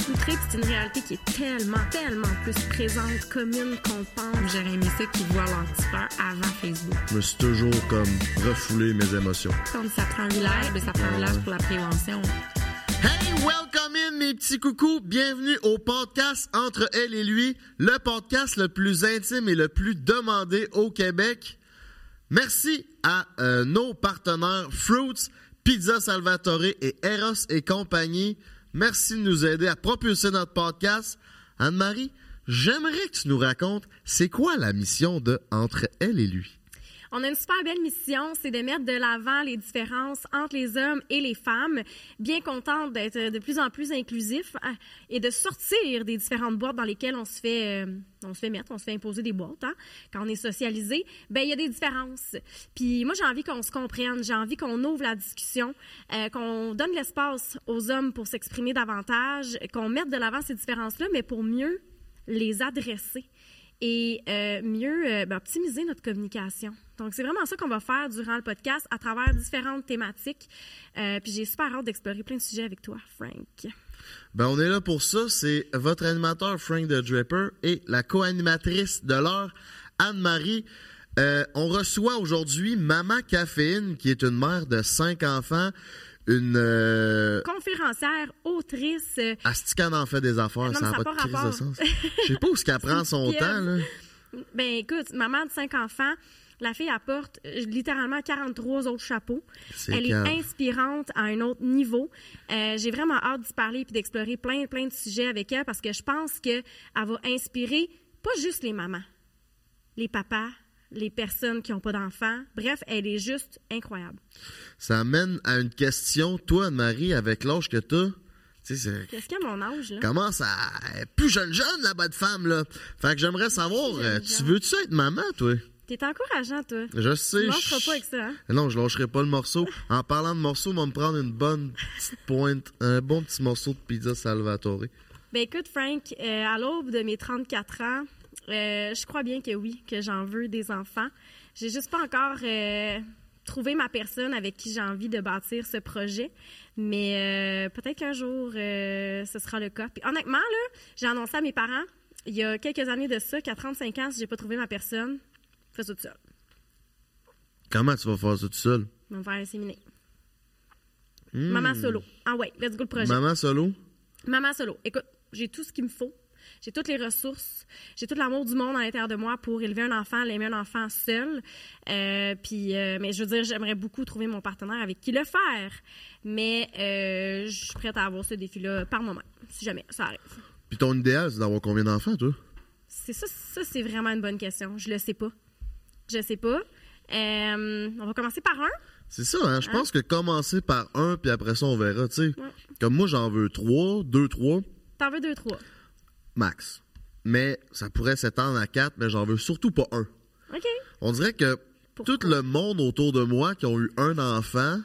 c'est une réalité qui est tellement, tellement plus présente, commune qu'on pense. J'aurais aimé ça qu'ils voient leur petit frère avant Facebook. Je me suis toujours comme refoulé mes émotions. Comme ça prend un village, mais ça prend un village pour la prévention. Hey, welcome in mes petits coucous. Bienvenue au podcast Entre elle et lui, le podcast le plus intime et le plus demandé au Québec. Merci à euh, nos partenaires Fruits, Pizza Salvatore et Eros et compagnie. Merci de nous aider à propulser notre podcast. Anne-Marie, j'aimerais que tu nous racontes c'est quoi la mission de Entre elle et lui? On a une super belle mission, c'est de mettre de l'avant les différences entre les hommes et les femmes. Bien contente d'être de plus en plus inclusif hein, et de sortir des différentes boîtes dans lesquelles on se fait, euh, on se fait mettre, on se fait imposer des boîtes. Hein, quand on est socialisé, ben il y a des différences. Puis moi j'ai envie qu'on se comprenne, j'ai envie qu'on ouvre la discussion, euh, qu'on donne l'espace aux hommes pour s'exprimer davantage, qu'on mette de l'avant ces différences-là, mais pour mieux les adresser et euh, mieux euh, ben, optimiser notre communication. Donc, c'est vraiment ça qu'on va faire durant le podcast à travers différentes thématiques. Euh, puis j'ai super hâte d'explorer plein de sujets avec toi, Frank. Ben, on est là pour ça. C'est votre animateur, Frank the Draper, et la co-animatrice de l'heure, Anne-Marie. on reçoit aujourd'hui Maman Caféine, qui est une mère de cinq enfants une euh... conférencière, autrice. Asticane en fait des affaires, ça n'a pas, de crise de sens. Je sais pas où ce qu'elle prend son temps là. Ben écoute, maman de cinq enfants, la fille apporte euh, littéralement 43 autres chapeaux. Elle est inspirante à un autre niveau. Euh, J'ai vraiment hâte d'y parler et d'explorer plein, plein de sujets avec elle parce que je pense qu'elle va inspirer pas juste les mamans, les papas, les personnes qui n'ont pas d'enfants. Bref, elle est juste incroyable. Ça amène à une question, toi, marie avec l'âge que tu as. Qu'est-ce qu'il y a mon âge, là? Comment ça. Plus jeune, jeune, la bonne femme, là? Fait que j'aimerais savoir, euh, tu veux-tu être maman, toi? T'es encourageant, toi. Je sais. Tu lâcheras pas avec ça, hein? Non, je lâcherai pas le morceau. en parlant de morceau, on va me prendre une bonne petite pointe, un bon petit morceau de pizza Salvatore. Ben écoute, Frank, euh, à l'aube de mes 34 ans, euh, je crois bien que oui, que j'en veux des enfants. J'ai juste pas encore euh, trouvé ma personne avec qui j'ai envie de bâtir ce projet, mais euh, peut-être qu'un jour ce sera le cas. Puis honnêtement là, j'ai annoncé à mes parents il y a quelques années de ça qu'à 35 ans, si j'ai pas trouvé ma personne, fais ça tout seul. Comment tu vas faire ça tout seul? Je vais me faire inséminer. Hmm. Maman solo. Ah ouais, let's go le projet. Maman solo? Maman solo. Écoute, j'ai tout ce qu'il me faut. J'ai toutes les ressources, j'ai tout l'amour du monde à l'intérieur de moi pour élever un enfant, l'aimer un enfant seul. Euh, puis, euh, mais je veux dire, j'aimerais beaucoup trouver mon partenaire avec qui le faire. Mais euh, je suis prête à avoir ce défi-là par moment, si jamais ça arrive. Puis ton idéal, c'est d'avoir combien d'enfants, toi? C'est ça, ça c'est vraiment une bonne question. Je le sais pas. Je sais pas. on va commencer par un. C'est ça, hein? Je hein? pense que commencer par un, puis après ça, on verra, tu sais. Comme moi, j'en veux trois, deux, trois. T'en veux deux, trois max. Mais ça pourrait s'étendre à quatre, mais j'en veux surtout pas un. OK. On dirait que tout le monde autour de moi qui ont eu un enfant,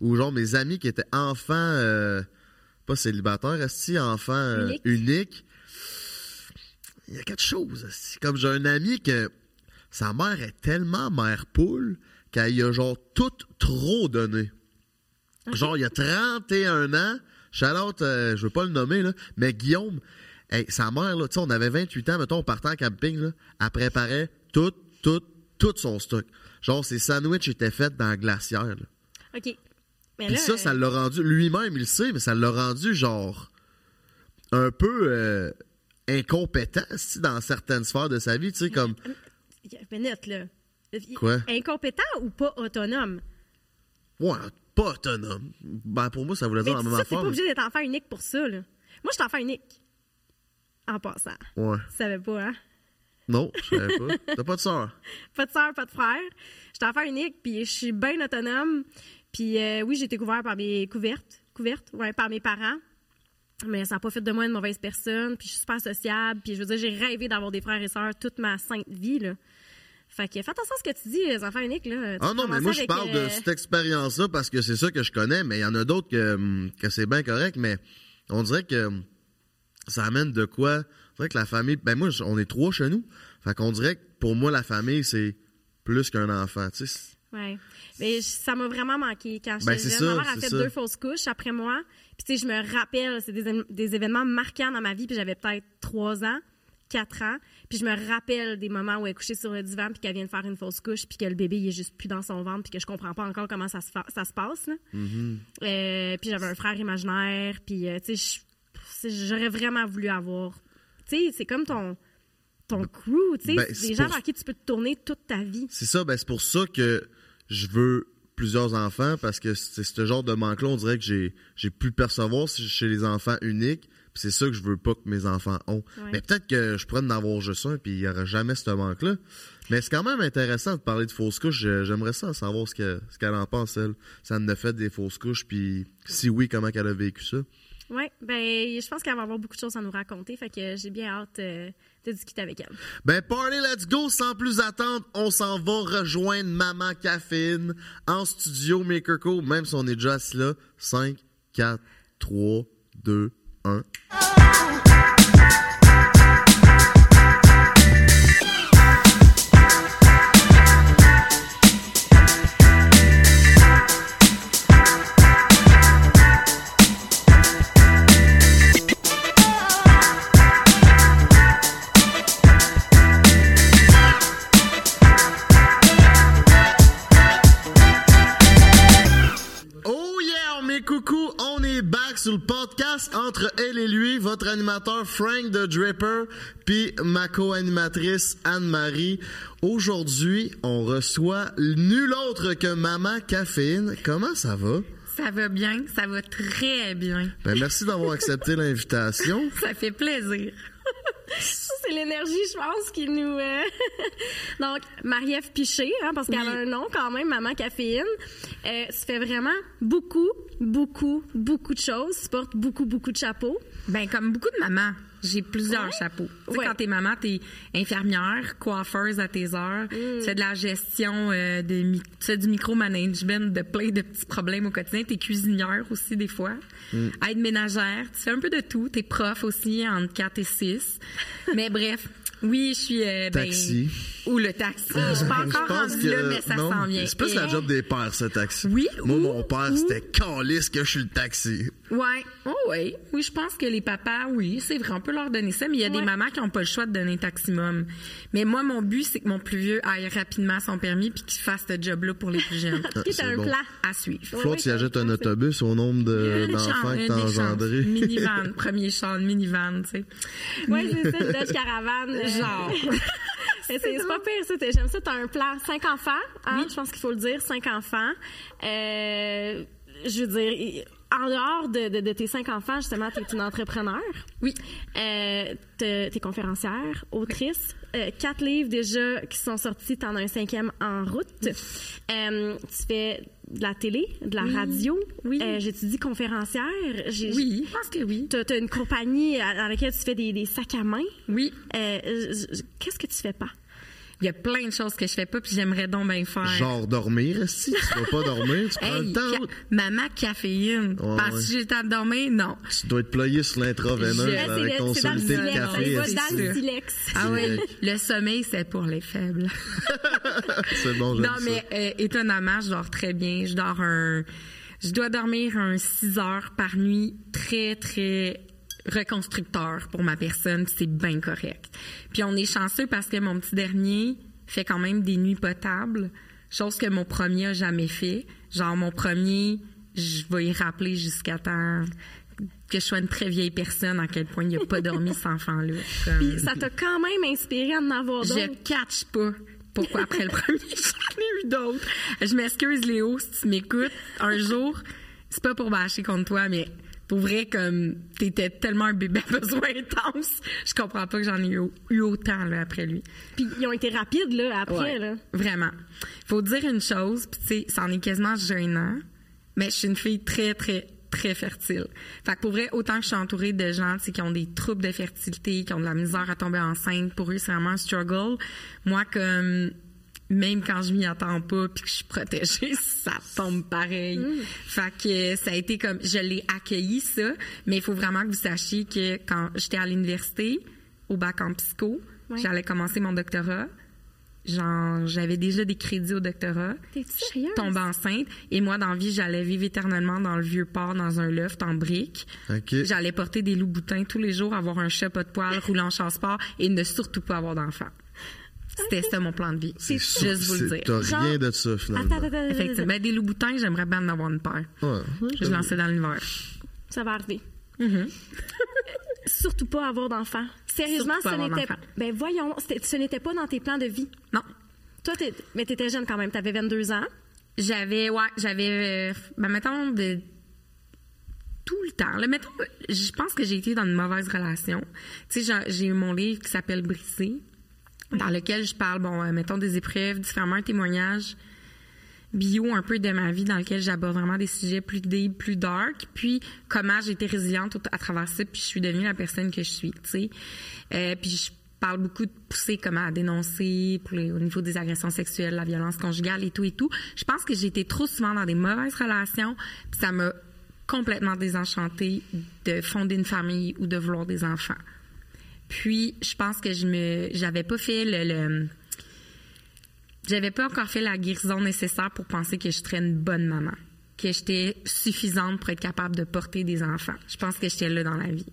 ou genre mes amis qui étaient enfants, euh, pas célibataires, est enfants euh, uniques, il y a quelque chose. Comme j'ai un ami que sa mère est tellement mère poule qu'elle a genre tout trop donné. Genre, il y a 31 ans, Charlotte, euh, je veux pas le nommer, là, mais Guillaume, Hey, sa mère, là, on avait 28 ans, mettons, on partait en camping, là, elle préparait tout, tout, tout son stock. Genre, ses sandwichs étaient faits dans la glacière. Là. OK. Mais Puis ça, ça euh, l'a rendu, lui-même, il le sait, mais ça l'a rendu, genre, un peu euh, incompétent, dans certaines sphères de sa vie, tu sais, comme... Minute, là. Quoi? Incompétent ou pas autonome? Ouais, pas autonome. Ben, pour moi, ça voulait dire la même ça, affaire. t'es pas obligé d'être enfant unique pour ça, là. Moi, je suis enfant unique. En passant. Ouais. Tu savais pas, hein? Non, je savais pas. T'as pas de soeur? pas de soeur, pas de frère. J'étais enfant unique, puis je suis bien autonome. Puis euh, oui, j'ai été couverte par mes couvertes, couvertes, ouais, par mes parents. Mais ça n'a pas fait de moi une mauvaise personne. Puis je suis super sociable. Puis je veux dire, j'ai rêvé d'avoir des frères et sœurs toute ma sainte vie, là. Fait que fais attention à ce que tu dis, les enfants uniques, là. ah non, mais moi, je parle de euh, cette expérience-là parce que c'est ça que je connais, mais il y en a d'autres que, que c'est bien correct, mais on dirait que ça amène de quoi? C'est vrai que la famille, ben moi, on est trois chez nous. Fait qu'on dirait que pour moi, la famille, c'est plus qu'un enfant, tu sais. Oui. Mais ça m'a vraiment manqué quand j'étais ben, jeune. Ma mère a fait deux fausses couches après moi. Puis, tu sais, je me rappelle, c'est des, des événements marquants dans ma vie, puis j'avais peut-être trois ans. 4 ans. Puis je me rappelle des moments où elle est couchée sur le divan, puis qu'elle vient de faire une fausse couche, puis que le bébé il est juste plus dans son ventre, puis que je comprends pas encore comment ça se, ça se passe. Mm-hmm. Euh, puis j'avais un frère imaginaire, puis euh, tu sais, j'aurais vraiment voulu avoir. Tu sais, c'est comme ton ton crew, tu sais, ben, des gens vers qui tu peux te tourner toute ta vie. C'est ça, ben c'est pour ça que je veux plusieurs enfants parce que c'est ce genre de manque-là, on dirait que j'ai j'ai pu percevoir chez les enfants uniques c'est ça que je veux pas que mes enfants ont. Mais peut-être que je pourrais en avoir juste un, puis il n'y aura jamais ce manque-là. Mais c'est quand même intéressant de parler de fausses couches. J'aimerais ça savoir ce qu'elle ce qu'elle en pense, elle. Ça a fait des fausses couches, puis si oui, comment elle a vécu ça. Oui, ben je pense qu'elle va avoir beaucoup de choses à nous raconter, fait que j'ai bien hâte euh, de discuter avec elle. Ben party, let's go! Sans plus attendre, on s'en va rejoindre Maman Caféine en studio Maker Co, même si on est déjà assis là. 5, 4, 3, 2, 1. Sur le podcast entre elle et lui, votre animateur Frank the Draper, puis ma co-animatrice Anne-Marie. Aujourd'hui, on reçoit nul autre que Maman Caféine. Comment ça va? Ça va bien, ça va très bien. Ben, merci d'avoir accepté l'invitation. Ça fait plaisir. c'est l'énergie, je pense, qui nous. Euh, Donc, Marie-Ève Piché, hein, parce qu'elle a un nom quand même, Maman Caféine. Euh, ça fait vraiment beaucoup, beaucoup, beaucoup de choses. Tu portes beaucoup, beaucoup de chapeaux. Ben, comme beaucoup de mamans. J'ai plusieurs chapeaux. Tu sais, quand t'es maman, t'es infirmière, coiffeuse à tes heures, mm. tu fais de la gestion, euh, de, tu fais du micromanagement de plein de petits problèmes au quotidien. T'es cuisinière aussi des fois, mm. aide ménagère, tu fais un peu de tout. T'es prof aussi entre 4 et 6. Mais bref, oui, je suis. Euh, ben, taxi. ou le taxi. Je suis pas encore rendu là, mais ça s'en vient. C'est plus la job des pères, ce taxi. Oui. Moi, mon père, c'était calice que je suis le taxi. Ouais. Oh, oui. Oui, je pense que les papas, oui, c'est vrai, on peut leur donner ça, mais il y a des mamans qui n'ont pas le choix de donner taximum. Mais moi, mon but, c'est que mon plus vieux aille rapidement son permis puis qu'il fasse ce job-là pour les plus jeunes. Ah, c'est un plan à suivre. Faut qu'il ajoute un autobus au nombre d'enfants que t'as engendré. Minivan, premier champ, minivan, tu sais. Oui, c'est ça, Dodge Caravane. Genre. c'est pas pire, ça. J'aime ça. T'as un plan. Cinq enfants, hein? Je pense qu'il faut le dire. Cinq enfants. Euh, je veux dire, en dehors de, tes cinq enfants, justement, tu es une entrepreneur. Oui. Euh, tu es conférencière, autrice. Euh, quatre livres déjà qui sont sortis, tu en as un cinquième en route. Euh, tu fais de la télé, de la radio. Oui. Euh, J'étudie conférencière? Oui, je pense que oui. Tu as, une compagnie dans laquelle tu fais des, des sacs à main? Oui. Qu'est-ce que tu fais pas? Il y a plein de choses que je fais pas puis j'aimerais donc bien faire. Genre dormir, si tu vas pas dormir, tu prends le temps. Maman caféine. Parce que j'ai le temps de dormir, non. Tu dois être ployé sur l'intraveineuse avec ton solité de café. dans le silex. Ah oui, le sommeil c'est pour les faibles. c'est bon, Non mais euh, étonnamment, je dors très bien, je dors un je dois dormir un 6 heures par nuit très très reconstructeur pour ma personne, c'est bien correct. Puis on est chanceux parce que mon petit dernier fait quand même des nuits potables, chose que mon premier a jamais fait. Genre mon premier, je vais y rappeler jusqu'à temps que je sois une très vieille personne à quel point il n'a pas dormi cet enfant-là. Puis ça t'a quand même inspiré à en avoir d'autres? Je catch pas pourquoi après le premier, j'en ai eu d'autres. Je m'excuse Léo si tu m'écoutes un jour. C'est pas pour bâcher contre toi, mais pour vrai, comme t'étais tellement un bébé à besoin intense, je comprends pas que j'en ai eu, autant là, après lui. Puis ils ont été rapides là après là. Vraiment. Faut dire une chose, puis tu sais, ça en est quasiment gênant, mais je suis une fille très très très fertile. Fait que pour vrai, autant que je suis entourée de gens qui ont des troubles de fertilité, qui ont de la misère à tomber enceinte, pour eux c'est vraiment un struggle. Moi comme même quand je m'y attends pas puis que je suis protégée, ça tombe pareil. Mm. Fait que ça a été comme je l'ai accueilli ça, mais il faut vraiment que vous sachiez que quand j'étais à l'université au bac en psycho, j'allais commencer mon doctorat. Genre, j'avais déjà des crédits au doctorat. T'es sérieuse? Tombée enceinte. Et moi, dans la vie, j'allais vivre éternellement dans le vieux port, dans un loft en briques. J'allais porter des loups boutins tous les jours, avoir un chat pas de poils, rouler en chasse-sport et ne surtout pas avoir d'enfants. C'était ça mon plan de vie. C'est juste vous le dire. T'as rien de ça, finalement. Attends, attends, Effectivement. Ben, des loups boutins, j'aimerais bien en avoir une paire. Ouais, je lançais dans l'univers. Ça va arriver. Mm-hmm. surtout pas avoir d'enfants. Sérieusement, ce n'était ben voyons, ce n'était pas dans tes plans de vie. Non. Toi, t'es, mais t'étais jeune quand même. T'avais 22 ans. J'avais, ouais, j'avais, euh, ben mettons de tout le temps. Là, mettons, je pense que j'ai été dans une mauvaise relation. Tu sais, j'ai eu mon livre qui s'appelle Brisé, dans lequel je parle, bon, euh, mettons des épreuves, différents témoignages bio un peu de ma vie dans lequel j'aborde vraiment des sujets plus deep, plus dark, puis comment j'ai été résiliente à travers ça, puis je suis devenue la personne que je suis, tu sais. Euh, puis je parle beaucoup de pousser comment à dénoncer au niveau des agressions sexuelles, la violence conjugale et tout et tout. Je pense que j'ai été trop souvent dans des mauvaises relations, puis ça m'a complètement désenchantée de fonder une famille ou de vouloir des enfants. Puis je pense que je me j'avais pas fait le j'avais pas encore fait la guérison nécessaire pour penser que je serais une bonne maman, que j'étais suffisante pour être capable de porter des enfants. Je pense que j'étais là dans la vie.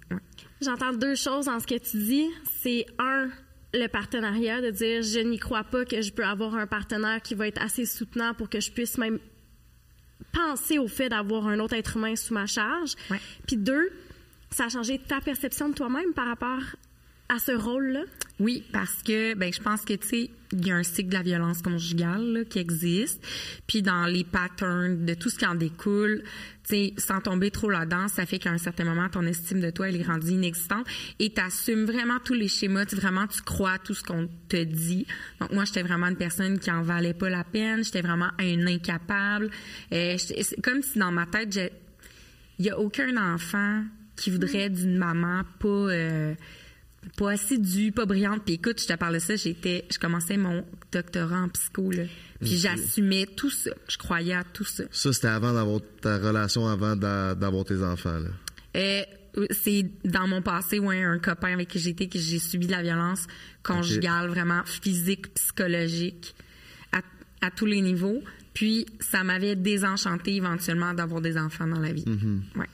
J'entends deux choses dans ce que tu dis. C'est un, le partenariat, de dire je n'y crois pas que je peux avoir un partenaire qui va être assez soutenant pour que je puisse même penser au fait d'avoir un autre être humain sous ma charge. Puis deux, ça a changé ta perception de toi-même par rapport à ce rôle-là? Oui, parce que ben je pense que tu sais il y a un cycle de la violence conjugale qui existe, puis dans les patterns de tout ce qui en découle, tu sais sans tomber trop là-dedans, ça fait qu'à un certain moment ton estime de toi elle est rendue inexistante et tu assumes vraiment tous les schémas, tu vraiment tu crois tout ce qu'on te dit. Donc moi j'étais vraiment une personne qui en valait pas la peine, j'étais vraiment un incapable. Euh, c'est comme si dans ma tête il y a aucun enfant qui voudrait d'une maman pas euh, pas assidue, pas brillante. Puis écoute, je te parle de ça, j'étais, je commençais mon doctorat en psycho, là. Puis j'assumais tout ça. Je croyais à tout ça. Ça, c'était avant d'avoir ta relation, avant d'avoir tes enfants, là. Euh, c'est dans mon passé, ouais, un copain avec qui j'étais, que j'ai subi de la violence conjugale, vraiment physique, psychologique, à, à, tous les niveaux. Puis ça m'avait désenchanté éventuellement d'avoir des enfants dans la vie. Mm-hmm. ouais.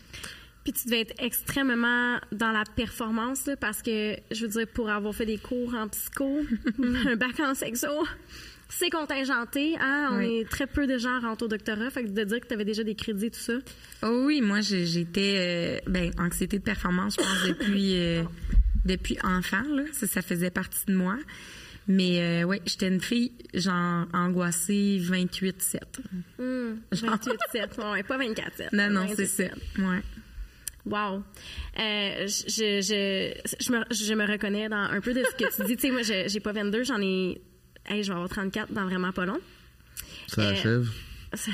Puis tu devais être extrêmement dans la performance, parce que, je veux dire, pour avoir fait des cours en psycho, un bac en sexo, c'est contingenté. Hein? On est très peu de gens rentrent au doctorat. Fait que de dire que tu avais déjà des crédits, tout ça. Oh oui, moi, j'étais, euh, ben, anxiété de performance, je pense, depuis, euh, depuis enfant, là. Ça, faisait partie de moi. Mais euh, ouais, j'étais une fille genre angoissée 28-7. 28-7, ouais, pas 24-7. Non, non, c'est ça. Ouais. Wow. Euh, je, je, je, me, je me reconnais dans un peu de ce que tu dis. Tu sais, moi, j'ai pas 22, j'en ai. Hey, je vais avoir 34 dans vraiment pas long. Ça euh, achève? Ça,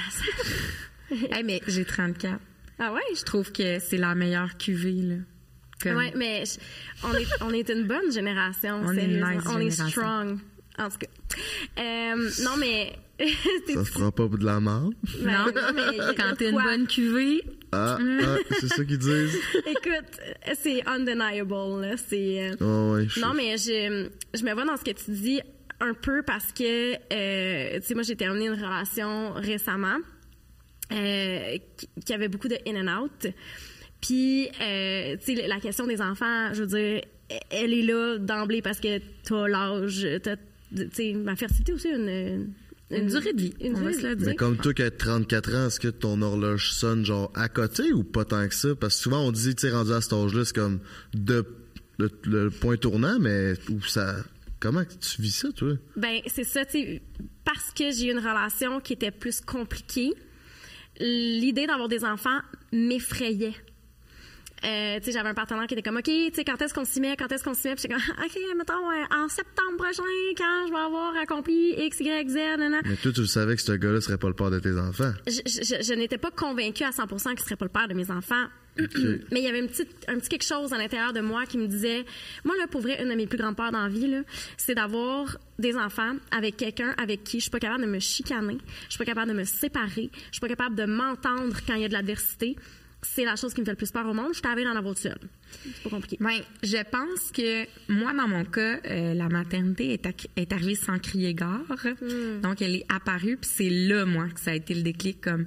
hey, mais j'ai 34. Ah ouais? Je trouve que c'est la meilleure cuvée, là. Comme... Ouais, mais on, est, on est une bonne génération, on. Est on est strong. En tout cas. Euh, non, mais. ça se prend pas pour de la mort. Non, non mais. Quand t'es une bonne cuvée, ah, ah c'est ça qu'ils disent. Écoute, c'est undeniable. Là. C'est, euh, oh, ouais, non, mais je, je me vois dans ce que tu dis un peu parce que, euh, tu sais, moi, j'ai terminé une relation récemment euh, qui, avait beaucoup de in and out. Puis, euh, tu sais, la question des enfants, je veux dire, elle est là d'emblée parce que tu as l'âge, tu sais, ma fertilité aussi, une une durée de vie. Une durée de vie. Mais comme toi qui as 34 ans, est-ce que ton horloge sonne genre à côté ou pas tant que ça? Parce que souvent on dit, tu sais, rendu à cet âge-là, c'est comme de, le, point tournant, mais où ça. Comment tu vis ça, toi? Ben, c'est ça, tu sais, parce que j'ai eu une relation qui était plus compliquée, l'idée d'avoir des enfants m'effrayait. Euh, tu sais, j'avais un partenaire qui était comme, OK, tu sais, quand est-ce qu'on s'y met, quand est-ce qu'on s'y met? Puis j'étais comme, OK, mettons, en septembre prochain, quand je vais avoir accompli X, Y, Z, nanana. Mais toi, tu savais que ce gars-là serait pas le père de tes enfants. Je, je, je n'étais pas convaincue à 100 qu'il serait pas le père de mes enfants. Mais il y avait une petite, un petit quelque chose à l'intérieur de moi qui me disait, moi, là, pour vrai, une de mes plus grandes peurs dans la vie, c'est d'avoir des enfants avec quelqu'un avec qui je suis pas capable de me chicaner, je suis pas capable de me séparer, je suis pas capable de m'entendre quand il y a de l'adversité c'est la chose qui me fait le plus peur au monde. Je t'avais dans la voiture. C'est pas compliqué. Ben, je pense que moi, dans mon cas, euh, la maternité est, est, arrivée sans crier gare. Hmm. Donc, elle est apparue, puis c'est là, moi, que ça a été le déclic comme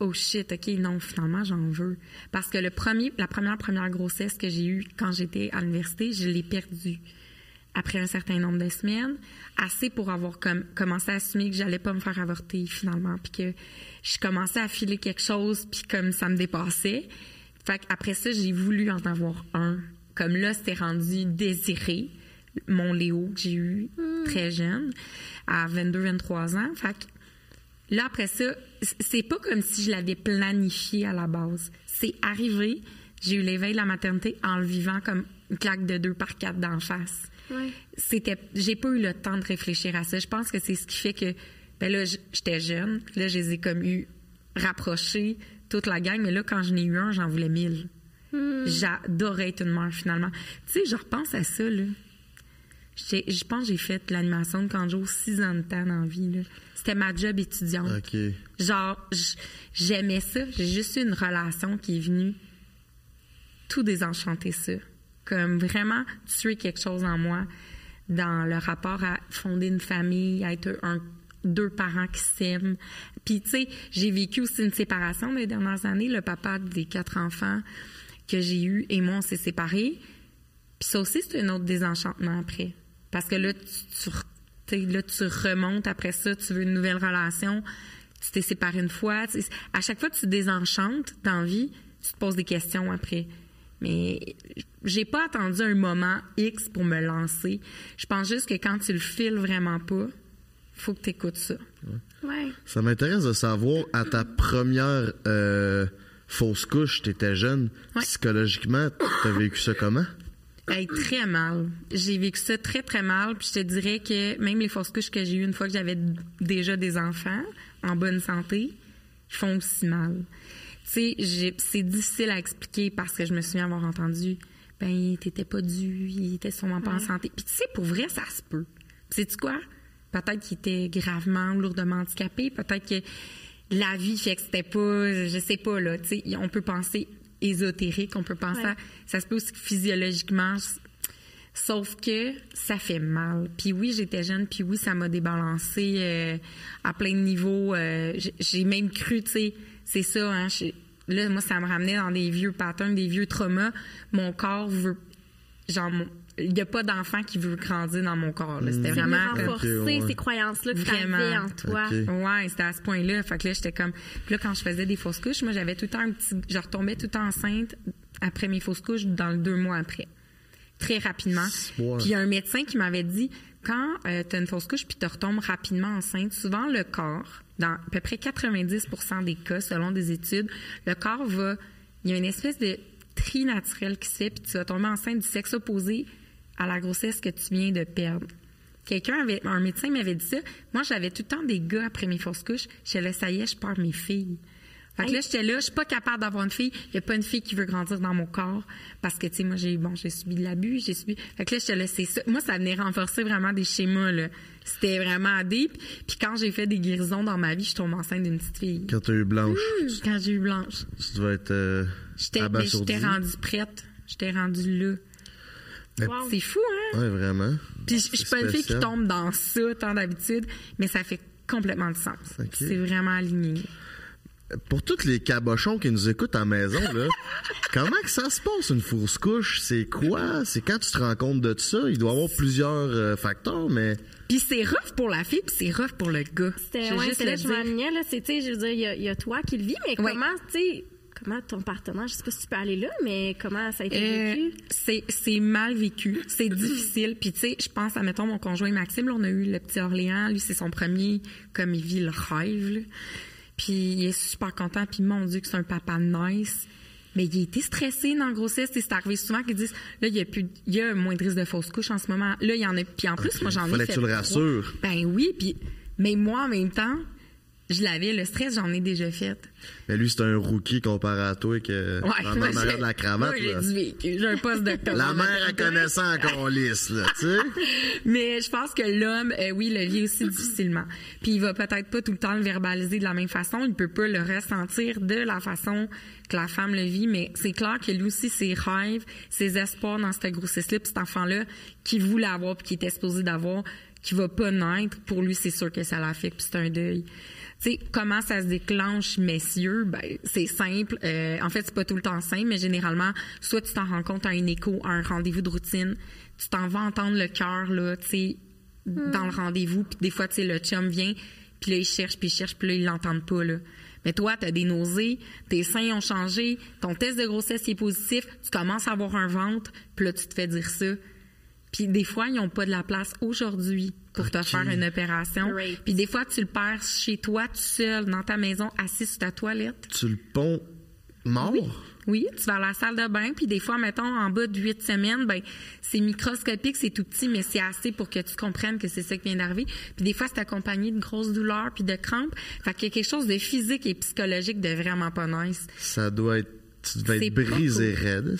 oh shit, ok, non, finalement, j'en veux. Parce que le premier, la première première grossesse que j'ai eue quand j'étais à l'université, je l'ai perdue après un certain nombre de semaines, assez pour avoir comme, commencé à assumer que j'allais pas me faire avorter finalement, puis que je commençais à filer quelque chose, puis comme ça me dépassait. Fait après ça, j'ai voulu en avoir un. Comme là, c'était rendu désiré, mon Léo que j'ai eu hmm. très jeune, à 22-23 ans. Fait là, après ça, c'est pas comme si je l'avais planifié à la base. C'est arrivé, j'ai eu l'éveil de la maternité en le vivant comme une claque de deux par quatre d'en face. C'était, j'ai pas eu le temps de réfléchir à ça. Je pense que c'est ce qui fait que, ben là, j'étais jeune. Là, je les ai comme eu rapprochés, toute la gang. Mais là, quand je n'ai eu un, j'en voulais mille. Hmm. J'adorais être une mère, finalement. Tu sais, je repense à ça, là. Je pense que j'ai fait l'animation de Kanjo six ans de temps dans la vie. C'était ma job étudiante. Genre, j'aimais ça. J'ai juste eu une relation qui est venue tout désenchanter ça comme vraiment tuer quelque chose en moi dans le rapport à fonder une famille, à être un deux parents qui s'aiment. Puis tu sais, j'ai vécu aussi une séparation les dernières années. Le papa des quatre enfants que j'ai eu et moi on s'est séparés. Puis ça aussi c'est un autre désenchantement après, parce que là tu, tu remontes après ça, tu veux une nouvelle relation. Tu t'es séparé une fois. À chaque fois que tu désenchantes dans tu te poses des questions après. Mais j'ai pas attendu un moment X pour me lancer. Je pense juste que quand tu le files vraiment pas, faut que tu écoutes ça. Ouais. Ça m'intéresse de savoir, à ta première euh, fausse couche, tu étais jeune, psychologiquement, tu as vécu ça comment? très mal. J'ai vécu ça très, très mal. Puis je te dirais que même les fausses couches que j'ai eues une fois que j'avais déjà des enfants en bonne santé, font aussi mal tu sais, c'est difficile à expliquer parce que je me souviens avoir entendu, ben, il t'était pas dû, il était sûrement pas en santé. Puis tu sais, pour vrai, ça se peut. sais tu quoi? Peut-être qu'il était gravement, lourdement handicapé. Peut-être que la vie fait que c'était pas, je sais pas, là, tu sais, on peut penser ésotérique, on peut penser à, ça se peut aussi physiologiquement, Sauf que ça fait mal. Puis oui, j'étais jeune, puis oui, ça m'a débalancé euh, à plein de niveaux. Euh, j'ai même cru, tu sais, c'est ça, hein, là, moi, ça me ramenait dans des vieux patterns, des vieux traumas. Mon corps veut, genre, il n'y a pas d'enfant qui veut grandir dans mon corps. C'était vraiment renforcer ces croyances-là que tu en toi. Ouais, c'était à ce point-là. Fait que là, j'étais comme. Puis là, quand je faisais des fausses couches, moi, j'avais tout le temps un petit. Je retombais tout le temps enceinte après mes fausses couches dans le deux mois après. Très rapidement. Puis il y a un médecin qui m'avait dit quand euh, tu as une fausse couche puis tu retombes rapidement enceinte, souvent le corps dans à peu près 90% des cas, selon des études, le corps va. Il y a une espèce de tri naturel qui se fait, puis tu vas tomber enceinte du sexe opposé à la grossesse que tu viens de perdre. Quelqu'un avait, un médecin m'avait dit ça. Moi, j'avais tout le temps des gars après mes fausses couches. Je là, ça y est, je perds mes filles. Fait que là, j'étais là, je suis pas capable d'avoir une fille. Il y a pas une fille qui veut grandir dans mon corps. Parce que, tu sais, moi, j'ai, bon, j'ai subi de l'abus, j'ai subi. Fait que là, j'étais là, c'est ça. Moi, ça venait renforcer vraiment des schémas, là. C'était vraiment deep. Puis quand j'ai fait des guérisons dans ma vie, je tombe enceinte d'une petite fille. Quand tu as eu Blanche. quand j'ai eu Blanche. Tu dois être euh, J'étais rendue prête. J'étais rendue là. C'est fou, hein? Ouais, vraiment. Puis je suis pas une fille qui tombe dans ça tant d'habitude, mais ça fait complètement de sens. C'est vraiment aligné pour tous les cabochons qui nous écoutent à la maison, là, comment que ça se passe une fausse couche? C'est quoi? C'est quand tu te rends compte de ça? Il doit y avoir plusieurs euh, facteurs, mais... Puis c'est rough pour la fille, puis c'est rough pour le gars. C'était, ouais, c'est là je là. C'est, tu sais, je veux dire, il y, a toi qui le vis, mais comment, tu sais, comment ton partenaire, je sais pas si tu peux aller là, mais comment ça a été euh, vécu? C'est, c'est mal vécu, c'est difficile. Puis tu sais, je pense à, mettons, mon conjoint Maxime, là, on a eu le petit Orléans, lui, c'est son premier, comme il vit le rêve, là. Puis il est super content. Puis mon Dieu, que c'est un papa nice. Mais il a été stressé dans la grossesse. C'est arrivé souvent qu'ils disent là, il y a plus, il y a moins de risque de fausse couche en ce moment. Là, il y en a. Puis en plus, moi, j'en ai. Fallait que tu le rassures. Ben oui. Puis, mais moi, en même temps, je l'avais, le stress, j'en ai déjà fait. Mais lui, c'est un rookie comparé à toi que ouais, dans la de la cravate. Moi, j'ai j'ai un poste docteur. la mère, connaît ça encore lisse, là, tu sais. Mais je pense que l'homme, euh, oui, le vit aussi difficilement. Puis il va peut-être pas tout le temps le verbaliser de la même façon. Il peut pas le ressentir de la façon que la femme le vit, mais c'est clair que lui aussi, ses rêves, ses espoirs dans cette grossesse-là, cet enfant-là, qu'il voulait avoir puis qu'il était supposé d'avoir, qui va pas naître, pour lui, c'est sûr que ça l'affecte, puis c'est un deuil. Tu sais, comment ça se déclenche, messieurs? Ben, c'est simple. Euh, en fait, c'est pas tout le temps simple, mais généralement, soit tu t'en rends compte à un écho, à un rendez-vous de routine, tu t'en vas entendre le cœur, là, tu sais, dans le rendez-vous, puis des fois, tu sais, le chum vient, puis là, il cherche, puis il cherche, puis là, il l'entend pas, là. Mais toi, tu as des nausées, tes seins ont changé, ton test de grossesse est positif, tu commences à avoir un ventre, puis là, tu te fais dire ça. Puis des fois, ils n'ont pas de la place aujourd'hui pour te faire une opération. Puis des fois, tu le perds chez toi, tout seul, dans ta maison, assis sur ta toilette. Tu le ponds mort? Oui. tu vas à la salle de bain, puis des fois, mettons, en bas de huit semaines, ben c'est microscopique, c'est tout petit, mais c'est assez pour que tu comprennes que c'est ça qui vient d'arriver. Puis des fois, c'est accompagné de grosses douleurs puis de crampes. Fait qu'il y a quelque chose de physique et psychologique de vraiment pas nice. Ça doit être... Tu devais être brisé raide.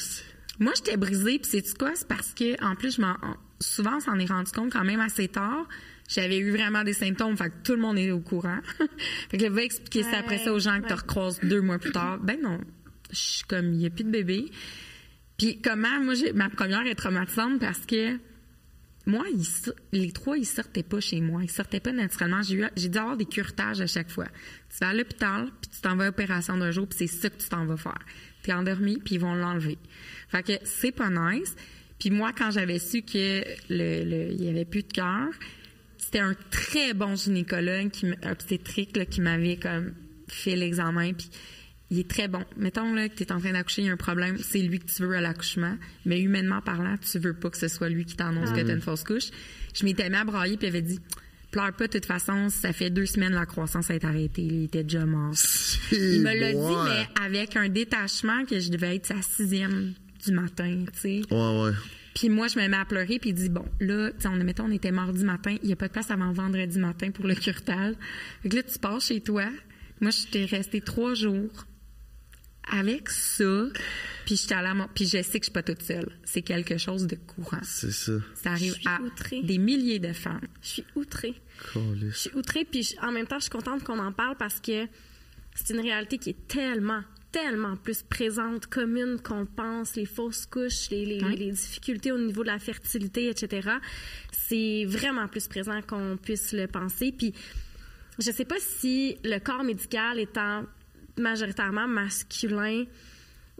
Moi, j'étais brisée, puis c'est quoi? C'est parce que, en plus, je m'en, souvent, on s'en est rendu compte quand même assez tard. J'avais eu vraiment des symptômes, fait que tout le monde est au courant. fait que je vais expliquer ça après ça aux gens que tu recroises deux mois plus tard. Ben non, je suis comme, il n'y a plus de bébé. Puis comment, moi, j'ai, ma première est traumatisante parce que moi, les trois, ils sortaient pas chez moi. Ils sortaient pas naturellement. J'ai, eu, j'ai dû avoir des curetages à chaque fois. Tu vas à l'hôpital, puis tu t'en vas à l'opération d'un jour, puis c'est ça que tu t'en vas faire. Tu es endormi, puis ils vont l'enlever. Fait que c'est pas nice. Puis moi, quand j'avais su que le, il y avait plus de cœur, c'était un très bon gynécologue, qui, obstétrique, qui m'avait comme fait l'examen. Puis il est très bon. Mettons là, que tu es en train d'accoucher, il y a un problème, c'est lui que tu veux à l'accouchement. Mais humainement parlant, tu veux pas que ce soit lui qui t'annonce que tu as une fausse couche. Je m'étais mis à brailler, puis il avait dit pleure pas, de toute façon, ça fait deux semaines la croissance est arrêtée. Il était déjà mort. Il me l'a dit, mais avec un détachement que je devais être sa sixième du matin, tu sais. Ouais, ouais. Puis moi, je me mets à pleurer, puis il dit, bon, là, tu sais, on, mettons, on était mardi matin, il n'y a pas de place avant vendredi matin pour le curtage. Fait que là, tu pars chez toi. Moi, je t'ai resté trois jours avec ça, puis je à puis je sais que je suis pas toute seule. C'est quelque chose de courant. C'est ça. Ça arrive à des milliers de femmes. Je suis outrée. Je suis outrée, puis en même temps, je suis contente qu'on en parle parce que c'est une réalité qui est tellement, tellement plus présente, commune qu'on pense, les fausses couches, les, les, difficultés au niveau de la fertilité, etc. C'est vraiment plus présent qu'on puisse le penser. Puis, je sais pas si le corps médical étant majoritairement masculin,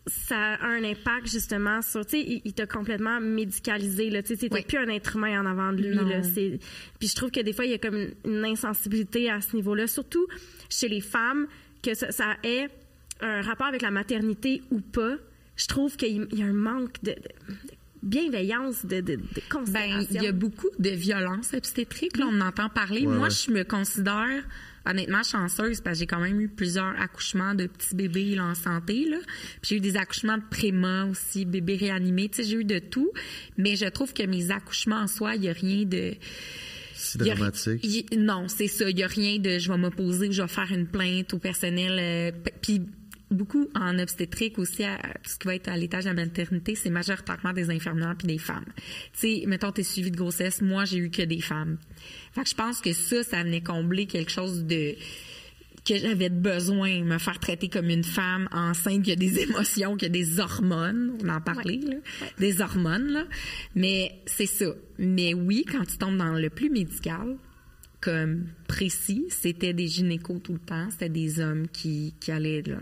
ça a un impact justement sur, tu sais, il, t'a complètement médicalisé, là, tu sais, plus un être humain en avant de lui, là, puis je trouve que des fois, il y a comme une insensibilité à ce niveau-là, surtout chez les femmes, que ça, ait un rapport avec la maternité ou pas, je trouve qu'il y a un manque de, bienveillance, de, de, Ben, il y a beaucoup de violence obstétrique, là, on entend parler. Moi, je me considère honnêtement chanceuse parce que j'ai quand même eu plusieurs accouchements de petits bébés en santé. Là. Puis j'ai eu des accouchements de préma aussi, bébés réanimés. Tu sais, j'ai eu de tout. Mais je trouve que mes accouchements en soi, il n'y a rien de... C'est dramatique. non, c'est ça. Il n'y a rien de je vais m'opposer ou je vais faire une plainte au personnel. Euh, puis beaucoup en obstétrique aussi, à, ce qui va être à l'étage de la maternité, c'est majoritairement des infirmières puis des femmes. Tu sais, mettons, t'es suivi de grossesse, moi, j'ai eu que des femmes. Fait que je pense que ça, ça venait combler quelque chose de que j'avais besoin de me faire traiter comme une femme enceinte qui a des émotions, qui a des hormones, on en parlait, là, des hormones, là. Mais c'est ça. Mais oui, quand tu tombes dans le plus médical, comme précis, c'était des gynécos tout le temps, c'était des hommes qui, qui allaient là,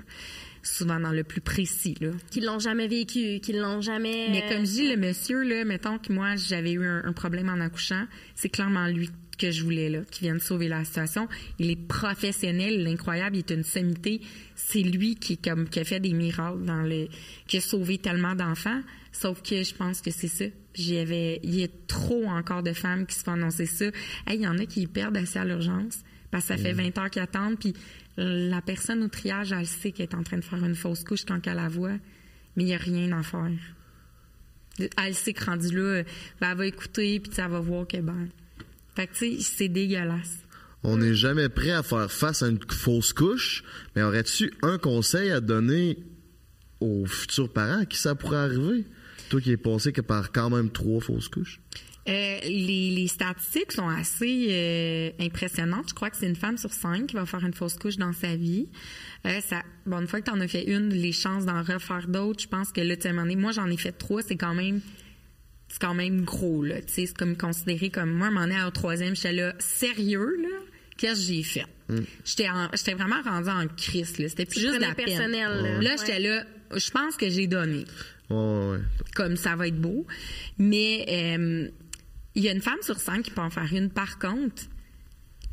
souvent dans le plus précis. Là. Qui l'ont jamais vécu, qui l'ont jamais... Mais comme je dis, le monsieur, là, mettons que moi, j'avais eu un, problème en accouchant, c'est clairement lui que je voulais, là, qui vient de sauver la situation. Il est professionnel, il est incroyable, il est une sommité. C'est lui qui, comme, qui a fait des miracles dans le... qui a sauvé tellement d'enfants. Sauf que je pense que c'est ça. J'avais, il y a trop encore de femmes qui se font annoncer ça. Il y en a qui perdent assez à l'urgence parce que ça fait 20 mm. heures qu'ils attendent, puis la personne au triage, elle sait qu'elle est en train de faire une fausse couche quand elle la voit, mais il n'y a rien à faire. Elle sait que rendu là, ben, elle va écouter, puis elle va voir que ben. Fait que, tu sais, c'est dégueulasse. On n'est jamais prêt à faire face à une fausse couche. Mais aurais-tu un conseil à donner aux futurs parents à qui ça pourrait arriver? Toi qui es passé que par quand même trois fausses couches? Euh, les, statistiques sont assez euh, impressionnantes. Je crois que c'est une femme sur cinq qui va faire une fausse couche dans sa vie. Euh, ça, bon, une fois que tu en as fait une, les chances d'en refaire d'autres, je pense que là, tu moi, j'en ai fait trois, c'est quand même c'est quand même gros, là. c'est comme considéré comme moi, m'en est au troisième, j'étais là, sérieux, là? Qu'est-ce que j'ai fait? Mm. J'étais, j'étais vraiment rendue en crise, là. C'était plus juste la personnel, Là, là j'étais là, je pense que j'ai donné. Comme ça va être beau. Mais euh, il y a une femme sur cinq qui peut en faire une. Par contre,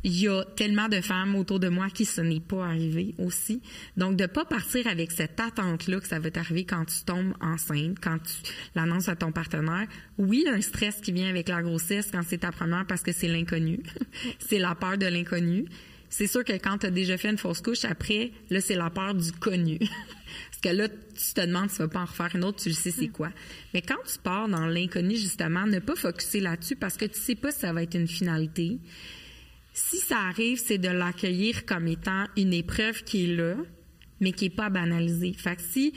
il y a tellement de femmes autour de moi qui ce n'est pas arrivé aussi. Donc, de pas partir avec cette attente-là que ça va t'arriver quand tu tombes enceinte, quand tu l'annonces à ton partenaire. Oui, un stress qui vient avec la grossesse quand c'est ta première parce que c'est l'inconnu. c'est la peur de l'inconnu. C'est sûr que quand tu as déjà fait une fausse couche, après, là, c'est la peur du connu. que là, tu te demandes si tu vas pas en refaire une autre, tu le sais c'est quoi. Mais quand tu pars dans l'inconnu, justement, ne pas focuser là-dessus parce que tu sais pas si ça va être une finalité. Si ça arrive, c'est de l'accueillir comme étant une épreuve qui est là, mais qui est pas banalisée. Fait que si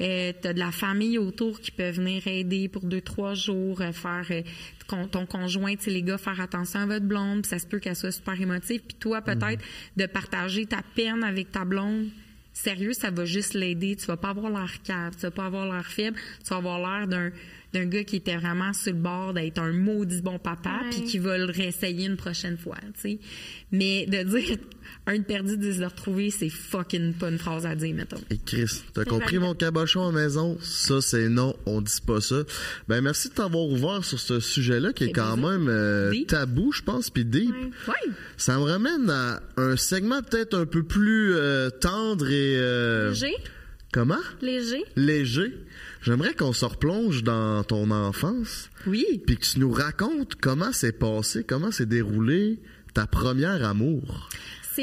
euh, tu as de la famille autour qui peut venir aider pour deux, trois jours, euh, faire euh, ton conjoint, tu les gars, faire attention à votre blonde, ça se peut qu'elle soit super émotive, puis toi, peut-être, mm-hmm. de partager ta peine avec ta blonde, sérieux, ça va juste l'aider. Tu vas pas avoir l'air cave, tu vas pas avoir l'air faible, tu vas avoir l'air d'un d'un gars qui était vraiment sur le bord d'être un maudit bon papa puis qui va le réessayer une prochaine fois, tu sais. Mais de dire un perdu, dix de retrouver, c'est fucking pas une phrase à dire, mettons. Et Chris, t'as compris mon cabochon à maison? Ça, c'est non, on dit pas ça. Ben, merci de t'avoir ouvert sur ce sujet-là qui est quand même euh, tabou, je pense, puis deep. Ouais. Ça me ramène à un segment peut-être un peu plus euh, tendre et... Euh, Léger? Comment? Léger. Léger. J'aimerais qu'on se replonge dans ton enfance. Oui. Puis que tu nous racontes comment c'est passé, comment s'est déroulé ta première amour.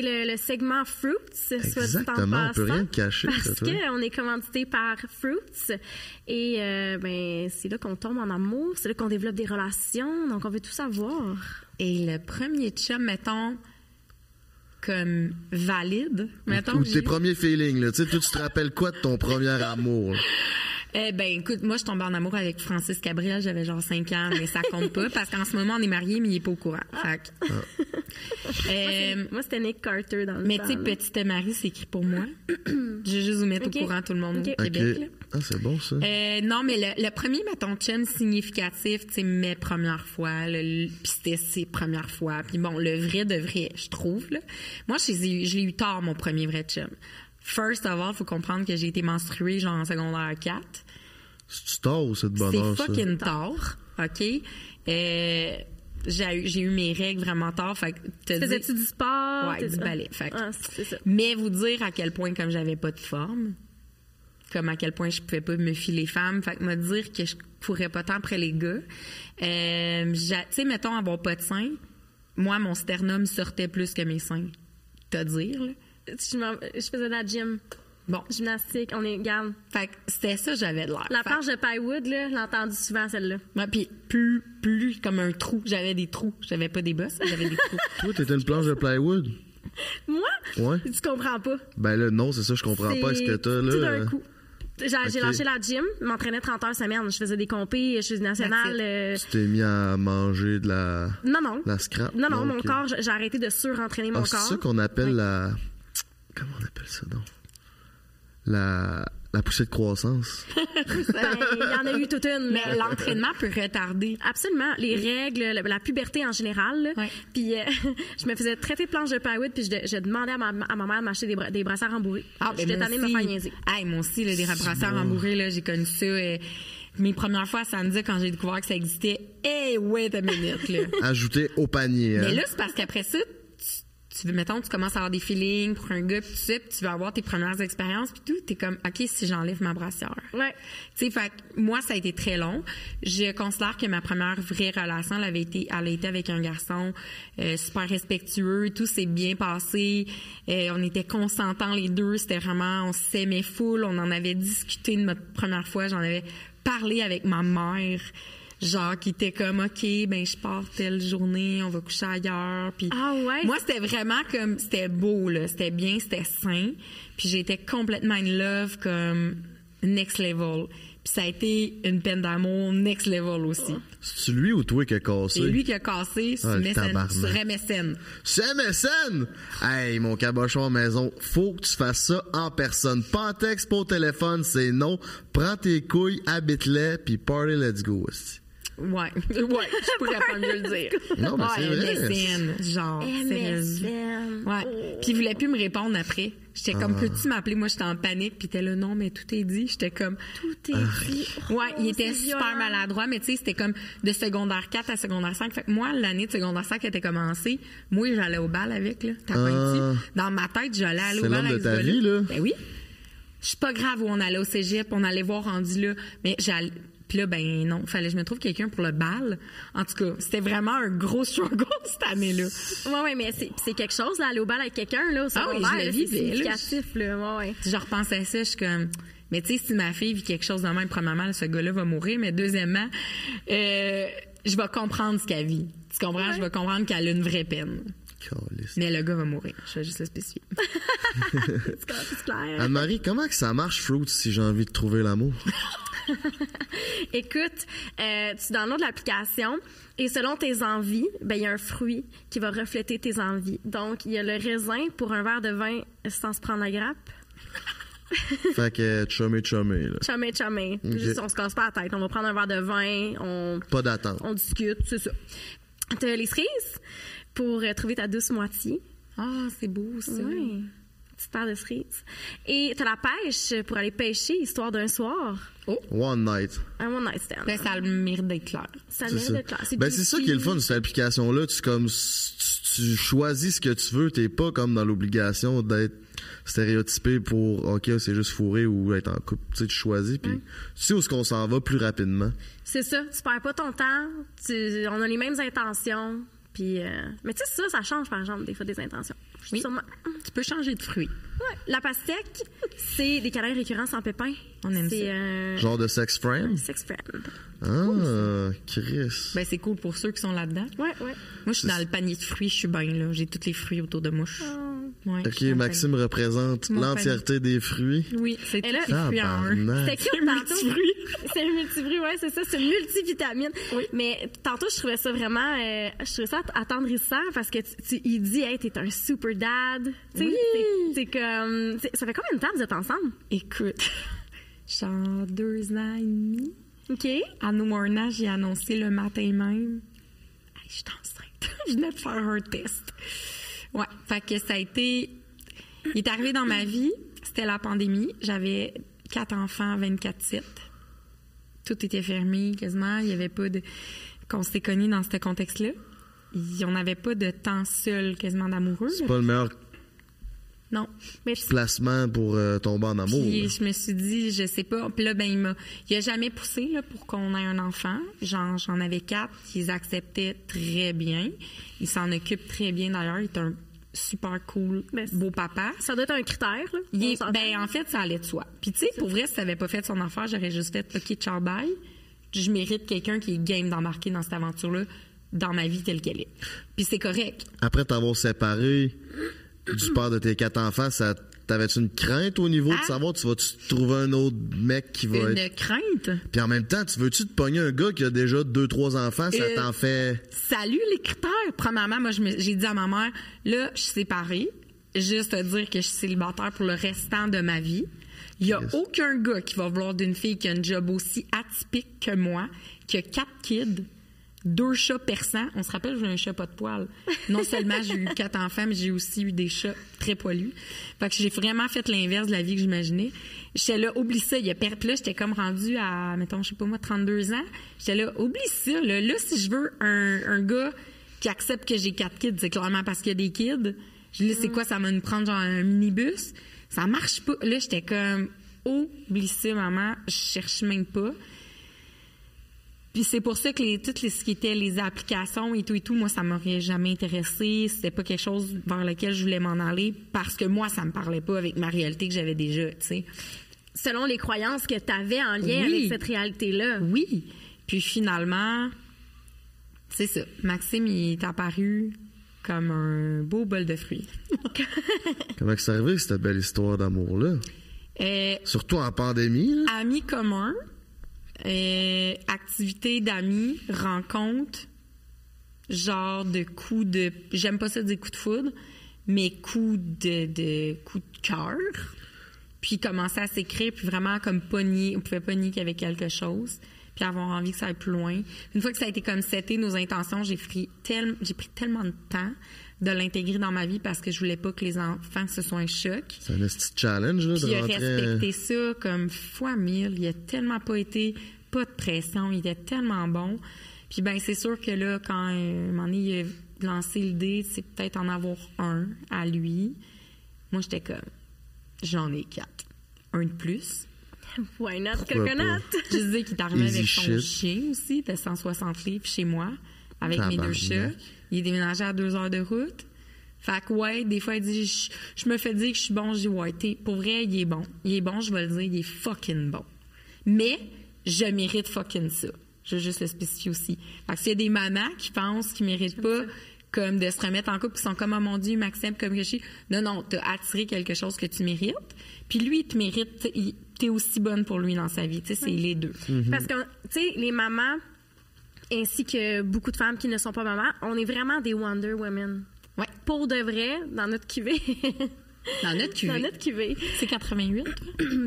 C'est le, segment Fruits. Exactement, on peut rien cacher. Parce qu'on est commandité par Fruits. Et euh, ben, c'est là qu'on tombe en amour, c'est là qu'on développe des relations, donc on veut tout savoir. Et le premier chum, mettons, comme valide, mettons. Ou tes premiers feelings, là. Tu sais, tu te rappelles quoi de ton premier amour? Eh ben, écoute, moi, je tombe en amour avec Francis Cabrel. J'avais genre 5 ans, mais ça compte pas parce qu'en ce moment, on est mariés, mais il est pas au courant. Fait euh, moi, c'était Nick Carter dans le Mais tu sais, Petite Marie, c'est écrit pour moi. J'ai juste vous mettre au courant tout le monde au Québec. Ah, c'est bon, ça. Euh, non, mais le, premier, mettons, chum significatif, tu sais, mes premières fois, puis c'était ses premières fois. Puis bon, le vrai de vrai, je trouve, là. Moi, j'ai eu tard, mon premier vrai chum. First of all, faut comprendre que j'ai été menstruée genre en secondaire 4. C'est tard ou c'est de bonheur, C'est fucking tard, OK? Euh, j'ai eu mes règles vraiment tard. Fait Faisais-tu du sport? Ouais, du ballet. Ah, mais vous dire à quel point, comme j'avais pas de forme, comme à quel point je pouvais pas me filer femmes, fait que me dire que je pourrais pas tant après les gars. Euh, tu sais, mettons, avoir pas de seins, moi, mon sternum sortait plus que mes seins. T'as dire, là je, faisais de la gym. Bon. Gymnastique, on est garde. Fait que c'était ça, j'avais de l'air. La planche de plywood, là, j'ai entendu souvent celle-là. Ouais, puis plus, plus comme un trou. J'avais des trous. J'avais pas des bosses, j'avais des trous. Toi, t'étais une planche de plywood? Moi? Ouais. Tu comprends pas. Ben là, non, c'est ça, je comprends pas ce que t'as, là. Tout d'un coup. J'ai lâché la gym, m'entraînais 30 heures semaine. Je faisais des compés, je suis nationale. Euh... Tu t'es mis à manger de la. Non, non. La scrap? Non, non, mon corps, j'ai arrêté de surentraîner mon ah, corps. C'est ça qu'on appelle la comment on appelle ça donc? La, la poussée de croissance. Ben, il y en a eu toute une. Mais l'entraînement peut retarder. Absolument. Les règles, la, puberté en général. Puis euh, je me faisais traiter de planche de plywood, puis je, demandais à ma, à ma mère de m'acheter des, des brassards rembourrés. Ah, ben J'étais tannée de me faire niaiser. Hey, moi aussi, là, des brassards rembourrés, j'ai connu ça. Euh, mes premières fois à Sandy, quand j'ai découvert que ça existait, hey, wait a minute, là. Ajouter au panier. Mais hein. là, c'est parce qu'après ça, tu veux, mettons, tu commences à avoir des feelings pour un gars, puis tu sais, tu veux avoir tes premières expériences, puis tout, t'es comme, OK, si j'enlève ma brassière. Ouais. Tu sais, fait moi, ça a été très long. Je considère que ma première vraie relation, elle avait été, elle a été avec un garçon euh, super respectueux, tout s'est bien passé, euh, on était consentants les deux, c'était vraiment, on s'aimait full, on en avait discuté de notre première fois, j'en avais parlé avec ma mère. Genre qui était comme OK, ben je pars telle journée, on va coucher ailleurs. Puis ah ouais? moi c'était vraiment comme c'était beau là, c'était bien, c'était sain. Puis j'étais complètement in love comme next level. Puis ça a été une peine d'amour next level aussi. C'est lui ou toi qui a cassé? C'est lui qui a cassé sur ah, MSN. Sur MSN? Hey, mon cabochon à maison, faut que tu fasses ça en personne. Pas en texte, pas au téléphone, c'est non. Prends tes couilles, habite-les, puis party, let's go aussi. Ouais, ouais, je pourrais pas mieux le dire. Non, mais c'est vrai. MSN, genre. MSN. Ouais. Oh. Puis il voulait plus me répondre après. J'étais comme, ah. peux-tu m'appeler? Moi, j'étais en panique. Puis t'es là, non, mais tout est dit. J'étais comme... Tout est ah. dit. ouais, il était super maladroit. Mais tu sais, c'était comme de secondaire 4 à secondaire 5. Fait que moi, l'année de secondaire 5 était commencée. Moi, j'allais au bal avec, là. T'as pas dit? Dans ma tête, j'allais aller au bal avec de ta vie, là. Ben oui. Je suis pas grave où on allait au cégep, on allait voir rendu là. Mais j'allais puis là, ben non, fallait que je me trouve quelqu'un pour le bal. En tout cas, c'était vraiment un gros struggle cette année-là. Ouais, ouais, mais c'est quelque chose, là, aller au bal avec quelqu'un, là, au ah oui, je c'est significatif, là. Ouais, ouais. Si je repense à ça, je suis comme... Mais tu sais, si ma fille vit quelque chose de même, premièrement, ce gars-là va mourir, mais deuxièmement, euh, je vais comprendre ce qu'elle vit. Tu comprends? Je vais comprendre qu'elle a une vraie peine. Mais le gars va mourir. Je vais juste le spécifier. c'est clair. Anne-Marie, comment que ça marche, Fruit, si j'ai envie de trouver l'amour? Écoute, euh, tu downloads l'application et selon tes envies, ben il y a un fruit qui va refléter tes envies. Donc, il y a le raisin pour un verre de vin sans se prendre la grappe. fait que chumé chumé là. Chumé chumé. Juste on se casse pas la tête. On va prendre un verre de vin, on pas d'attente. On discute, c'est ça. T'as les cerises pour euh, trouver ta douce moitié. Ah, c'est beau ça. Oui. Petite paire de cerises. Et t'as la pêche pour aller pêcher histoire d'un soir. Oh. One night. Un one night stand. Ben, ça a le mérite d'être clair. Ça a le mérite d'être clair. C'est ben, c'est ça qui est le fun de cette application-là. Tu, comme, tu, choisis ce que tu veux. T'es pas comme dans l'obligation d'être stéréotypé pour OK, c'est juste fourré ou être en couple. Tu sais, tu choisis. Puis tu sais où est-ce qu'on s'en va plus rapidement. C'est ça. Tu perds pas ton temps. on a les mêmes intentions. Puis, euh, mais tu sais, ça, ça change, par exemple, des fois, des intentions. Oui. Tu peux changer de fruit. Ouais. La pastèque, c'est des câlins récurrents sans pépins. On aime ça. Genre de sex friend? sex friend. Ah, Chris. Ben, c'est cool pour ceux qui sont là-dedans. Ouais, ouais. Moi, je suis dans le panier de fruits, je suis bien, là. J'ai tous les fruits autour de moi. Oh. Ouais, ok, Maxime représente l'entièreté des fruits. Oui, c'est tout les fruits en un. C'est cute tantôt. C'est un multifruit, ouais, c'est ça, c'est une multivitamine. Oui. Mais tantôt, je trouvais ça vraiment, euh, je trouvais ça attendrissant parce que tu, il dit, hey, t'es un super dad. Oui. C'est comme, ça fait combien de temps que vous êtes ensemble? Écoute, genre deux ans et demi. OK. À nos âge, j'ai annoncé le matin même. Hey, je suis enceinte. je venais de faire un test. Ouais, fait que ça a été. Il est arrivé dans ma vie, c'était la pandémie. J'avais quatre enfants, 24-7. Tout était fermé quasiment. Il n'y avait pas de. Qu'on s'est connus dans ce contexte-là. On n'avait pas de temps seul quasiment d'amoureux. C'est pas le meilleur non. Mais placement pour euh, tomber en amour. Puis je me suis dit, je sais pas. Puis là, ben, il m'a, il a jamais poussé là, pour qu'on ait un enfant. Genre, j'en avais quatre. Ils acceptaient très bien. Il s'en occupe très bien d'ailleurs. Il est un super cool, ben, beau papa. Ça doit être un critère, là. ben, en fait, ça allait de soi. Puis, tu sais, pour vrai, si ça avait pas fait son affaire, j'aurais juste fait, OK, ciao, bye. Je mérite quelqu'un qui est game d'embarquer dans cette aventure-là dans ma vie telle qu'elle est. Puis c'est correct. Après t'avoir séparé, du père de tes quatre enfants, ça T'avais-tu une crainte au niveau de ah. savoir, tu vas-tu trouver un autre mec qui va une crainte? Puis en même temps, tu veux-tu te pogner un gars qui a déjà deux, trois enfants, ça euh, t'en fait... Salut les critères! Premièrement, moi, j'ai dit à ma mère, là, je suis séparée, juste te dire que je suis célibataire pour le restant de ma vie. Il y a aucun gars qui va vouloir d'une fille qui a un job aussi atypique que moi, qui a quatre kids, deux chats persans. On se rappelle, j'ai un chat pas de poils. Non seulement j'ai eu quatre enfants, mais j'ai aussi eu des chats très poilus. Fait que j'ai vraiment fait l'inverse de la vie que j'imaginais. J'étais là, oublie ça. Il y a Puis là, j'étais comme rendue à, mettons, je sais pas moi, 32 ans. J'étais là, oublie ça. Là, là si je veux un, un gars qui accepte que j'ai quatre kids, c'est clairement parce qu'il y a des kids. Je dis, c'est quoi, ça va me prendre genre un minibus? Ça marche pas. Là, j'étais comme, oublie ça, maman. Je cherche même pas. Puis c'est pour ça que les, toutes les, ce qui était les applications et tout et tout, moi, ça m'aurait jamais intéressé. C'était pas quelque chose vers lequel je voulais m'en aller parce que moi, ça me parlait pas avec ma réalité que j'avais déjà, tu sais. Selon les croyances que tu avais en lien avec cette réalité-là. Oui. Puis finalement, c'est ça. Maxime, il est apparu comme un beau bol de fruits. Comment c'est arrivé, cette belle histoire d'amour-là? Euh, Surtout en pandémie. Amis communs, euh, activités d'amis, rencontres, genre de coups de. J'aime pas ça dire coups de foudre, mais coups de, de coups de cœur. Puis commencer à s'écrire, puis vraiment comme pogner, on pouvait pogner qu'il y avait quelque chose puis avoir envie que ça aille plus loin. Une fois que ça a été comme c'était nos intentions, j'ai pris, j'ai pris tellement de temps de l'intégrer dans ma vie parce que je voulais pas que les enfants se soient un choc. C'est un petit challenge, là, Puis de respecter ça comme fois mille. Il a tellement pas été, pas de pression, il était tellement bon. Puis ben c'est sûr que là, quand euh, un moment donné, il a lancé l'idée, c'est peut-être en avoir un à lui. Moi, j'étais comme, j'en ai quatre. Un de plus. Why not coconut? Je disais qu'il arrivé avec son chien aussi, de 160 livres chez moi, avec mes deux chats. Il est déménagé à deux heures de route. Fait que, ouais, des fois, il dit, je, me fais dire que je suis bon, dis, ouais, pour vrai, il est bon. Il est bon, je vais le dire, il est fucking bon. Mais, je mérite fucking ça. Je veux juste le spécifier aussi. Fait que s'il y a des mamans qui pensent qu'ils méritent pas, comme de se remettre en couple, qui sont comme, oh mon Dieu, Maxime, comme que je suis. Non, non, t'as attiré quelque chose que tu mérites. Puis lui, il te mérite, t'es aussi bonne pour lui dans sa vie. Tu sais, c'est les deux. Mhm. Parce que, tu sais, les mamans, ainsi que beaucoup de femmes qui ne sont pas mamans, on est vraiment des Wonder Women. Ouais. Pour de vrai, dans notre cuvée. Dans notre cuvée. Dans notre cuvée. C'est 88?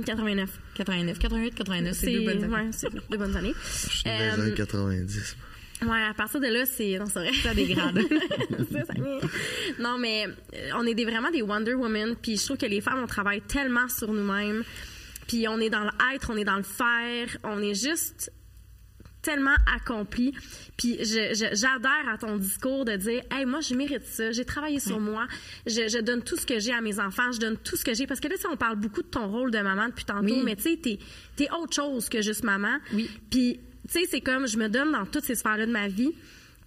89. 89. 88, 89, c'est deux bonnes années. Ouais, c'est deux bonnes années. Je suis dans les années 90. Ouais, à partir de là, c'est non, c'est vrai. Ça dégrade. non, mais euh, on est des, vraiment des Wonder Women. Puis je trouve que les femmes, on travaille tellement sur nous-mêmes. Puis on est dans l'être, on est dans le faire. On est juste tellement accompli. Puis j'adhère à ton discours de dire Hey, moi, je mérite ça. J'ai travaillé sur moi. Je, je, donne tout ce que j'ai à mes enfants. Je donne tout ce que j'ai. Parce que là, on parle beaucoup de ton rôle de maman depuis tantôt, mais tu sais, t'es es autre chose que juste maman. Oui. Puis tu sais, c'est comme je me donne dans toutes ces sphères-là de ma vie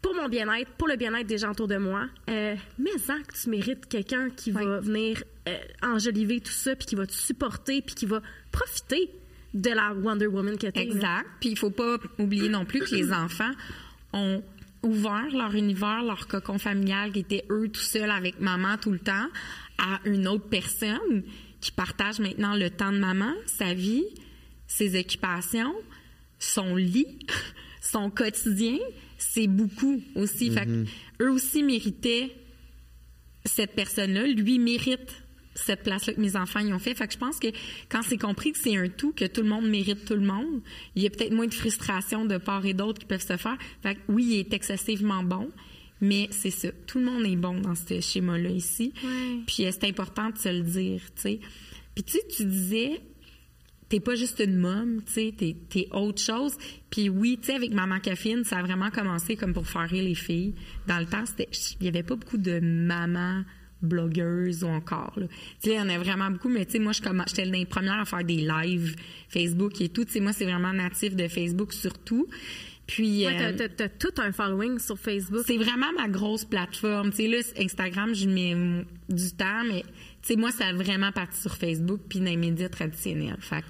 pour mon bien-être, pour le bien-être des gens autour de moi. Euh, mais ça que tu mérites quelqu'un qui va venir euh, enjoliver tout ça, puis qui va te supporter, puis qui va profiter de la Wonder Woman que tu Exact. Puis il faut pas oublier non plus que les enfants ont ouvert leur univers, leur cocon familial qui était eux tout seuls avec maman tout le temps à une autre personne qui partage maintenant le temps de maman, sa vie, ses occupations son lit, son quotidien, c'est beaucoup aussi. Mm-hmm. eux aussi méritaient cette personne-là. Lui mérite cette place-là que mes enfants y ont fait. Fait que je pense que quand c'est compris que c'est un tout, que tout le monde mérite tout le monde, il y a peut-être moins de frustration de part et d'autre qui peuvent se faire. Fait que oui, il est excessivement bon, mais c'est ça. Tout le monde est bon dans ce schéma-là ici. Puis c'est important de se le dire, tu sais. Puis tu sais, tu disais, t'es pas juste une môme, tu sais, t'es, es autre chose. Puis oui, tu sais, avec Maman Caffine, ça a vraiment commencé comme pour faire rire les filles. Dans le temps, il y avait pas beaucoup de mamans blogueuses ou encore. Tu sais, il y en a vraiment beaucoup, mais tu sais, moi, j'étais l'une des premières à faire des lives Facebook et tout. Tu sais, moi, c'est vraiment natif de Facebook surtout. Puis, ouais, t'as, euh, tout un following sur Facebook. C'est vraiment ma grosse plateforme. Tu sais, là, Instagram, je mets du temps, mais sais, moi, ça a vraiment parti sur Facebook puis dans les médias traditionnels. Fait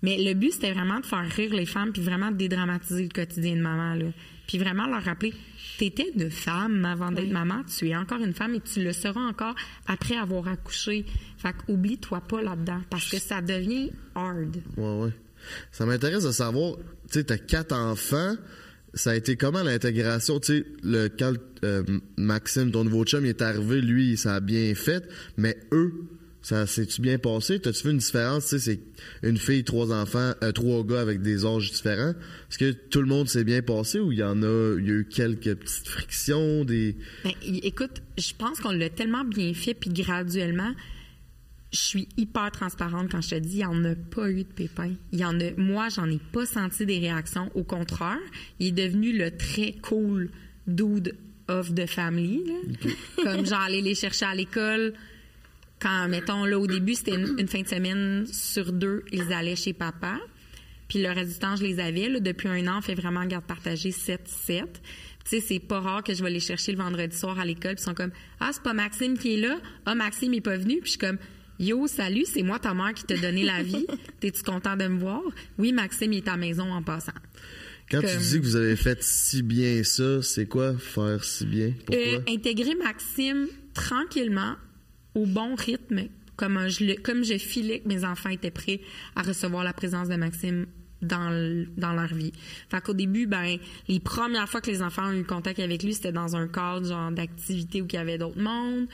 mais le but, c'était vraiment de faire rire les femmes puis vraiment de dédramatiser le quotidien de maman, là. Puis vraiment leur rappeler, t'étais de femme avant d'être maman, tu es encore une femme et tu le seras encore après avoir accouché. Fait oublie-toi pas là-dedans parce que ça devient hard. Ouais, ouais. Ça m'intéresse de savoir, tu sais, t'as quatre enfants, ça a été comment l'intégration? Tu sais, le, quand euh, Maxime, ton nouveau chum, il est arrivé, lui, ça a bien fait, mais eux, ça s'est-tu bien passé? T'as-tu vu une différence? Tu sais, c'est une fille, trois enfants, euh, trois gars avec des âges différents. Est-ce que tout le monde s'est bien passé ou il y en a, il y a eu quelques petites frictions, des... Ben, écoute, je pense qu'on l'a tellement bien fait, puis graduellement, je suis hyper transparente quand je te dis, il n'y en a pas eu de pépins. Il y en a, moi, j'en ai pas senti des réactions. Au contraire, il est devenu le très cool dude of the family. Comme j'allais les chercher à l'école. Quand, mettons, là, au début, c'était une, fin de semaine sur deux, ils allaient chez papa. Puis le reste du temps, je les avais. depuis un an, on fait vraiment garde partagée 7-7. Tu sais, c'est pas rare que je vais les chercher le vendredi soir à l'école. Puis ils sont comme, ah, c'est pas Maxime qui est là? Ah, Maxime est pas venu. Puis je suis comme, Yo, salut, c'est moi ta mère qui t'a donné la vie. T'es-tu content de me voir? Oui, Maxime, il est à la maison en passant. Quand tu dis que vous avez fait si bien ça, c'est quoi faire si bien? Pourquoi? Euh, intégrer Maxime tranquillement, au bon rythme, comme je, comme je filais que mes enfants étaient prêts à recevoir la présence de Maxime dans, dans leur vie. Fait qu'au début, ben, les premières fois que les enfants ont eu contact avec lui, c'était dans un cadre genre d'activité où il y avait d'autres mondes,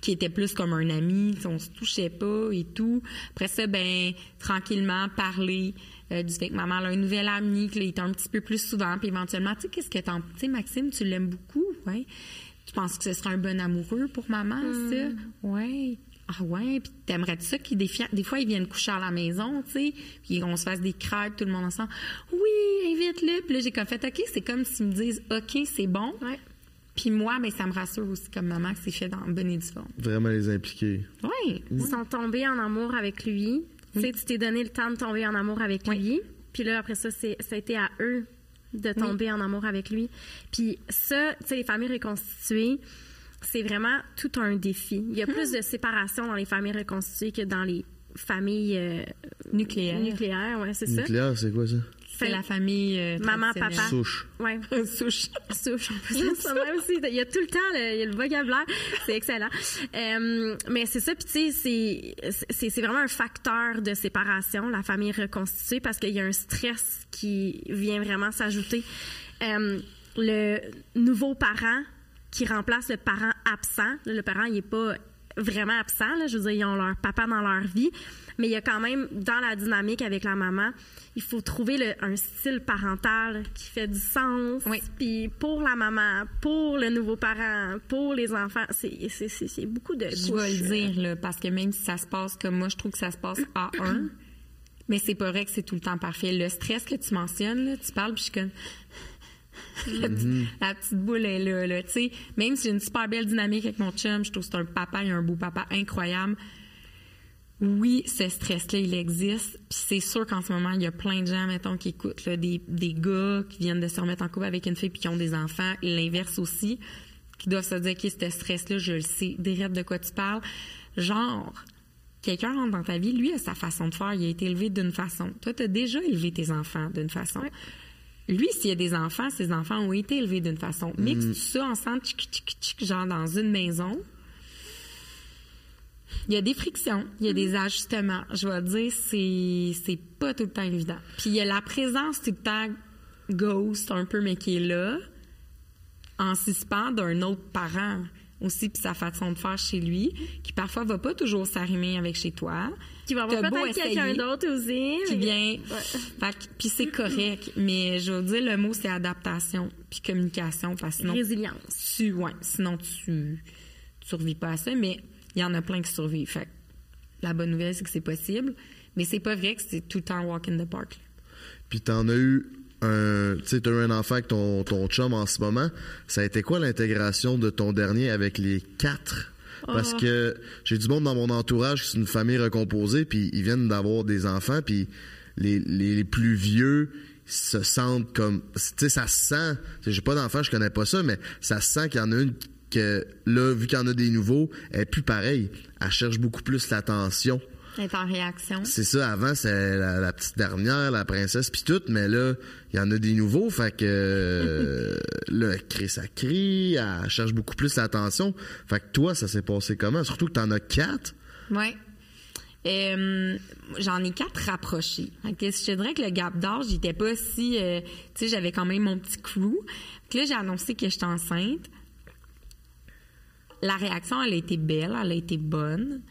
qui était plus comme un ami, on se touchait pas et tout. Après ça, ben, tranquillement, parler euh, du fait que maman a un nouvel ami, qu'il est un petit peu plus souvent, puis éventuellement, tu sais, qu'est-ce que t'en... Tu sais, Maxime, tu l'aimes beaucoup, ouais. Tu penses que ce serait un bon amoureux pour maman, ça? Hmm. Ouais. Ah ouais, puis t'aimerais ça qu'ils des, des fois ils viennent coucher à la maison, tu sais, puis on se fasse des crêpes tout le monde ensemble. Oui, invite-le. Puis là j'ai comme fait OK, c'est comme s'ils me disent OK, c'est bon. Ouais. Puis moi, mais ça me rassure aussi comme maman que c'est fait dans bonne et forme. Vraiment les impliquer. Oui. Ils sont tombés en amour avec lui. Tu sais, tu t'es donné le temps de tomber en amour avec lui. Puis là, après ça, c'est, ça a été à eux de tomber en amour avec lui. Puis ça, tu sais, les familles reconstituées, c'est vraiment tout un défi. Il y a plus de séparation dans les familles reconstituées que dans les familles euh, nucléaires. Nucléaires, ouais, c'est ça. Nucléaire, c'est quoi ça? C'est la famille euh, maman papa. Souche. Ouais souche. Souche ça. aussi il y a tout le temps le, il y a le vocabulaire. C'est excellent. Euh, mais c'est ça puis tu sais c'est c'est vraiment un facteur de séparation la famille reconstituée parce qu'il y a un stress qui vient vraiment s'ajouter. Euh, le nouveau parent qui remplace le parent absent le parent il est pas vraiment absent là, je veux dire ils ont leur papa dans leur vie mais il y a quand même dans la dynamique avec la maman il faut trouver le, un style parental qui fait du sens. Oui. Puis pour la maman, pour le nouveau parent, pour les enfants, c'est beaucoup de Je vais le dire, là, parce que même si ça se passe comme moi, je trouve que ça se passe à un. mais c'est pas vrai que c'est tout le temps parfait. Le stress que tu mentionnes, là, tu parles, puis je suis comme... Mm-hmm. la, petite, boule est là, là tu sais. Même si j'ai une super belle dynamique avec mon chum, je trouve que c'est un papa, il a un beau papa incroyable oui, ce stress-là, il existe. Puis c'est sûr qu'en ce moment, il y a plein de gens, mettons, qui écoutent, là, des, des gars qui viennent de se remettre en couple avec une fille puis qui ont des enfants, et l'inverse aussi, qui doivent se dire, OK, ce stress-là, je le sais, direct de quoi tu parles? Genre, quelqu'un rentre dans ta vie, lui a sa façon de faire, il a été élevé d'une façon. Toi, tu as déjà élevé tes enfants d'une façon. Lui, s'il y a des enfants, ses enfants ont été élevés d'une façon. Mixe mm. tout ça ensemble, genre dans une maison, il y a des frictions, il y a des ajustements. Je vais dire, c'est, c'est pas tout le temps évident. Puis il y a la présence tout le temps ghost un peu, mais qui est là, en suspens d'un autre parent aussi, puis sa façon de faire chez lui, qui parfois va pas toujours s'arrimer avec chez toi. Qui va avoir peut-être quelqu'un d'autre aussi. Qui vient. puis c'est correct, mais je veux dire, le mot, c'est adaptation, puis communication, parce que sinon... Résilience. Tu, ouais, sinon tu, tu survis pas à ça, mais il y en a plein qui survivent. Fait la bonne nouvelle, c'est que c'est possible, mais c'est pas vrai que c'est tout le temps walk in the park. Puis t'en as eu un, tu sais, as eu un enfant avec ton, ton chum en ce moment. Ça a été quoi l'intégration de ton dernier avec les quatre? Parce ah. que j'ai du monde dans mon entourage, c'est une famille recomposée, puis ils viennent d'avoir des enfants, puis les, les, plus vieux se sentent comme, tu sais, ça se sent. J'ai pas d'enfant, je connais pas ça, mais ça se sent qu'il y en a une que là, vu qu'il y en a des nouveaux, elle est plus pareille. Elle cherche beaucoup plus l'attention. Est en réaction. C'est ça. Avant, c'est la, petite dernière, la princesse, puis tout. Mais là, il y en a des nouveaux. Fait que euh, là, elle crie sa crie. Elle cherche beaucoup plus l'attention. Fait que toi, ça s'est passé comment? Surtout que tu en as quatre. Oui. Euh, j'en ai quatre rapprochés. je te dirais que le gap d'âge, j'étais pas si... Euh, tu sais, j'avais quand même mon petit crew. Puis là, j'ai annoncé que j'étais enceinte la réaction, elle a été belle, elle a été bonne.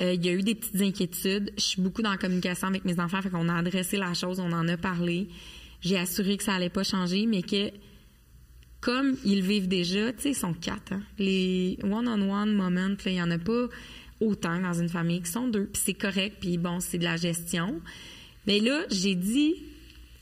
Euh, il y a eu des petites inquiétudes. Je suis beaucoup dans la communication avec mes enfants, fait qu'on a adressé la chose, on en a parlé. J'ai assuré que ça allait pas changer, mais que comme ils vivent déjà, tu sais, ils sont quatre. Hein. Les one-on-one moments, il y en a pas autant dans une famille qui sont deux. Puis c'est correct, puis bon, c'est de la gestion. Mais là, j'ai dit,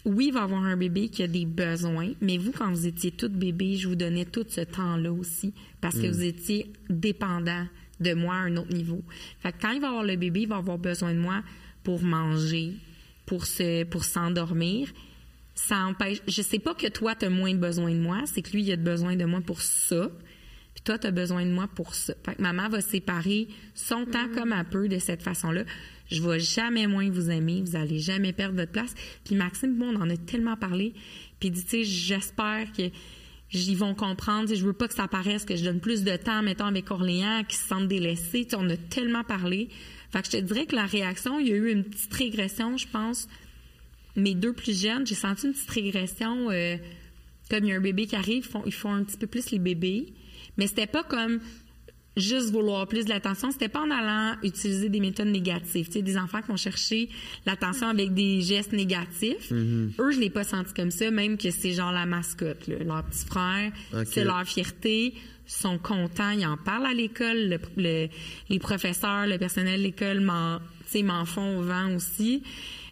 oui, il va avoir un bébé qui a des besoins, mais vous, quand vous étiez toute bébé, je vous donnais tout ce temps-là aussi parce que mm. vous étiez dépendant de moi à un autre niveau. Fait que quand il va avoir le bébé, il va avoir besoin de moi pour manger, pour se, pour s'endormir. Ça empêche. Je sais pas que toi, tu as moins besoin de moi, c'est que lui, il a besoin de moi pour ça. Puis toi, tu as besoin de moi pour ça. Fait que maman va séparer son temps mm. comme un peu de cette façon-là je vais jamais moins vous aimer, vous allez jamais perdre votre place. Puis Maxime, bon, on en a tellement parlé. Puis il dit, tu sais, j'espère que ils vont comprendre. Je veux pas que ça paraisse que je donne plus de temps, mettons, avec Orléans, qui se sentent délaissés. on a tellement parlé. Fait que je te dirais que la réaction, il y a eu une petite régression, je pense. Mes deux plus jeunes, j'ai senti une petite régression. Euh, comme il y a un bébé qui arrive, ils font, ils font un petit peu plus les bébés. Mais c'était pas comme juste vouloir plus de l'attention, c'était pas en allant utiliser des méthodes négatives. Tu sais, des enfants qui vont chercher l'attention avec des gestes négatifs. Mm-hmm. Eux, je l'ai pas senti comme ça, même que c'est genre la mascotte, leur petit frère, c'est leur fierté, sont contents, ils en parlent à l'école, les professeurs, le personnel de l'école m'en, font au vent aussi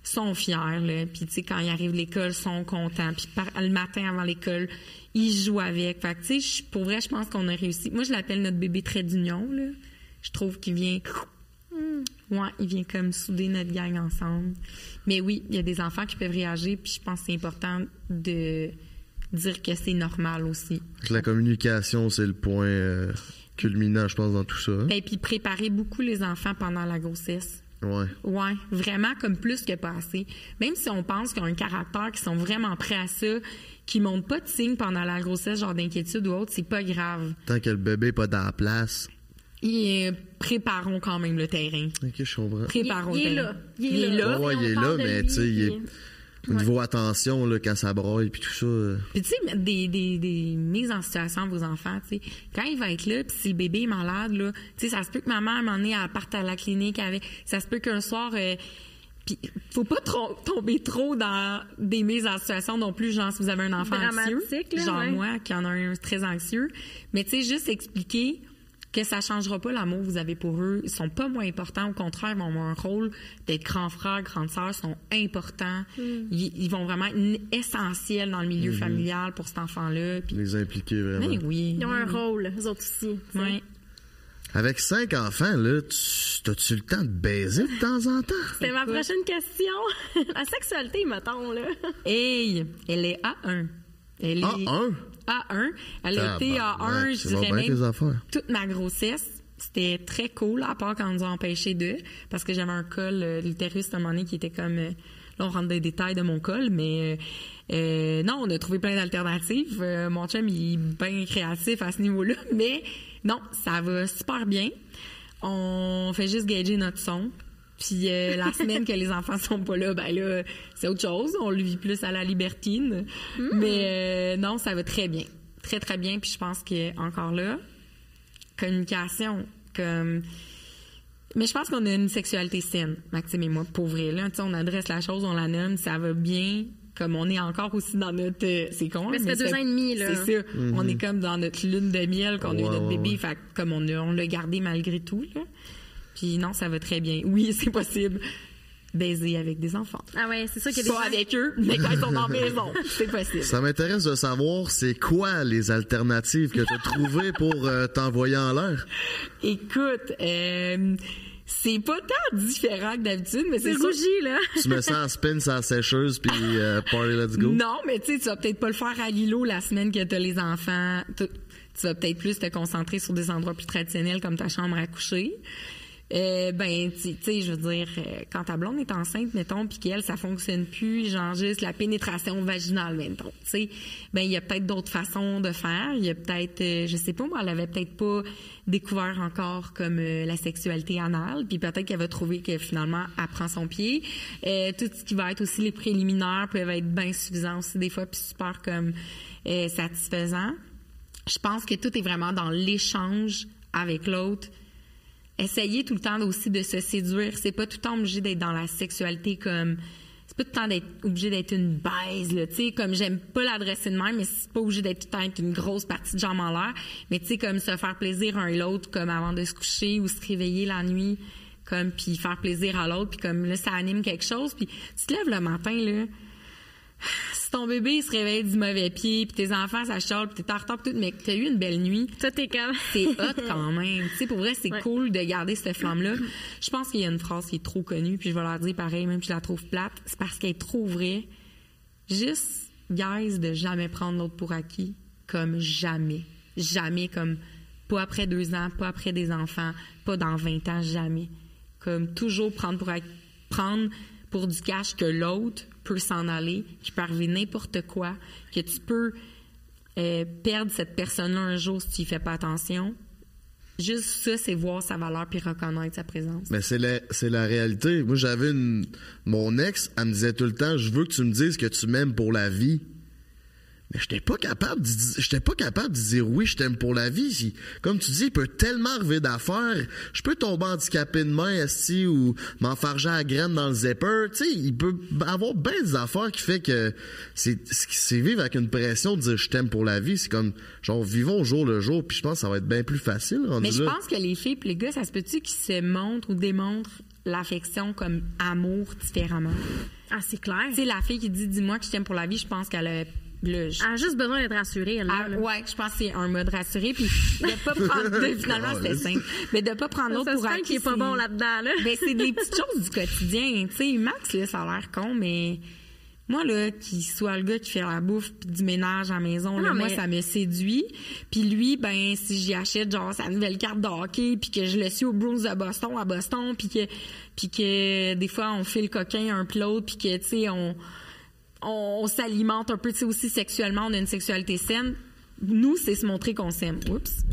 sont fiers là puis tu sais quand ils arrivent à l'école sont contents puis le matin avant l'école il joue avec. Fait que, tu sais, pour vrai, je pense qu'on a réussi. Moi, je l'appelle notre bébé trait d'union, là. Je trouve qu'il vient. Ouais, il vient comme souder notre gang ensemble. Mais oui, il y a des enfants qui peuvent réagir, puis je pense que c'est important de dire que c'est normal aussi. La communication, c'est le point euh, culminant, je pense, dans tout ça. Et ben, puis préparer beaucoup les enfants pendant la grossesse. Ouais. Ouais, vraiment comme plus que pas assez. Même si on pense qu'ils ont un caractère, qui sont vraiment prêts à ça, qui montrent pas de signes pendant la grossesse, genre d'inquiétude ou autre, c'est pas grave. Tant que le bébé n'est pas dans la place. Et préparons quand même le terrain. Ok, je comprends. Préparons il, le terrain. Il est là. Il est là. il est là, mais tu sais, au niveau attention, là, quand ça broye, puis tout ça. Euh. Puis tu sais, des, des, des mises en situation de vos enfants, tu sais, quand il va être là, puis si le bébé est malade, là, tu sais, ça se peut que maman, à un moment donné, elle parte à la clinique avec... Ça se peut qu'un soir... Euh, puis faut pas tomber trop dans des mises en situation non plus, genre si vous avez un enfant anxieux, genre moi qui en a un très anxieux, mais tu sais juste expliquer que ça changera pas l'amour que vous avez pour eux. Ils sont pas moins importants. Au contraire, ils vont avoir un rôle d'être grands frères, grandes sœurs, sont importants. Mm. Ils, vont vraiment être essentiels dans le milieu mm-hmm. familial pour cet enfant-là. Les impliquer vraiment. Ben oui. Ils ont un rôle, eux autres aussi. Oui. Avec cinq enfants, là, as-tu le temps de baiser de temps en temps? C'est ma prochaine question. La sexualité, mettons, là. Hey, elle est A1. Elle est... A1? A1. Elle a été A1, je dirais même, toute ma grossesse. C'était très cool, à part quand on nous a empêchés d'eux, parce que j'avais un col, euh, l'utérus, à un moment donné, qui était comme... Euh, là, on rentre dans les détails de mon col, mais... Euh, non, on a trouvé plein d'alternatives. mon chum, il est bien créatif à ce niveau-là, mais non, ça va super bien. On fait juste gager notre son. Puis la semaine que les enfants sont pas là, ben là, c'est autre chose. On le vit plus à la libertine. Hmm. Mais non, ça va très bien. Très, très bien. Puis je pense que encore là, communication, comme. Mais je pense qu'on a une sexualité saine, Maxime et moi, pour vrai. Là, on adresse la chose, on la nomme, ça va bien. Comme on est encore aussi dans notre. Euh, c'est con, mais, ça fait deux ans et demi, là. C'est ça. Mm-hmm. On est comme dans notre lune de miel qu'on a eu notre bébé. Fait comme on, on l'a gardé malgré tout, là. Puis non, ça va très bien. Oui, c'est possible baiser avec des enfants. Ah ouais, c'est ça qu'il y a des Pas avec eux, mais quand ils sont en maison, c'est possible. Ça m'intéresse de savoir c'est quoi les alternatives que tu as trouvées pour euh, t'envoyer en l'air? Écoute, euh, c'est pas tant différent que d'habitude, mais c'est rougi, là. tu mets ça en spin sa sécheuse, puis euh, party, let's go. Non, mais tu sais, tu vas peut-être pas le faire à l'îlot la semaine que t'as les enfants. Tu vas peut-être plus te concentrer sur des endroits plus traditionnels comme ta chambre à coucher. Euh, ben, tu sais, je veux dire, euh, quand ta blonde est enceinte, mettons, puis qu'elle, ça fonctionne plus, genre juste la pénétration vaginale, mettons, tu sais, ben, il y a peut-être d'autres façons de faire. Il y a peut-être, euh, je sais pas, moi, elle avait peut-être pas découvert encore comme la sexualité anale, puis peut-être qu'elle va trouver que finalement, elle prend son pied. tout ce qui va être aussi les préliminaires peuvent être bien suffisants aussi des fois, puis super comme satisfaisant. Je pense que tout est vraiment dans l'échange avec l'autre essayer tout le temps aussi de se séduire. C'est pas tout le temps obligé d'être dans la sexualité comme c'est pas tout le temps d'être obligé d'être une baise là, tu sais comme j'aime pas l'adresser de même mais c'est pas obligé d'être tout le temps une grosse partie de jambe en l'air, mais tu sais comme se faire plaisir un l'autre comme avant de se coucher ou se réveiller la nuit comme puis faire plaisir à l'autre puis comme là ça anime quelque chose. Puis tu te lèves le matin là si ton bébé se réveille du mauvais pied, puis tes enfants ça chiale, puis t'es en retard, tout, mais t'as eu une belle nuit. Toi, t'es comme. c'est hot quand même. tu sais, pour vrai, c'est cool de garder cette flamme-là. Je pense qu'il y a une phrase qui est trop connue, puis je vais leur dire pareil, même si je la trouve plate, c'est parce qu'elle est trop vraie. Juste, guys, de jamais prendre l'autre pour acquis, comme jamais. Jamais, comme pas après deux ans, pas après des enfants, pas dans 20 ans, jamais. Comme toujours prendre pour prendre pour du cash que l'autre s'en aller, qu'il peut arriver n'importe quoi, que tu peux euh, perdre cette personne-là un jour si tu y fais pas attention. Juste ça, c'est voir sa valeur puis reconnaître sa présence. Mais c'est la, c'est la réalité. Moi, j'avais une. Mon ex, elle me disait tout le temps Je veux que tu me dises que tu m'aimes pour la vie. Mais j'étais pas capable j'étais pas capable de dire oui, je t'aime pour la vie. Comme tu dis, il peut tellement arriver d'affaires. Je peux tomber handicapé de main assis ou m'enfarger à graine dans le zipper. Tu sais, il peut avoir bien des affaires qui fait que c'est, c'est vivre avec une pression de dire je t'aime pour la vie. C'est comme, genre, vivons au jour le jour, puis je pense que ça va être bien plus facile. Mais je pense que les filles et les gars, ça se peut-tu qu'ils se montrent ou démontrent l'affection comme amour différemment? Ah, c'est clair. Tu sais, la fille qui dit dis-moi que je t'aime pour la vie, je pense qu'elle a elle a juste besoin d'être rassurée, elle. Ah, ouais, je pense que c'est un mode rassuré. Puis de pas prendre. finalement, c'était simple. Mais de pas prendre l'autre pour acquis. qui est pas bon là-dedans, là. Ben, c'est des petites choses du quotidien. Tu sais, Max, là, ça a l'air con, mais. Moi, là, qu'il soit le gars qui fait la bouffe puis du ménage à la maison, là, moi, ça me séduit. Puis lui, ben, si j'y achète, genre, sa nouvelle carte de hockey puis que je le suis au Bruins de Boston, à Boston, puis que, puis que des fois, on fait le coquin un peu l'autre, puis que, tu sais, on on, s'alimente un peu, tu sais, aussi sexuellement, on a une sexualité saine. Nous, c'est se montrer qu'on s'aime. Oups.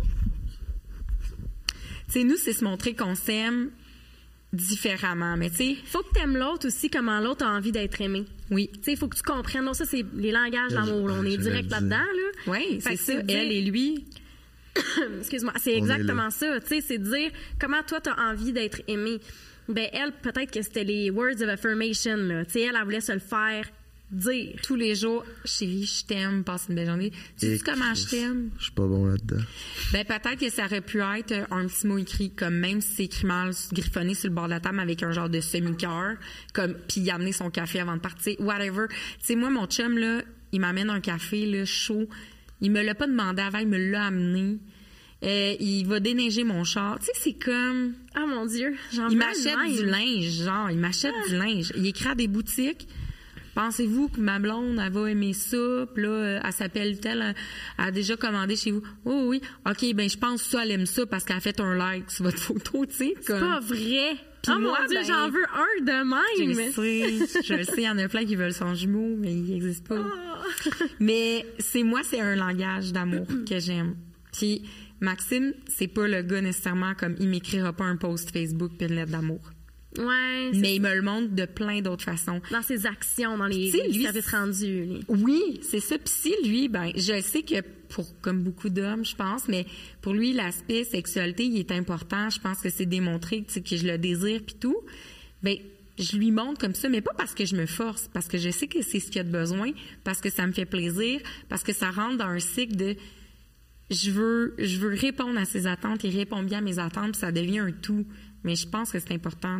Tu sais, nous, c'est se montrer qu'on s'aime différemment. Mais tu sais. Faut que tu aimes l'autre aussi, comment l'autre a envie d'être aimé. Oui. Tu sais, il faut que tu comprennes. Non, ça, c'est les langages d'amour. On est direct là-dedans, là. Oui, c'est ça. Elle et lui. Excuse-moi. C'est exactement ça. Tu sais, c'est dire comment toi, tu as envie d'être aimé. Ben, elle, peut-être que c'était les words of affirmation, là. Tu sais, elle, elle voulait se le faire dire tous les jours, chérie, je t'aime, passe une belle journée. Tu sais comment je t'aime? Je suis pas bon là-dedans. Ben, peut-être que ça aurait pu être un petit mot écrit, comme même si c'est écrit mal, griffonné sur le bord de la table avec un genre de semi-cœur, comme, puis il a amené son café avant de partir, whatever. Tu sais, moi, mon chum, là, il m'amène un café, là, chaud. Il me l'a pas demandé avant, il me l'a amené. Euh, il va déneiger mon char. Tu sais, c'est comme. Ah mon Dieu, Il m'achète du linge, genre, il m'achète du linge. Il écrit à des boutiques. Pensez-vous que ma blonde, elle va aimer ça? Puis là, euh, elle s'appelle telle, elle a déjà commandé chez vous. Oui, oui. OK, ben je pense que ça, elle aime ça parce qu'elle a fait un like sur votre photo, tu sais. C'est pas vrai. Oh moi, mon Dieu, ben, j'en veux un de même. Je sais, je sais, il y en a plein qui veulent son jumeau, mais il n'existe pas. Oh. mais c'est moi, c'est un langage d'amour que j'aime. Puis Maxime, c'est pas le gars nécessairement comme il m'écrira pas un post Facebook puis une lettre d'amour. Ouais, mais il me le montre de plein d'autres façons. Dans ses actions, dans les, les services rendus. Oui, c'est ça. Puis si lui, ben, je sais que pour comme beaucoup d'hommes, je pense, mais pour lui, l'aspect sexualité, il est important. Je pense que c'est démontré que je le désire puis tout. Ben, je lui montre comme ça, mais pas parce que je me force, parce que je sais que c'est ce qu'il a de besoin, parce que ça me fait plaisir, parce que ça rentre dans un cycle de je veux, je veux répondre à ses attentes, il répond bien à mes attentes, puis ça devient un tout. Mais je pense que c'est important.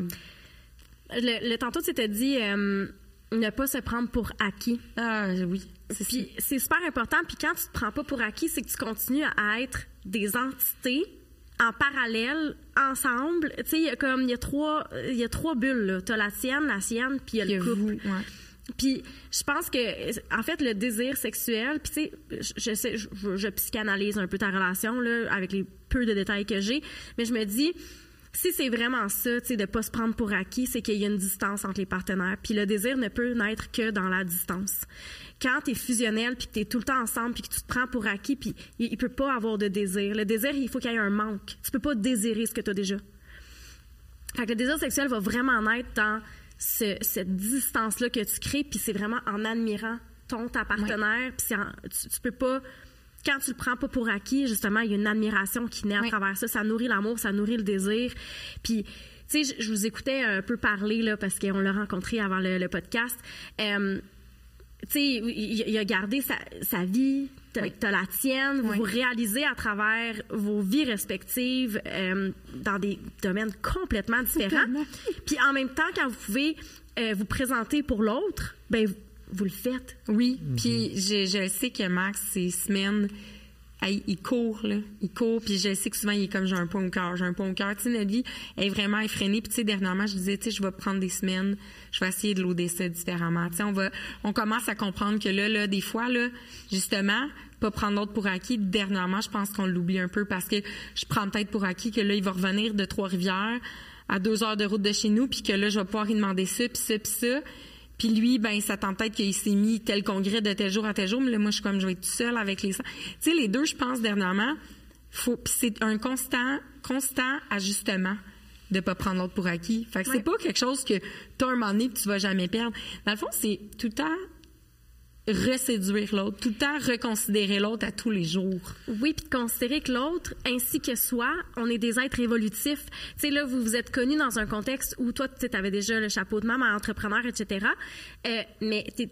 Le, tantôt, tu t'es dit euh, ne pas se prendre pour acquis. Ah oui. Puis c'est super important. Puis quand tu te prends pas pour acquis, c'est que tu continues à être des entités en parallèle, ensemble. Tu sais, il y a comme il y a trois, il y a trois bulles. Tu as la sienne, la sienne, puis il y a le couple. Puis je pense que en fait le désir sexuel, puis tu sais je, sais je, je, psychanalyse un peu ta relation là avec les peu de détails que j'ai, mais je me dis si c'est vraiment ça, tu sais, de pas se prendre pour acquis, c'est qu'il y a une distance entre les partenaires. Puis le désir ne peut naître que dans la distance. Quand tu es fusionnel, puis que tu es tout le temps ensemble, puis que tu te prends pour acquis, puis il, ne peut pas avoir de désir. Le désir, il faut qu'il y ait un manque. Tu peux pas désirer ce que tu as déjà. Fait que le désir sexuel va vraiment naître dans cette distance-là que tu crées, puis c'est vraiment en admirant ton, ta partenaire, puis tu, tu peux pas quand tu le prends pas pour acquis, justement, il y a une admiration qui naît à travers ça. Ça nourrit l'amour, ça nourrit le désir. Puis, tu sais, je, vous écoutais un peu parler, là, parce qu'on l'a rencontré avant le, podcast. Euh, tu sais, il, a gardé sa, vie, t'as la tienne, vous vous réalisez à travers vos vies respectives euh, dans des domaines complètement différents. Puis en même temps, quand vous pouvez euh, vous présenter pour l'autre, ben vous le faites? Oui, mhm. puis je, je, sais que Max, ces semaines, il court, là. Il court, puis je sais que souvent, il est comme j'ai un point au cœur, j'ai un point au cœur. Tu sais, notre vie est vraiment effrénée. Puis, tu sais, dernièrement, je disais, tu sais, je vais prendre des semaines, je vais essayer de l'auder ça différemment. Tu sais, on va, on commence à comprendre que là, là, des fois, là, justement, pas prendre l'autre pour acquis. Dernièrement, je pense qu'on l'oublie un peu parce que je prends peut-être pour acquis que là, il va revenir de Trois-Rivières à deux heures de route de chez nous, puis que là, je vais pouvoir lui demander ça, puis ça, puis ça Puis lui, ben, ça tente peut-être qu'il s'est mis tel congrès de tel jour à tel jour, mais là, moi, je suis comme, je vais être tout seul avec les... Tu sais, les deux, je pense, dernièrement, faut, c'est un constant, constant ajustement de pas prendre l'autre pour acquis. Fait que c'est pas quelque chose que tu as un moment donné que tu vas jamais perdre. Dans le fond, c'est tout le temps reséduire l'autre, tout le temps reconsidérer l'autre à tous les jours. Oui, puis de considérer que l'autre, ainsi que soi, on est des êtres évolutifs. Tu sais, là, vous vous êtes connus dans un contexte où toi, tu avais déjà le chapeau de maman, entrepreneur, etc. Euh, mais tu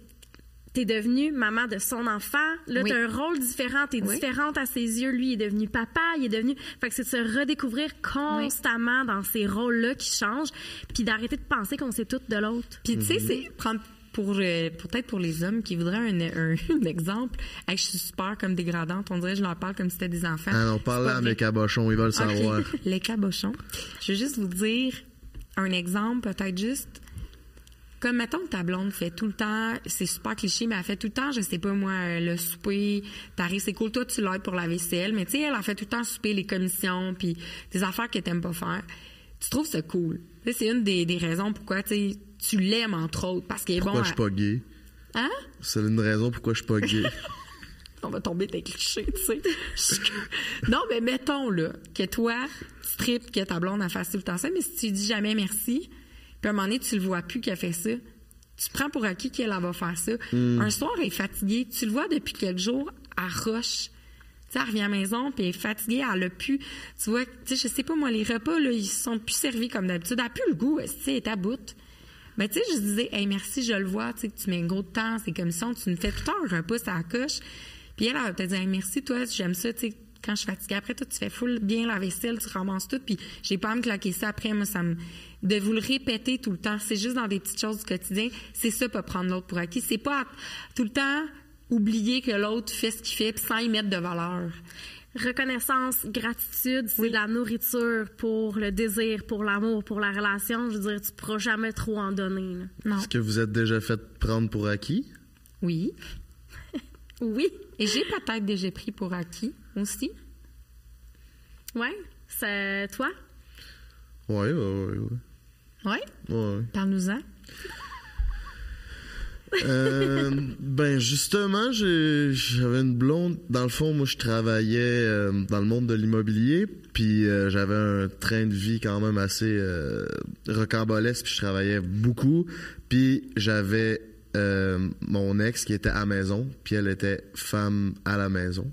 es devenue maman de son enfant. Là, tu as un rôle différent. Tu es différente à ses yeux. Lui, il est devenu papa. Il est devenu. Fait que c'est de se redécouvrir constamment dans ces rôles-là qui changent. Puis d'arrêter de penser qu'on sait tout de l'autre. Puis, tu sais, mhm. c'est prendre pour euh, peut-être pour les hommes qui voudraient un, un, exemple, je suis super comme dégradante. On dirait que je leur parle comme si c'était des enfants. Ah non, parle à mes cabochons, ils veulent savoir. les cabochons. Je vais juste vous dire un exemple, peut-être juste. Comme, mettons, ta blonde fait tout le temps, c'est super cliché, mais elle fait tout le temps, je sais pas moi, le souper, t'arrives, c'est cool, toi, tu l'aides pour la vaisselle, mais tu sais, elle a fait tout le temps souper, les commissions, puis des affaires qu'elle t'aime pas faire. Tu trouves ça cool. C'est une des, des raisons pourquoi, tu sais, tu l'aimes, entre autres, parce qu'il est pourquoi bon. Pourquoi je suis pas gay? Hein? C'est une raison pourquoi je suis pas gay. On va tomber des clichés, tu sais. non, mais mettons, là, que toi, tu tripes que ta blonde a fait tout le temps ça, mais si tu dis jamais merci, puis à un moment donné, tu le vois plus qu'elle fait ça, tu prends pour acquis qu'elle va faire ça. Hmm. Un soir, elle est fatiguée, tu le vois depuis quelques jours, à roche. Tu sais, elle revient à la maison, puis elle est fatiguée, elle a pu. Tu vois, tu sais, je sais pas, moi, les repas, là, ils sont plus servis comme d'habitude. Elle a plus le goût, tu sais, elle est à bout. Mais tu sais, je disais, hey, merci, je le vois, tu sais, que tu mets un gros temps, c'est comme ça, tu nous fais tout un repas, ça coche. Puis elle, elle va te dire, merci, toi, j'aime ça, tu sais, quand je suis fatiguée. Après, toi, tu fais full bien la vaisselle, tu ramasses tout, puis j'ai pas à me claquer ça après, moi, ça me. De vous le répéter tout le temps, c'est juste dans des petites choses du quotidien, c'est ça, pas prendre l'autre pour acquis. C'est pas tout le temps oublier que l'autre fait ce qu'il fait, puis sans y mettre de valeur reconnaissance, gratitude, c'est la nourriture pour le désir, pour l'amour, pour la relation. Je veux dire, tu ne pourras jamais trop en donner. Non. Est-ce que vous êtes déjà fait prendre pour acquis? Oui. oui. Et j'ai peut-être déjà pris pour acquis aussi. Oui. C'est toi? Oui, oui, oui. Oui? Oui. Parle-nous-en. Euh, ben justement, j'avais une blonde. Dans le fond, moi, je travaillais euh, dans le monde de l'immobilier, puis euh, j'avais un train de vie quand même assez rocambolesque, puis je travaillais beaucoup. Puis j'avais mon ex qui était à maison, puis elle était femme à la maison.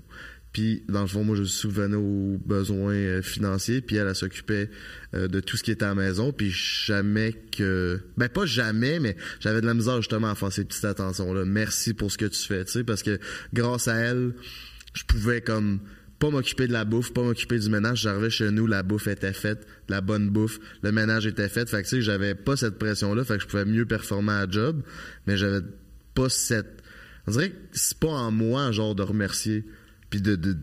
Puis, dans le fond, moi, je souvenais aux besoins euh, financiers, puis elle, elle s'occupait euh, de tout ce qui était à la maison, puis jamais que... Ben, pas jamais, mais j'avais de la misère, justement, à faire ces petites attentions-là. Merci pour ce que tu fais, tu sais, parce que grâce à elle, je pouvais, comme, pas m'occuper de la bouffe, pas m'occuper du ménage. J'arrivais chez nous, la bouffe était faite, la bonne bouffe, le ménage était fait. Fait que, tu sais, j'avais pas cette pression-là, fait que je pouvais mieux performer à job, mais j'avais pas cette... On dirait que c'est pas en moi, genre, de remercier puis de,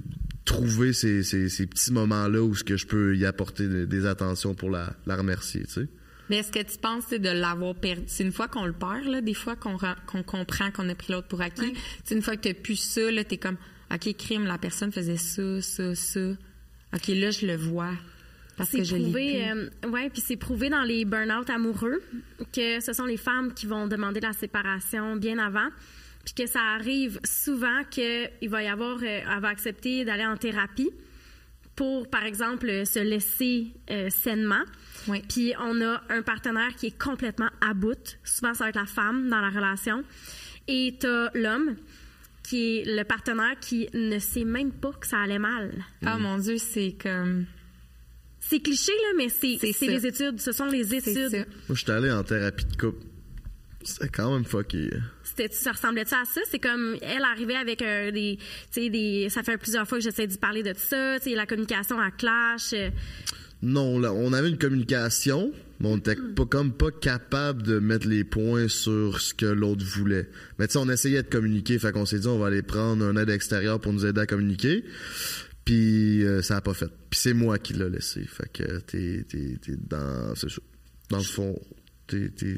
trouver ces, petits moments-là où ce que je peux y apporter des, attentions pour la, remercier, tu sais. Mais est-ce que tu penses de l'avoir perdu? C'est une fois qu'on le perd, là, des fois qu'on comprend qu'on a pris l'autre pour acquis. C'est une fois que tu n'as plus ça, là, es comme, OK, crime, la personne faisait ça, ça, ça. OK, là, je le vois. Parce que je prouvé, euh, ouais, puis c'est prouvé dans les burn-out amoureux que ce sont les femmes qui vont demander la séparation bien avant puis que ça arrive souvent qu'il va y avoir, euh, elle va accepter d'aller en thérapie pour, par exemple, se laisser euh, sainement. Puis on a un partenaire qui est complètement à bout. Souvent, ça va être la femme dans la relation. Et tu as l'homme qui est le partenaire qui ne sait même pas que ça allait mal. Ah mon Dieu, c'est comme... C'est cliché, là, mais c'est les études. Ce sont les études. Moi, je suis allé en thérapie de couple. C'est quand même fucké. Ça ressemblait-tu à ça? C'est comme, elle arrivait avec des, des... Ça fait plusieurs fois que j'essaie de parler de ça, la communication à clash. Euh. Non, là, on avait une communication, mais on était pas comme pas capable de mettre les points sur ce que l'autre voulait. Mais tu sais, on essayait de communiquer, fait qu'on s'est dit on va aller prendre un aide extérieur pour nous aider à communiquer. Puis euh, ça a pas fait. Puis c'est moi qui l'ai laissé. Fait que t'es, t'es, dans, dans le fond,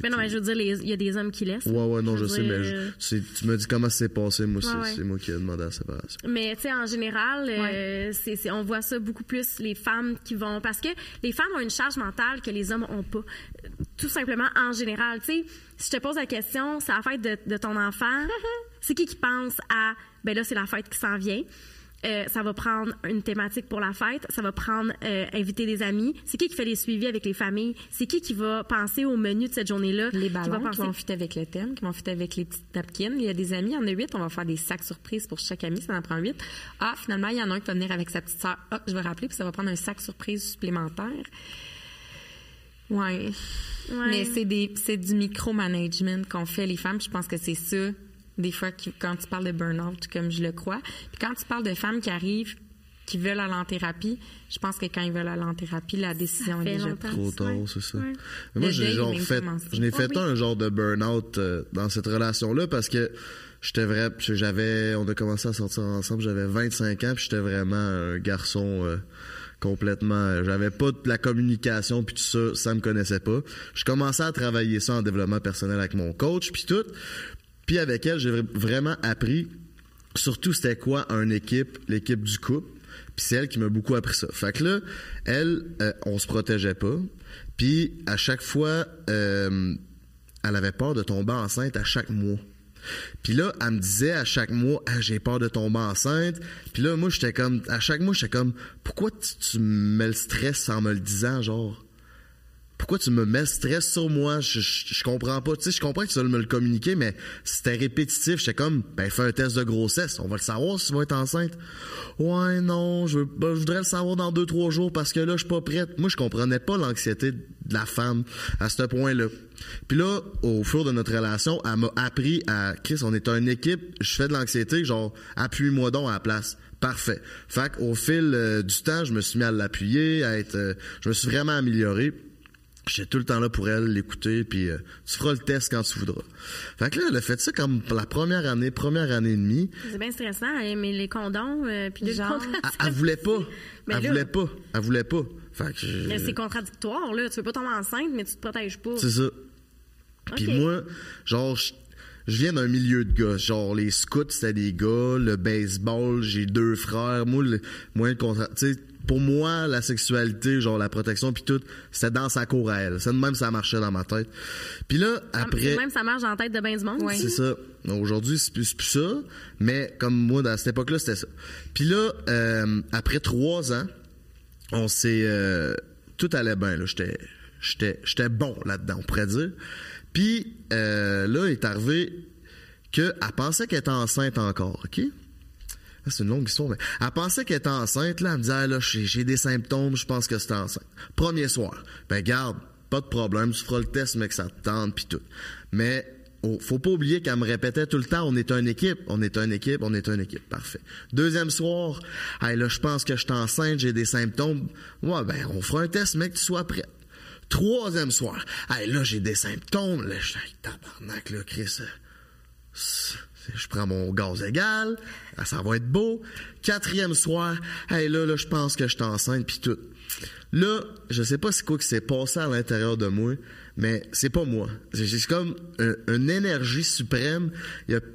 mais non, mais je veux dire, il y a des hommes qui laissent. Ouais, ouais, non, je, sais, mais tu me dis comment c'est passé, moi, c'est moi qui ai demandé la séparation. Mais, tu sais, en général, euh, c'est on voit ça beaucoup plus, les femmes qui vont. Parce que les femmes ont une charge mentale que les hommes n'ont pas. Tout simplement, en général. Tu sais, si je te pose la question, c'est la fête de, de ton enfant, c'est qui qui pense à, ben là, c'est la fête qui s'en vient? Euh, ça va prendre une thématique pour la fête, ça va prendre euh, inviter des amis. C'est qui qui fait les suivis avec les familles? C'est qui qui va penser au menu de cette journée-là? Les ballons qui, vont fitter avec le thème, qui vont fitter avec les petites napkins. Il y a des amis, il y en a huit, on va faire des sacs surprises pour chaque ami, ça en prend huit. Ah, finalement, il y en a un qui va venir avec sa petite sœur. Ah, je vais rappeler, puis ça va prendre un sac surprise supplémentaire. Ouais. ouais. Mais c'est des c'est du micromanagement qu'on fait les femmes, je pense que c'est ça des fois quand tu parles de burn-out, comme je le crois. Puis quand tu parles de femmes qui arrivent, qui veulent aller en thérapie, je pense que quand ils veulent aller en thérapie, la décision est déjà prise. Trop tôt, c'est ça. moi, j'ai genre fait, je n'ai fait un genre de burn-out euh, dans cette relation-là parce que j'étais vrai, j'avais, on a commencé à sortir ensemble, j'avais 25 ans, puis j'étais vraiment un garçon euh, complètement, euh, j'avais pas de la communication puis tout ça, ça me connaissait pas. Je commençais à travailler ça en développement personnel avec mon coach puis tout. Puis avec elle, j'ai vraiment appris surtout c'était quoi une équipe, l'équipe du couple. Puis c'est elle qui m'a beaucoup appris ça. Fait que là, elle, euh, on se protégeait pas. Puis à chaque fois, euh, elle avait peur de tomber enceinte à chaque mois. Puis là, elle me disait à chaque mois, ah, j'ai peur de tomber enceinte. Puis là, moi, j'étais comme, à chaque mois, j'étais comme, pourquoi tu, me le stress en me le disant, genre? Pourquoi tu me mets stress sur moi? Je, je, comprends pas. Tu sais, je comprends que tu veux me le communiquer, mais c'était répétitif. J'étais comme, ben, fais un test de grossesse. On va le savoir si tu vas être enceinte. Ouais, non, je, ben, je voudrais le savoir dans deux, trois jours parce que là, je suis pas prête. Moi, je comprenais pas l'anxiété de la femme à ce point-là. Puis là, au fur de notre relation, elle m'a appris à, Chris, on est une équipe, je fais de l'anxiété, genre, appuie-moi donc à la place. Parfait. Fait qu'au fil euh, du temps, je me suis mis à l'appuyer, à être, euh, je me suis vraiment amélioré. J'étais tout le temps là pour elle, l'écouter, puis euh, tu feras le test quand tu voudras. Fait que là, elle a fait ça comme pour la première année, première année et demie. C'est bien stressant, hein, mais les condoms, euh, puis les genre... Elle, voulait pas. elle voulait pas. Elle voulait pas. Fait que mais c'est contradictoire, là. Tu veux pas tomber enceinte, mais tu te protèges pas. C'est ça. Puis moi, genre, je, viens d'un milieu de gars. Genre, les scouts, c'était des gars. Le baseball, j'ai deux frères. Moi, le, moi, le contrat... Tu sais, pour moi, la sexualité, genre la protection puis tout, c'était dans sa cour à elle. C'est de même ça marchait dans ma tête. Puis là, ah, après... même ça marche dans la tête de ben du monde. C'est ça. Aujourd'hui, c'est plus, plus, ça, mais comme moi, à cette époque-là, c'était ça. Puis là, euh, après trois ans, on s'est... Euh, tout allait bien, là. J'étais... J'étais, j'étais bon là-dedans, on pourrait dire. Puis euh, là, il est arrivé qu'elle pensait qu'elle était enceinte encore, OK? Ah, c'est une longue histoire, mais elle pensait qu'elle était enceinte, là, elle me disait, là, j'ai des symptômes, je pense que c'est enceinte. Premier soir. Ben, garde, pas de problème, tu feras le test, mais que ça te tente, puis tout. Mais, oh, faut pas oublier qu'elle me répétait tout le temps, on est une équipe, on est une équipe, on est une équipe. Parfait. Deuxième soir, hey, là, je pense que je suis enceinte, j'ai des symptômes. Ouais, ben, on fera un test, mais que tu sois prêt. Troisième soir, hey, là, j'ai des symptômes, je suis tabarnak, là, Chris. Je prends mon gaz égal, ça va être beau. Quatrième soir, hey là, là, je pense que je suis enceinte, puis tout. Là, je sais pas c'est quoi qui s'est passé à l'intérieur de moi, mais c'est pas moi. C'est comme une énergie suprême.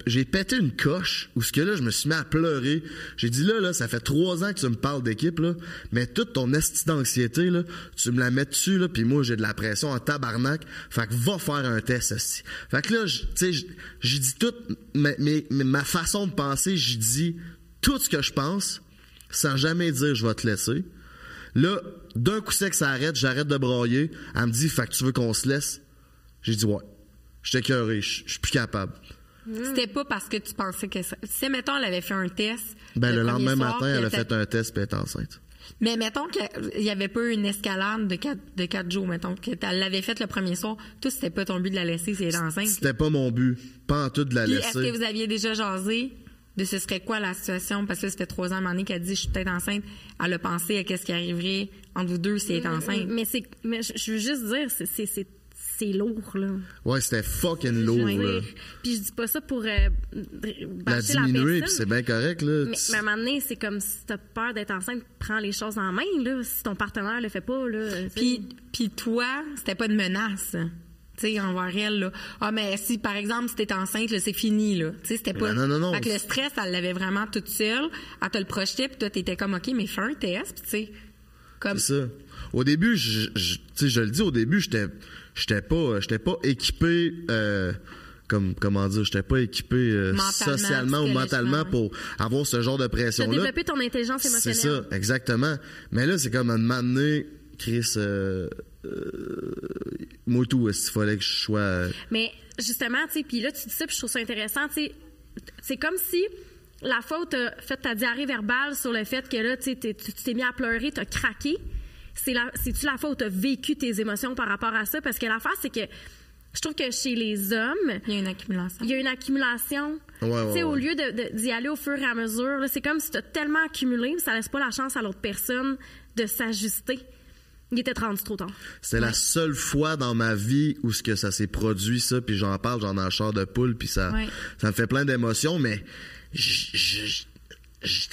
J'ai pété une coche où ce que là, je me suis mis à pleurer. J'ai dit là, là, ça fait trois ans que tu me parles d'équipe, là, mais toute ton esti d'anxiété, tu me la mets dessus, puis moi, j'ai de la pression en tabarnak. Fait que va faire un test, aussi. Fait que là, tu sais, j'ai dit toute ma façon de penser, j'ai dit tout ce que je pense, sans jamais dire je vais te laisser. Là, d'un coup sec, ça arrête, j'arrête de broyer. Elle me dit, fait que tu veux qu'on se laisse? J'ai dit, ouais. J'étais cœuré, je suis plus capable. C'était pas parce que tu pensais que ça. Si, mettons, elle avait fait un test. Ben, le, lendemain matin, elle a fait un test puis elle est enceinte. Mais mettons qu'il n'y avait pas eu une escalade de quatre, de quatre jours, mettons, qu'elle l'avait faite le premier soir. Tout, c'était pas ton but de la laisser si elle est enceinte. C'était pas mon but. Pas en tout de la laisser. Est-ce que vous aviez déjà jasé? De ce serait quoi la situation, parce que ça fait trois ans, année qu'elle dit, je suis peut-être enceinte, elle a pensé à qu'est-ce qui arriverait entre vous deux si elle est enceinte. Mais c'est, mais je veux juste dire, c'est, c'est, c'est lourd, là. Ouais, c'était fucking lourd, là. Puis je dis pas ça pour euh, la diminuer, puis c'est bien correct, là. Mais, mais, à un moment donné, c'est comme si t'as peur d'être enceinte, prends les choses en main, là. Si ton partenaire le fait pas, là. Puis, puis toi, c'était pas une menace tu sais, envers elle, là. Ah, mais si, par exemple, si t'es enceinte, là, c'est fini, là. Tu sais, c'était pas. Non, non, non. Fait que le stress, elle l'avait vraiment toute seule. Elle te le projetait, puis toi, t'étais comme, OK, mais fais un test, tu sais. Comme. C'est ça. Au début, je, je, je le dis, au début, j'étais, j'étais pas, j'étais pas équipé, euh, comme comment dire, j'étais pas équipé euh, socialement ou mentalement pour avoir ce genre de pression là. Développer ton intelligence émotionnelle. C'est ça, exactement. Mais là, c'est comme un moment donné, Chris, euh, moi tout, s'il fallait que je sois. Euh, Mais justement, tu sais, puis là, tu dis ça, puis je trouve ça intéressant, tu sais, c'est comme si la faute a fait ta diarrhée verbale sur le fait que là, tu t'es mis à pleurer, t'as craqué. C'est c'est-tu la faute où t'as vécu tes émotions par rapport à ça? Parce que la face, c'est que je trouve que chez les hommes, il y a une accumulation. Il y a une accumulation. Ouais, ouais, Au lieu d'y aller au fur et à mesure, c'est comme si tu as tellement accumulé, ça laisse pas la chance à l'autre personne de s'ajuster. Il était rendu trop tard. C'est la seule fois dans ma vie où ce que ça s'est produit ça, puis j'en parle, j'en ai un char de poule, puis ça, ça me fait plein d'émotions, mais je,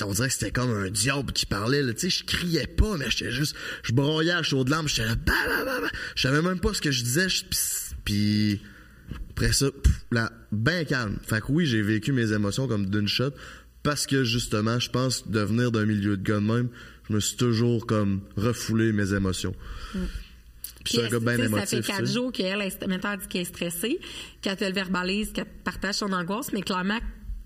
on dirait que c'était comme un diable qui parlait tu sais je criais pas mais j'étais juste je broyais à chaud de larmes j'étais là bah, bah, bah, je savais même pas ce que je disais puis après ça là ben calme. Fait que oui j'ai vécu mes émotions comme d'une shot parce que justement je pense de venir d'un milieu de gars même je me suis toujours comme refoulé mes émotions. Mm. Puis, un gars bien émotif. Ça fait quatre jours qu'elle, elle dit qu'elle est stressée, qu'elle te le verbalise, qu'elle partage son angoisse, mais clairement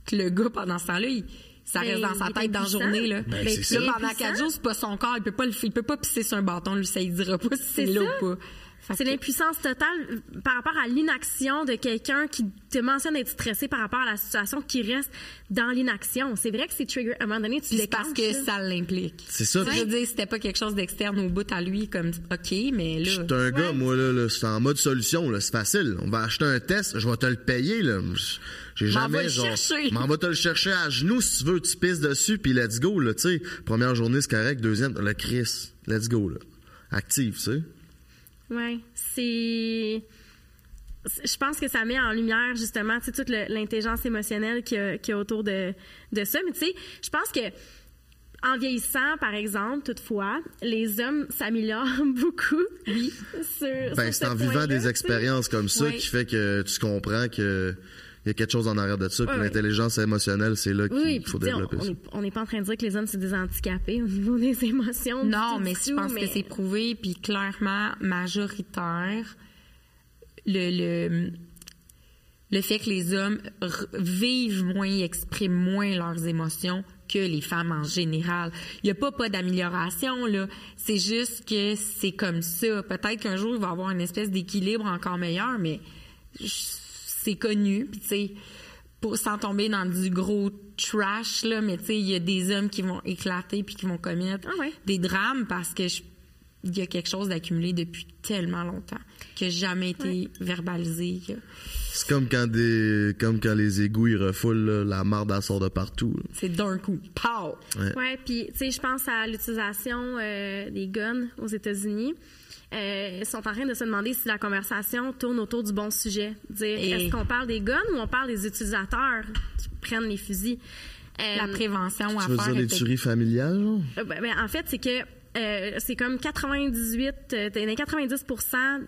que le gars, pendant ce temps-là, il, ça reste dans sa tête dans la journée. Là. Ben, là pendant quatre jours, c'est pas son corps. Il peut pas, il peut pas pisser sur un bâton. Lui, ça, il dira pas si c'est là ou pas. C'est l'impuissance totale euh, par rapport à l'inaction de quelqu'un qui te mentionne être stressé par rapport à la situation qui reste dans l'inaction. C'est vrai que c'est trigger. À un moment donné, tu C'est parce que ça l'implique. C'est ça. Je veux dire, c'était pas quelque chose d'externe au bout à lui, comme OK, mais là. Je suis un gars, moi là, là c'est en mode solution. Là, c'est facile. On va acheter un test, je vais te le payer là. J'ai jamais genre. M'en va te le chercher à genoux si tu veux, tu pisses dessus puis let's go là. Tu sais, première journée c'est correct, deuxième le Chris, let's go là. Active, tu sais. Oui, c'est. Je pense que ça met en lumière justement toute l'intelligence émotionnelle qu'il y, a autour de, de ça. Mais tu sais, je pense que en vieillissant, par exemple, toutefois, les hommes s'améliorent beaucoup. Oui. ben, c'est en vivant des expériences comme ça qui fait que tu comprends que il y a quelque chose en arrière de ça. puis l'intelligence émotionnelle, c'est là qu'il faut développer on n'est pas en train de dire que les hommes, c'est des handicapés au niveau des émotions. Non, mais je pense que c'est prouvé, puis clairement majoritaire. Le, le, le fait que les hommes vivent moins, expriment moins leurs émotions que les femmes en général. Il n'y a pas pas d'amélioration là, c'est juste que c'est comme ça. Peut-être qu'un jour il va y avoir une espèce d'équilibre encore meilleur, mais c'est connu. Puis tu sais, sans tomber dans du gros trash là, mais tu sais, il y a des hommes qui vont éclater puis qui vont commettre ah des drames parce que il y a quelque chose d'accumulé depuis tellement longtemps qui n'a jamais été verbalisé. C'est comme quand des comme quand les égouts ils refoulent la marde à sort de partout. C'est d'un coup. Pow! Ouais, puis tu sais je pense à l'utilisation euh, des guns aux États-Unis euh, sont en train de se demander si la conversation tourne autour du bon sujet. Dire, est-ce qu'on parle des guns ou on parle des utilisateurs qui prennent les fusils? Euh, la prévention tu à veux faire. dire les tueries familiales? Euh, ben, ben, en fait, c'est que euh, c'est comme 98, euh, 90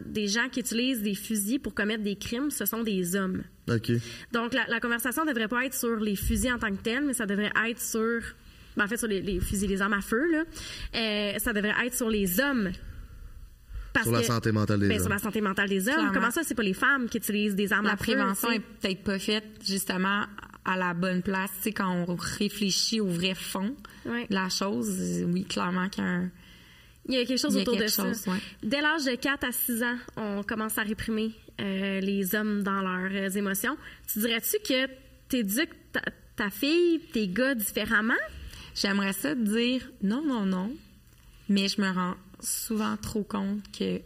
des gens qui utilisent des fusils pour commettre des crimes, ce sont des hommes. OK. Donc, la, la conversation ne devrait pas être sur les fusils en tant que tels, mais ça devrait être sur, ben, en fait, sur les, les, fusils, les armes à feu, là. Euh, ça devrait être sur les hommes sur la santé mentale des ben, hommes. Sur la santé mentale des hommes. Comment ça, c'est pas les femmes qui utilisent des armes la à feu? La prévention est peut-être pas faite justement à la bonne place. Tu sais, quand on réfléchit au vrai fond de la chose, oui, clairement qu'il y a un... Il y a quelque chose autour de ça. Dès l'âge de 4 à 6 ans, on commence à réprimer euh, les hommes dans leurs euh, émotions. Tu dirais-tu que tu éduques ta, ta fille, tes gars différemment? J'aimerais ça te dire non, non, non, mais je me rends souvent trop compte que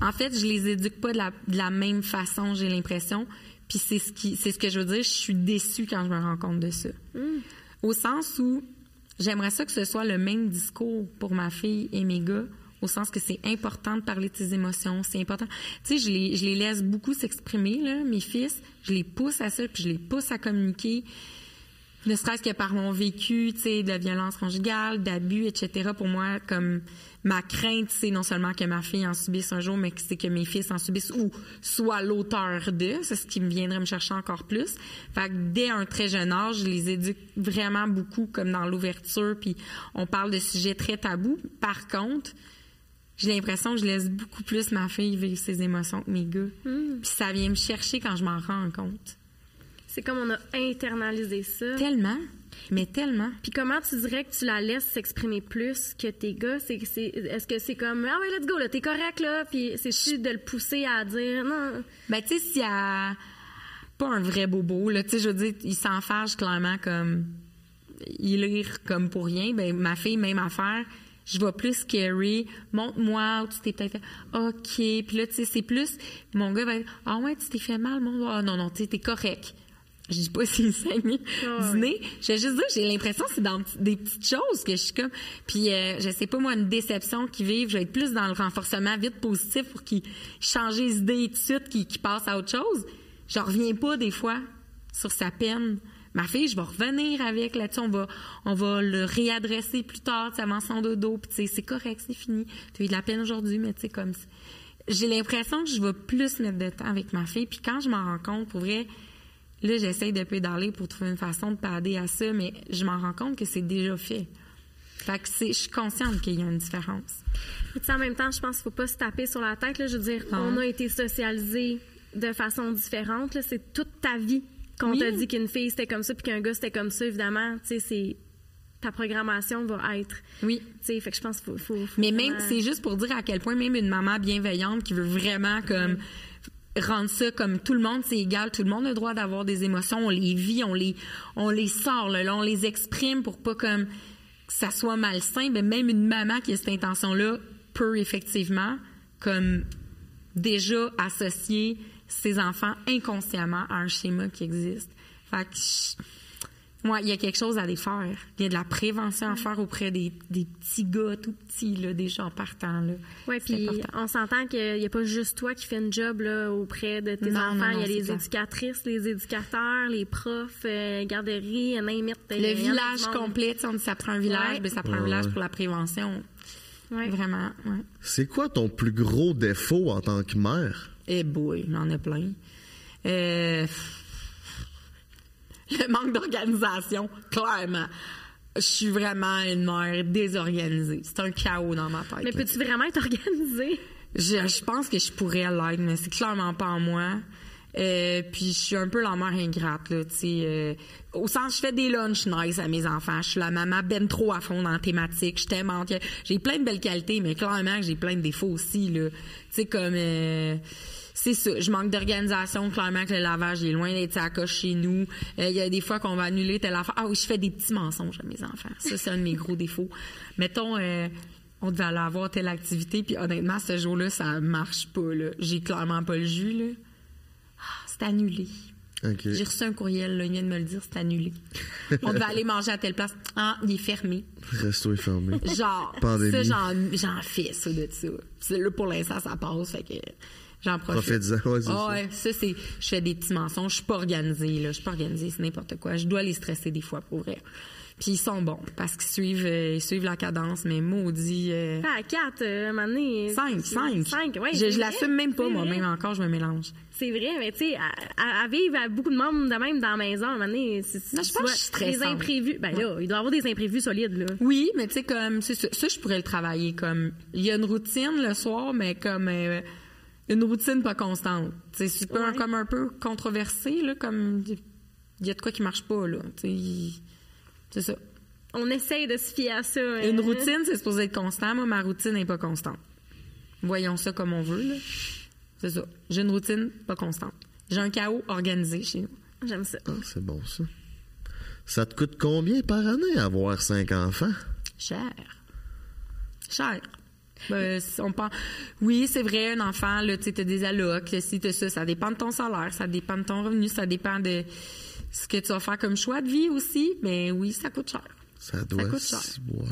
en fait, je les éduque pas de la, même façon, j'ai l'impression. Puis c'est ce qui c'est ce que je veux dire, je suis déçue quand je me rends compte de ça. Mm. Au sens où j'aimerais ça que ce soit le même discours pour ma fille et mes gars, au sens que c'est important de parler de ses émotions, c'est important. Tu sais, je les, je les laisse beaucoup s'exprimer là, mes fils, je les pousse à ça, puis je les pousse à communiquer ne serait-ce que par mon vécu, tu sais, de violence conjugale, d'abus, etc. Pour moi, comme ma crainte, c'est non seulement que ma fille en subisse un jour, mais que c'est que mes fils en subissent ou soit l'auteur de. C'est ce qui me viendrait me chercher encore plus. Fait que dès un très jeune âge, je les éduque vraiment beaucoup comme dans l'ouverture, puis on parle de sujets très tabous. Par contre, j'ai l'impression que je laisse beaucoup plus ma fille vivre ses émotions que mes gars. Hmm. Puis ça vient me chercher quand je m'en rends compte. C'est comme on a internalisé ça. Tellement. Mais tellement. Puis comment tu dirais que tu la laisses s'exprimer plus que tes gars? C'est, est-ce que c'est comme, ah ouais, let's go, là, t'es correct, là, puis c'est juste de le pousser à dire, non. Ben, tu sais, s'il y a pas un vrai bobo, là, tu sais, je veux dire, il s'en fâche clairement comme, il rire comme pour rien, ben, ma fille, même affaire, je vais plus carry, montre-moi tu t'es peut-être OK, puis là, tu sais, c'est plus, mon gars va être, ah ouais, tu t'es fait mal, mon, ah non, non, tu t'es correct. Je dis pas s'il saigne oh, du nez. Je vais juste dire, j'ai l'impression que c'est dans des petites choses que je suis comme. Puis euh, je sais pas moi une déception qui vive. Je vais être plus dans le renforcement vite positif pour qu'il change les idées tout de suite, qu'il passe à autre chose. Je reviens pas des fois sur sa peine. Ma fille, je vais revenir avec là-dessus. On va, on va le réadresser plus tard, avant son dodo. Puis c'est correct, c'est fini. Tu as eu de la peine aujourd'hui, mais tu sais comme. J'ai l'impression que je vais plus mettre de temps avec ma fille. Puis quand je m'en rends compte, pour vrai Là, j'essaye de pédaler pour trouver une façon de pader à ça, mais je m'en rends compte que c'est déjà fait. Fait que je suis consciente qu'il y a une différence. Et en même temps, je pense qu'il ne faut pas se taper sur la tête. Là. Je veux dire, on a été socialisés de façon différente. C'est toute ta vie qu'on t'a dit qu'une fille c'était comme ça puis qu'un gars c'était comme ça. Évidemment, tu sais, c'est ta programmation va être. Oui. Tu sais, fait que je pense qu'il faut, Mais même, c'est juste pour dire à quel point même une maman bienveillante qui veut vraiment comme rendre ça comme tout le monde, c'est égal. Tout le monde a le droit d'avoir des émotions. On les vit, on les, on les sort, là, on les exprime pour pas comme que ça soit malsain. Mais même une maman qui a cette intention-là peut effectivement comme déjà associer ses enfants inconsciemment à un schéma qui existe. Fait que moi, il y a quelque chose à défaire. Il y a de la prévention à faire auprès des, petits gars tout petits, là, déjà en partant. Oui, puis on s'entend qu'il n'y a pas juste toi qui fais une job là, auprès de tes enfants. il y a les éducatrices, les éducateurs, les profs, euh, garderies, Le village complet, on dit ça prend un village, mais ça prend un village pour la prévention. Vraiment, C'est quoi ton plus gros défaut en tant que mère? Eh boy, j'en ai plein. Euh le manque d'organisation, clairement. Je suis vraiment une mère désorganisée. C'est un chaos dans ma tête. Mais peux-tu vraiment être organisée? Je, pense que je pourrais l'être, mais c'est clairement pas en moi. Euh, puis je suis un peu la mère ingrate là, tu sais. Euh, au sens, je fais des lunchs nice à mes enfants. Je suis la maman ben trop à fond dans la thématique. Je t'aime. J'ai plein de belles qualités, mais clairement j'ai plein de défauts aussi là. Tu sais comme. Euh, c'est ça. Je manque d'organisation. Clairement que le lavage est loin d'être à coche chez nous. Euh, il y a des fois qu'on va annuler telle affaire. Ah oui, je fais des petits mensonges à mes enfants. Ça, c'est un de mes gros défauts. Mettons, euh, on devait aller avoir telle activité, puis honnêtement, ce jour-là, ça marche pas. Là. J'ai clairement pas le jus. Là. Ah, c'est annulé. J'ai reçu un courriel, là, il vient de me le dire, c'est annulé. On devait aller manger à telle place. Ah, il est fermé. Resto est fermé. Genre, ça, j'en fais ça de ça. Là, pour l'instant, ça passe, fait que J'en profite. Ah ouais, ça, c'est. Je fais des petits mensonges. Je suis pas organisée, là. Je suis pas organisée, c'est n'importe quoi. Je dois les stresser des fois pour vrai. Puis ils sont bons parce qu'ils suivent, euh, ils suivent la cadence, mais maudit. Euh... Ah, quatre, euh, à un Cinq, cinq. Cinq, oui. Je, je l'assume même pas, moi, même encore, je me mélange. C'est vrai, mais tu sais, à, vivre à beaucoup de monde de même dans la maison, à un moment donné, c'est, non, je pense que je des imprévus. Ben là, il doit y avoir des imprévus solides, là. Oui, mais tu sais, comme, ça, ça, je pourrais le travailler comme. Il y a une routine le soir, mais comme. Euh, une routine pas constante. C'est super comme un peu controversé, là, comme il y a de quoi qui marche pas, là. C'est ça. On essaye de se fier à ça. Hein. Une routine, c'est supposé être constant. Moi, ma routine n'est pas constante. Voyons ça comme on veut, là. C'est ça. J'ai une routine pas constante. J'ai un chaos organisé chez nous. J'aime ça. Ah, c'est bon, ça. Ça te coûte combien par année avoir cinq enfants? Cher. Cher. On Oui, c'est vrai, un enfant, là, tu as des allocs, si tu ça, ça dépend de ton salaire, ça dépend de ton revenu, ça dépend de ce que tu vas faire comme choix de vie aussi. Mais oui, ça coûte cher. Ça doit ça coûte cher.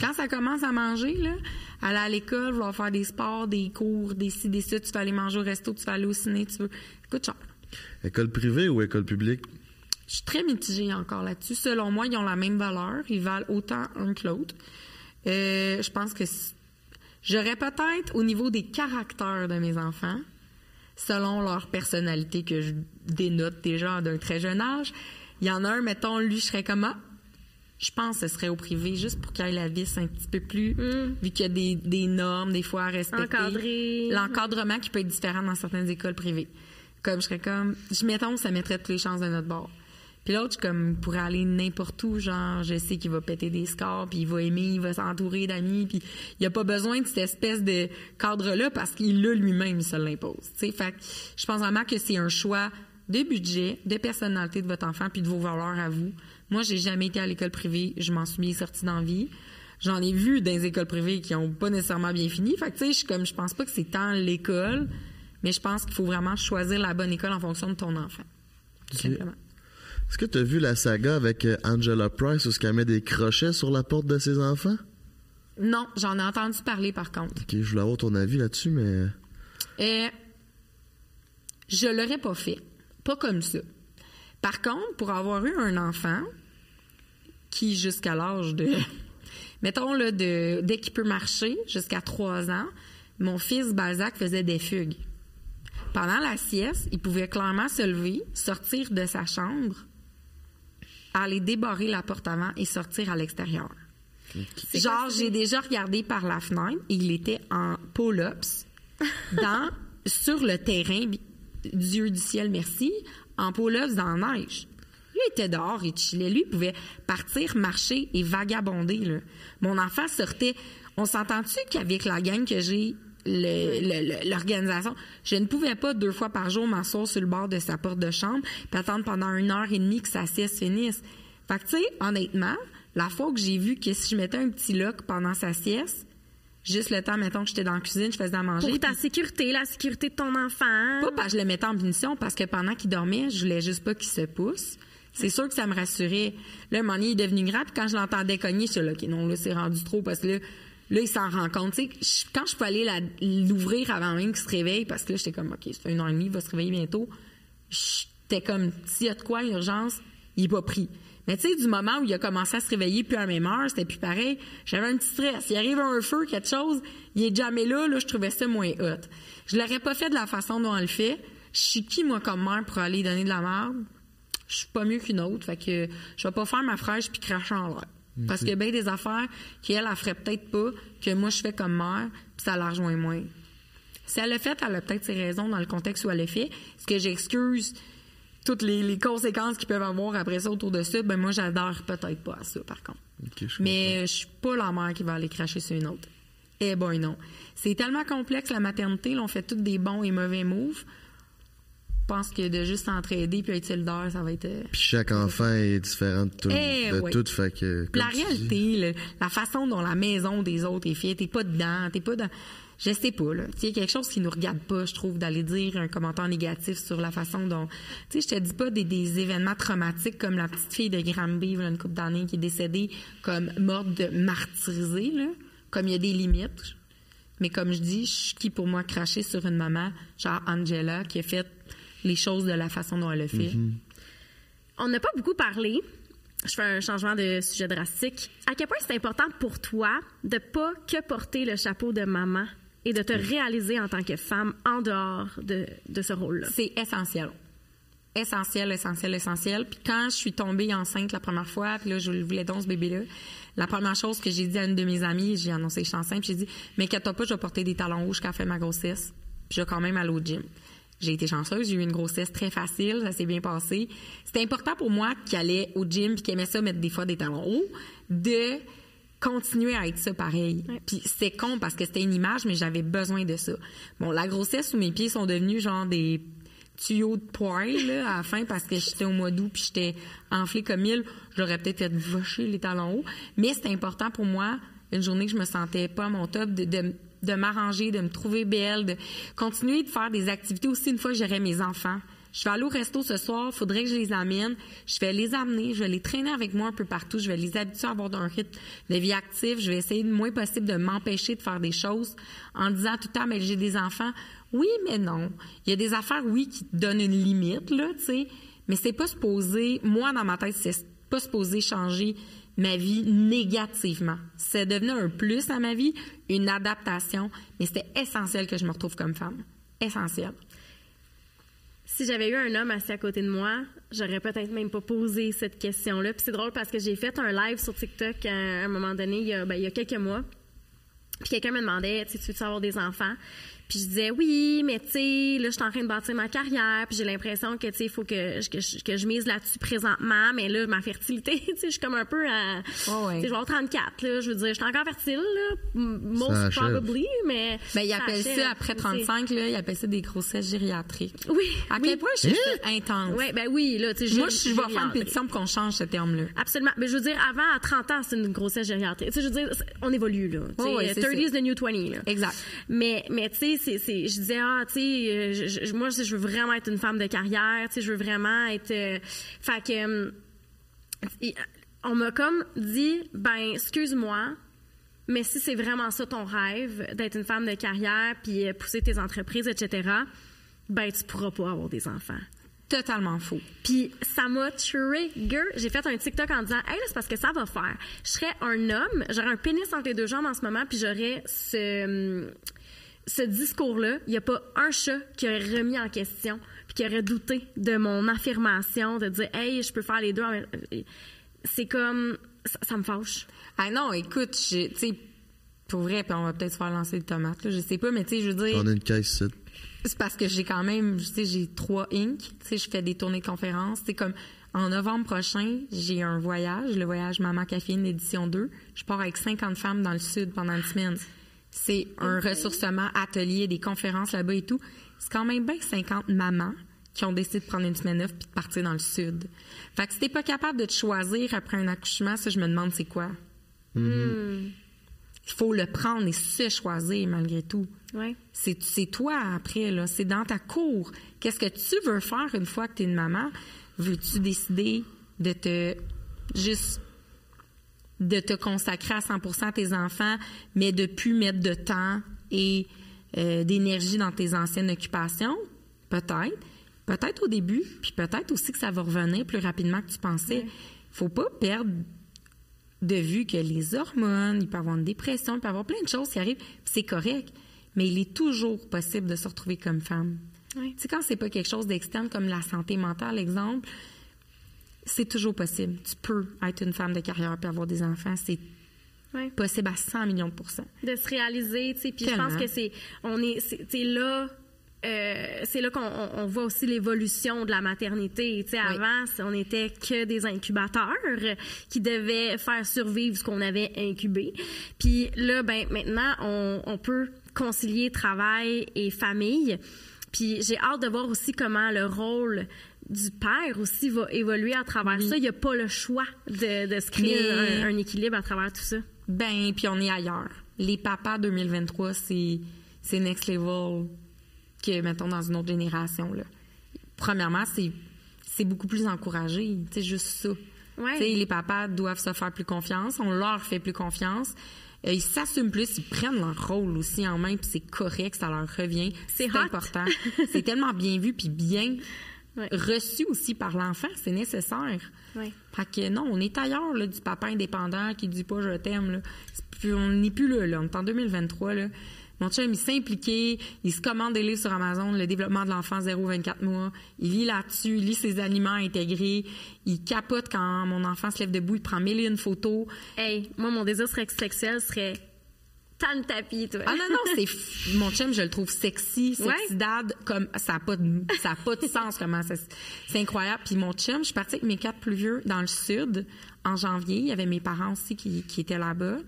Quand ça commence à manger, là, aller à l'école, vouloir faire des sports, des cours, des ci, des ça, tu vas aller manger au resto, tu vas aller au ciné, tu veux. Ça coûte cher. École privée ou école publique? Je suis très mitigée encore là-dessus. Selon moi, ils ont la même valeur. Ils valent autant un que l'autre. Euh, je pense que j'aurais peut-être, au niveau des caractères de mes enfants, selon leur personnalité que je dénote déjà d'un très jeune âge, il y en a un, mettons, lui, je serais comme ah, je pense que ce serait au privé, juste pour qu'il ait la vis un petit peu plus, mm. vu qu'il y a des, des, normes, des fois, à respecter. L'encadrement qui peut être différent dans certaines écoles privées. Comme je serais comme, je mettons, ça mettrait toutes les chances de notre bord. Puis l'autre, comme, pourrait aller n'importe où, genre, je sais qu'il va péter des scores, puis il va aimer, il va s'entourer d'amis, puis il n'y a pas besoin de cette espèce de cadre-là parce qu'il l'a lui-même, il se l'impose. Tu sais, fait je pense vraiment que c'est un choix de budget, de personnalité de votre enfant, puis de vos valeurs à vous. Moi, j'ai jamais été à l'école privée, je m'en suis bien sortie dans la vie. J'en ai vu dans les écoles privées qui ont pas nécessairement bien fini. Fait que, tu sais, je, comme, je pense pas que c'est tant l'école, mais je pense qu'il faut vraiment choisir la bonne école en fonction de ton enfant. Tout simplement. Est-ce que tu as vu la saga avec euh, Angela Price où ce qu'elle met des crochets sur la porte de ses enfants? Non, j'en ai entendu parler par contre. Ok, je voulais avoir ton avis là-dessus, mais. Et euh, je l'aurais pas fait. Pas comme ça. Par contre, pour avoir eu un enfant qui, jusqu'à l'âge de. mettons, là, de, dès qu'il peut marcher, jusqu'à trois ans, mon fils Balzac faisait des fugues. Pendant la sieste, il pouvait clairement se lever, sortir de sa chambre, aller débarrer la porte avant et sortir à l'extérieur. Genre, j'ai déjà regardé par la fenêtre il était en pull-ups dans, sur le terrain, Dieu du ciel merci, en pull-ups dans la neige. Lui était dehors, il chillait. Lui pouvait partir, marcher et vagabonder. Mon enfant sortait. On s'entend-tu qu'avec la gang que j'ai, l'organisation. Je ne pouvais pas deux fois par jour m'asseoir sur le bord de sa porte de chambre puis attendre pendant une heure et demie que sa sieste finisse. Fait que, tu sais, honnêtement, la fois que j'ai vu que si je mettais un petit lock pendant sa sieste, juste le temps, mettons que j'étais dans la cuisine, je faisais à manger. Pour ta sécurité, la sécurité de ton enfant. Pas parce que je le mettais en punition, parce que pendant qu'il dormait, je voulais juste pas qu'il se pousse. C'est sûr que ça me rassurait. Là, mon est devenu grave, puis quand je l'entendais cogner, je suis là, OK, non, là, c'est rendu trop, parce que là, Là, il s'en rend compte. quand je peux aller l'ouvrir avant même qu'il se réveille, parce que là, j'étais comme, OK, fait une heure et demie, il va se réveiller bientôt. J'étais comme, s'il y a de quoi, urgence, il n'est pas pris. Mais tu sais, du moment où il a commencé à se réveiller plus à la même heure, c'était plus pareil. J'avais un petit stress. Il arrive un feu, quelque chose, il est jamais là, là, je trouvais ça moins hot. Je l'aurais pas fait de la façon dont on le fait. Je suis qui, moi, comme mère, pour aller donner de la merde? Je suis pas mieux qu'une autre. Fait que je vais pas faire ma fraîche puis cracher en l'air. Parce qu'il y a bien des affaires qu'elle, elle ferait peut-être pas, que moi, je fais comme mère, puis ça la rejoint moins. Si elle l'a fait, elle a peut-être ses raisons dans le contexte où elle l'a fait. Est-ce que j'excuse toutes les, conséquences qu'ils peuvent avoir après ça autour de ça? Ben moi, j'adore peut-être pas à ça, par contre. Mais je suis pas la mère qui va aller cracher sur une autre. Eh ben non. C'est tellement complexe, la maternité. Là, on fait tous des bons et mauvais moves. Je pense que de juste s'entraider puis être solidaire, ça va être. Euh, puis chaque enfant est différent de tout. Eh, de tout fait que, la réalité, la façon dont la maison des autres est faite, t'es pas dedans, t'es pas dans. Je sais pas, là. Il y a quelque chose qui nous regarde pas, je trouve, d'aller dire un commentaire négatif sur la façon dont. Tu sais, je te dis pas des, des, événements traumatiques comme la petite fille de Granby, une couple d'années, qui est décédée comme morte de martyrisée, là. Comme il y a des limites. Mais comme je dis, je qui pour moi cracher sur une maman, genre Angela, qui a fait les choses de la façon dont elle le fait. Mhm. On n'a pas beaucoup parlé. Je fais un changement de sujet drastique. À quel point c'est important pour toi de pas que porter le chapeau de maman et de te réaliser en tant que femme en dehors de, de ce rôle-là? C'est essentiel. Essentiel, essentiel, essentiel. Puis quand je suis tombée enceinte la première fois, puis là, je voulais donc ce bébé-là, la première chose que j'ai dit à une de mes amies, j'ai annoncé que je suis enceinte, j'ai dit, mais inquiète-toi pas, je vais porter des talons rouges quand elle fait ma grossesse. Puis je vais quand même aller au gym. J'ai été chanceuse, j'ai eu une grossesse très facile, ça s'est bien passé. C'était important pour moi qui allait au gym puis qui aimait ça mettre des fois des talons hauts, de continuer à être ça pareil. Puis c'est con parce que c'était une image, mais j'avais besoin de ça. Bon, la grossesse sous mes pieds sont devenus genre des tuyaux de poil à la fin parce que j'étais au mois d'août puis j'étais enflée comme mille. J'aurais peut-être fait vocher les talons hauts, mais c'était important pour moi une journée que je me sentais pas à mon top de de m'arranger, de me trouver belle, de continuer de faire des activités aussi une fois que j'aurai mes enfants. Je vais aller au resto ce soir, faudrait que je les amène. Je vais les amener, je vais les traîner avec moi un peu partout. Je vais les habituer à avoir un rythme de vie active. Je vais essayer le moins possible de m'empêcher de faire des choses en disant tout le temps, mais j'ai des enfants. Oui, mais non. Il y a des affaires, oui, qui donnent une limite, là, tu sais. mais c'est pas supposé, moi, dans ma tête, c'est pas supposé changer ma vie négativement. C'est devenu un plus à ma vie, une adaptation, mais c'était essentiel que je me retrouve comme femme. Essentiel. Si j'avais eu un homme assis à côté de moi, j'aurais peut-être même pas posé cette question-là. Puis c'est drôle parce que j'ai fait un live sur TikTok à un moment donné, il y a, ben, il y a quelques mois. Puis quelqu'un me demandait, tu veux avoir des enfants? Puis je disais oui, mais tu sais, là je suis en train de bâtir ma carrière, puis j'ai l'impression que tu sais, il faut que je, que, je, que je mise là-dessus présentement, mais là ma fertilité, tu sais, je suis comme un peu à oh ouais. je vais avoir 34 là, je veux dire, je suis encore fertile là, most probably, mais ben il appelle ça après 35 là, il appelle ça des grossesses gériatriques. Oui. À quel point je suis intense? Oui, ben oui, là, tu sais, moi je vais faire une pétition pour qu'on change ce terme-là. Absolument. Mais je veux dire avant à 30 ans, c'est une grossesse gériatrique. Tu sais, je veux dire on évolue là, tu sais, 30 is the new 20 là. Exact. Mais mais tu sais c'est, je disais, ah, tu sais, euh, moi, je veux vraiment être une femme de carrière, tu sais, je veux vraiment être. Euh, fait que. Euh, on m'a comme dit, ben, excuse-moi, mais si c'est vraiment ça ton rêve, d'être une femme de carrière, puis pousser tes entreprises, etc., ben, tu pourras pas avoir des enfants totalement faux. Puis ça m'a trigger. J'ai fait un TikTok en disant Hey, c'est parce que ça va faire. Je serais un homme, j'aurais un pénis entre les deux jambes en ce moment, puis j'aurais ce ce discours-là, il n'y a pas un chat qui aurait remis en question puis qui aurait douté de mon affirmation de dire Hey, je peux faire les deux. C'est comme. Ça, me fâche. Ah non, écoute, tu sais, pour vrai, puis on va peut-être se faire lancer des tomates, là, je sais pas, mais tu sais, je veux dire. On a une caisse C'est parce que j'ai quand même, tu sais, j'ai trois inc. Tu sais, je fais des tournées de conférences. C'est comme. En novembre prochain, j'ai un voyage, le voyage Maman Caféine, édition 2. Je pars avec 50 femmes dans le sud pendant une semaine. C'est un ressourcement atelier, des conférences là-bas et tout. C'est quand même bien 50 mamans qui ont décidé de prendre une semaine off puis de partir dans le sud. Fait que si t'es pas capable de te choisir après un accouchement, ça, je me demande c'est quoi. Il faut le prendre et se choisir malgré tout. Ouais. C'est, c'est toi après, là. C'est dans ta cour. Qu'est-ce que tu veux faire une fois que tu es une maman? Veux-tu décider de te juste de te consacrer à 100% à tes enfants, mais de plus mettre de temps et euh, d'énergie dans tes anciennes occupations? Peut-être. Peut-être au début, puis peut-être aussi que ça va revenir plus rapidement que tu pensais. Il faut pas perdre de vue que les hormones, il peut y avoir une dépression, il peut y avoir plein de choses qui arrivent, c'est correct, mais il est toujours possible de se retrouver comme femme. Oui. Tu sais, quand c'est pas quelque chose d'externe comme la santé mentale, exemple, c'est toujours possible. Tu peux être une femme de carrière et avoir des enfants. C'est possible à 100 millions de pourcents. De se réaliser, tu sais. Puis je pense que c'est, on est, c'est là. Euh, c'est là qu'on voit aussi l'évolution de la maternité. Tu sais, avant, on n'était que des incubateurs qui devaient faire survivre ce qu'on avait incubé. Puis là, ben maintenant, on, on peut concilier travail et famille. Puis j'ai hâte de voir aussi comment le rôle du père aussi va évoluer à travers ça. Il n'y a pas le choix de, de se créer un, équilibre à travers tout ça. Ben, puis on est ailleurs. Les papas 2023, c'est, c'est next level que, mettons, dans une autre génération. Là. Premièrement, c'est, c'est beaucoup plus encouragé. C'est juste ça. Ouais. Les papas doivent se faire plus confiance. On leur fait plus confiance. Euh, ils s'assument plus, ils prennent leur rôle aussi en main, puis c'est correct, ça leur revient. C'est important. c'est tellement bien vu, puis bien reçu aussi par l'enfant, c'est nécessaire. Ouais. Fait que non, on est ailleurs là, du papa indépendant qui dit pas je t'aime. on n'est plus là, là. On est en 2023. Là. Mon chum, il s'est impliqué, il se commande des livres sur Amazon, le développement de l'enfant 0-24 mois. Il lit là-dessus, il lit ses aliments intégrés. Il capote quand mon enfant se lève debout, il prend mille et une photos. Hey, moi, mon désir sexuel serait tant le tapis, toi. Ah non, non, c'est mon chum, je le trouve sexy, sexy dad, comme ça n'a pas, de, ça a pas de sens, comment c'est incroyable. Puis mon chum, je suis partie avec mes quatre plus vieux dans le sud en janvier. Il y avait mes parents aussi qui, qui étaient là-bas.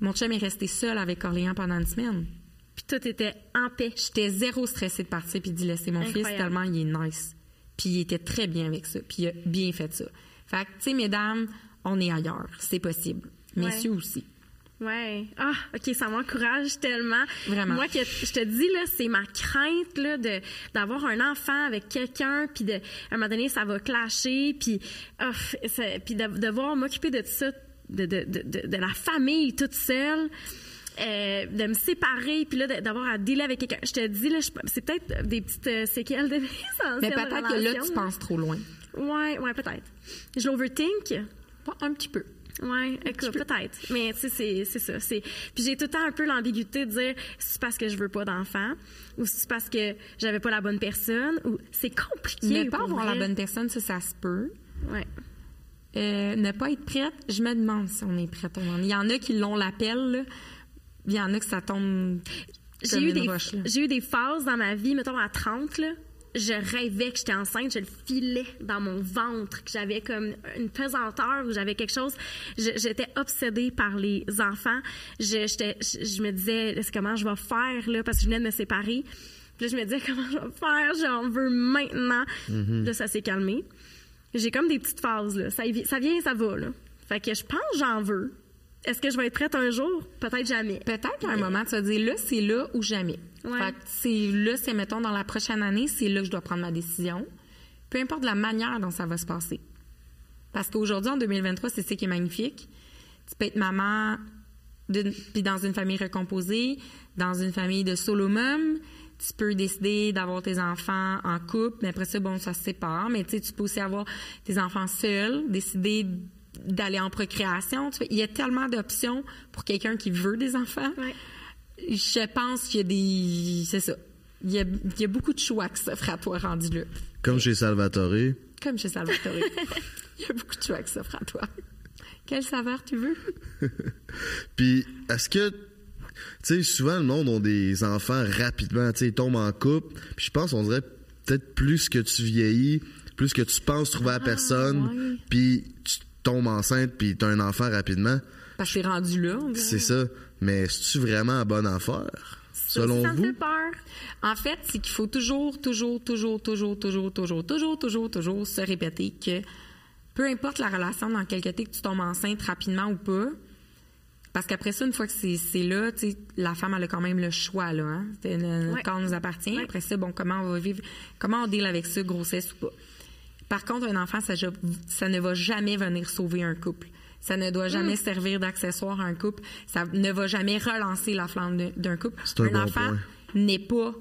Mon chum est resté seul avec Orléans pendant une semaine. Puis tout était en paix. J'étais zéro stressée de partir puis d'y laisser mon fils tellement il est nice. Puis il était très bien avec ça. Puis il a bien fait ça. Fait que, tu sais, mesdames, on est ailleurs. C'est possible. Messieurs aussi. Ouais. Ah, ok, ça m'encourage tellement. Vraiment. Moi, que je te dis là, c'est ma crainte là de d'avoir un enfant avec quelqu'un, puis de à un moment donné, ça va clasher, puis oh, puis de devoir m'occuper de tout ça, de, de, de, de, la famille toute seule. Euh, de me séparer puis là d'avoir à dealer avec quelqu'un. Je te dis là, c'est peut-être des petites euh, séquelles de mes Mais peut-être que là tu penses trop loin. Ouais, ouais, peut-être. Je l'overthink? Pas un petit peu. Oui, écoute, peut-être. Mais tu sais, c'est ça. Puis j'ai tout le temps un peu l'ambiguïté de dire c'est parce que je veux pas d'enfant ou c'est parce que j'avais pas la bonne personne ou c'est compliqué. Ne pas avoir la bonne personne, ça, ça se peut. Ouais. Euh, ne pas être prête, je me demande si on est prête. Il y en a qui l'ont l'appel, il y en a que ça tombe. J'ai eu, des, j'ai eu des phases dans ma vie, mettons à 30, là, je rêvais que j'étais enceinte, je le filais dans mon ventre, que j'avais comme une pesanteur ou j'avais quelque chose. J'étais obsédée par les enfants. Je, je me disais, comment je vais faire là, parce que je venais de me séparer. Puis là, je me disais, comment je vais faire? J'en veux maintenant. Mm-hmm. Là, ça s'est calmé. J'ai comme des petites phases, là. Ça, ça vient, ça va, là. Fait que je pense j'en veux. Est-ce que je vais être prête un jour? Peut-être jamais. Peut-être qu'à un moment, tu vas dire, là, c'est là ou jamais. Fait que c'est là, c'est, mettons, dans la prochaine année, c'est là que je dois prendre ma décision. Peu importe la manière dont ça va se passer. Parce qu'aujourd'hui, en 2023, c'est ça qui est magnifique. Tu peux être maman puis dans une famille recomposée, dans une famille de solo tu peux décider d'avoir tes enfants en couple, mais après ça, bon, ça se sépare. Mais tu sais, tu peux aussi avoir tes enfants seuls, décider d'aller en procréation. il y a tellement d'options pour quelqu'un qui veut des enfants. Je pense qu'il y a des. C'est ça. Il y, a, beaucoup de choix qui s'offrent à toi rendu là. Comme chez Salvatore. Comme chez Salvatore. il y a beaucoup de choix qui s'offrent à toi. Quelle saveur tu veux? Puis, est-ce que. Tu sais, souvent, le monde a des enfants rapidement. Tu sais, ils tombent en couple. Puis, je pense, on dirait peut-être plus que tu vieillis, plus que tu penses trouver la ah, personne, puis tu tombes enceinte puis t'as un enfant rapidement. Parce que rendu là. C'est ça. Mais est-tu vraiment à bonne affaire? Selon ça vous? fait peur. En fait, c'est qu'il faut toujours, toujours, toujours, toujours, toujours, toujours, toujours, toujours, toujours se répéter que peu importe la relation dans laquelle que tu tombes enceinte rapidement ou pas, parce qu'après ça, une fois que c'est là, la femme elle a quand même le choix là. Hein? Le, corps nous appartient. Après ça, bon, comment on va vivre, comment on deal avec ça, grossesse ou pas. Par contre, un enfant, ça, ça ne va jamais venir sauver un couple. Ça ne doit jamais mm. servir d'accessoire à un couple. Ça ne va jamais relancer la flamme d'un couple. Un, un enfant n'est pas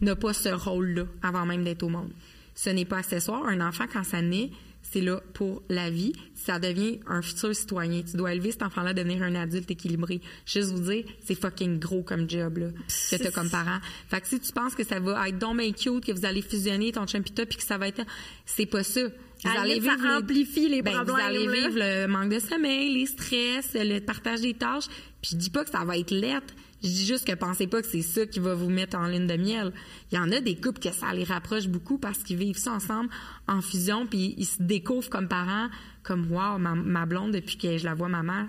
n'a pas ce rôle-là avant même d'être au monde. Ce n'est pas accessoire. Un enfant, quand ça naît, c'est là pour la vie. Ça devient un futur citoyen. Tu dois élever cet enfant-là à devenir un adulte équilibré. Juste vous dire, c'est fucking gros comme job, là, que t'as comme parent. Fait que si tu penses que ça va être donc bien cute, que vous allez fusionner ton champita puis que ça va être, c'est pas ça. Vous allez vivre ça amplifie les, ben, problèmes. Vous allez vivre le manque de sommeil, les stress, le partage des tâches. Puis je dis pas que ça va être lettre. Je dis juste que pensez pas que c'est ça qui va vous mettre en ligne de miel. Il y en a des couples que ça les rapproche beaucoup parce qu'ils vivent ça ensemble en fusion, puis ils se découvrent comme parents, comme wow, ma, blonde depuis que je la vois ma mère.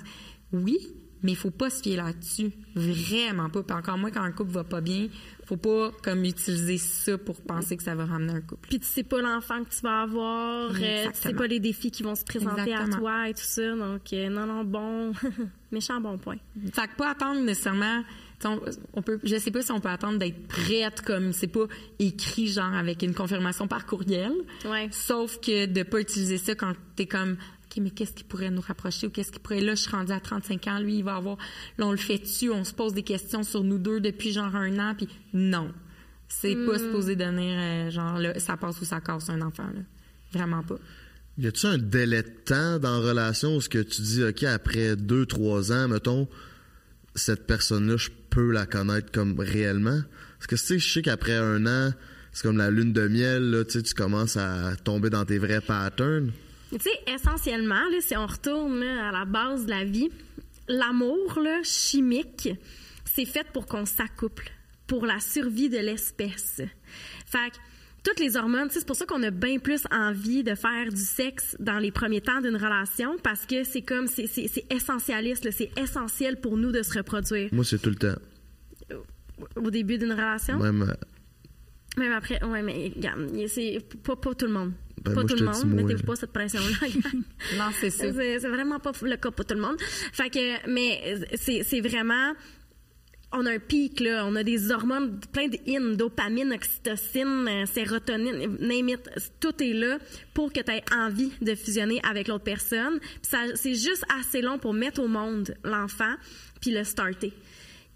Oui, mais il faut pas se fier là-dessus, vraiment pas. Puis encore moins quand un couple va pas bien, faut pas comme utiliser ça pour penser que ça va ramener un couple. Puis tu sais pas l'enfant que tu vas avoir, euh, tu sais pas les défis qui vont se présenter à toi et tout ça. Donc euh, non non bon, méchant bon point. Fait que pas attendre nécessairement on, peut, je sais pas si on peut attendre d'être prête comme c'est pas écrit genre avec une confirmation par courriel. Sauf que de pas utiliser ça quand t'es comme OK, mais qu'est-ce qui pourrait nous rapprocher ou qu'est-ce qui pourrait là je suis rendue à 35 ans, lui il va avoir là on le fait dessus, on se pose des questions sur nous deux depuis genre un an puis non. C'est pas hmm. supposé donner euh, genre là, ça passe ou ça casse un enfant là. Vraiment pas. Y a-tu un délai de temps dans la relation où ce que tu dis OK après deux trois ans mettons cette personne-là, je peux la connaître comme réellement? Parce que, tu sais, je sais qu'après un an, c'est comme la lune de miel, là, tu commences à tomber dans tes vrais patterns. Tu sais, essentiellement, là, si on retourne à la base de la vie, l'amour chimique, c'est fait pour qu'on s'accouple, pour la survie de l'espèce. Fait que toutes les hormones, c'est pour ça qu'on a bien plus envie de faire du sexe dans les premiers temps d'une relation parce que c'est comme, c'est essentialiste, c'est essentiel pour nous de se reproduire. Moi, c'est tout le temps. Au début d'une relation? Même, même après, ouais, mais c'est pas, pas tout le monde. Ben, pas tout le monde, mettez-vous pas cette pression-là. non, c'est ça. C'est vraiment pas le cas pour tout le monde. Fait que, mais c'est vraiment on a un pic, là. On a des hormones, plein de dopamine, oxytocine, euh, sérotonine, name Tout est là pour que tu aies envie de fusionner avec l'autre personne. c'est juste assez long pour mettre au monde l'enfant puis le starter.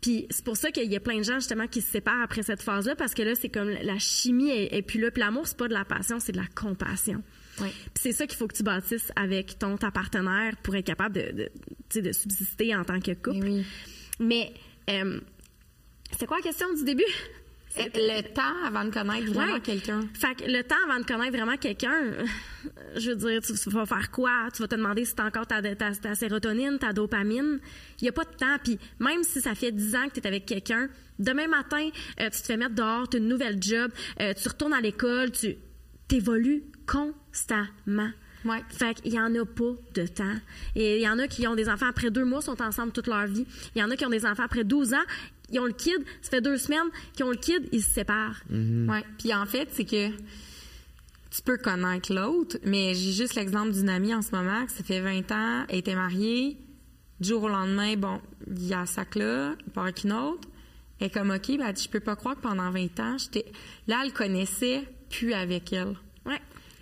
Puis c'est pour ça qu'il y a plein de gens justement qui se séparent après cette phase-là parce que là c'est comme la chimie est, plus là. Puis l'amour c'est pas de la passion, c'est de la compassion. c'est ça qu'il faut que tu bâtisses avec ton ta partenaire pour être capable de, de, de subsister en tant que couple. Oui. Mais euh, c'est quoi la question du début? Le temps avant de connaître vraiment quelqu'un. Fait que le temps avant de connaître vraiment quelqu'un, je veux dire, tu, vas faire quoi? Tu vas te demander si t'as encore ta, ta, sérotonine, ta dopamine. Il n'y a pas de temps. Puis même si ça fait 10 ans que tu es avec quelqu'un, demain matin, euh, tu te fais mettre dehors, tu as une nouvelle job, euh, tu retournes à l'école, tu évolues constamment. Ouais. Fait qu'il y en a pas de temps. Et il y en a qui ont des enfants après deux mois, sont ensemble toute leur vie. Il y en a qui ont des enfants après 12 ans, ils ont le kid, ça fait deux semaines qu'ils ont le kid, ils se séparent. Mm-hmm. Ouais. Puis en fait, c'est que tu peux connaître l'autre, mais j'ai juste l'exemple d'une amie en ce moment qui ça fait 20 ans, elle était mariée, du jour au lendemain, bon, il y a ça là, il part avec une autre. Elle est comme, OK, ben, elle dit, je peux pas croire que pendant 20 ans, j'étais. Là, elle connaissait plus avec elle.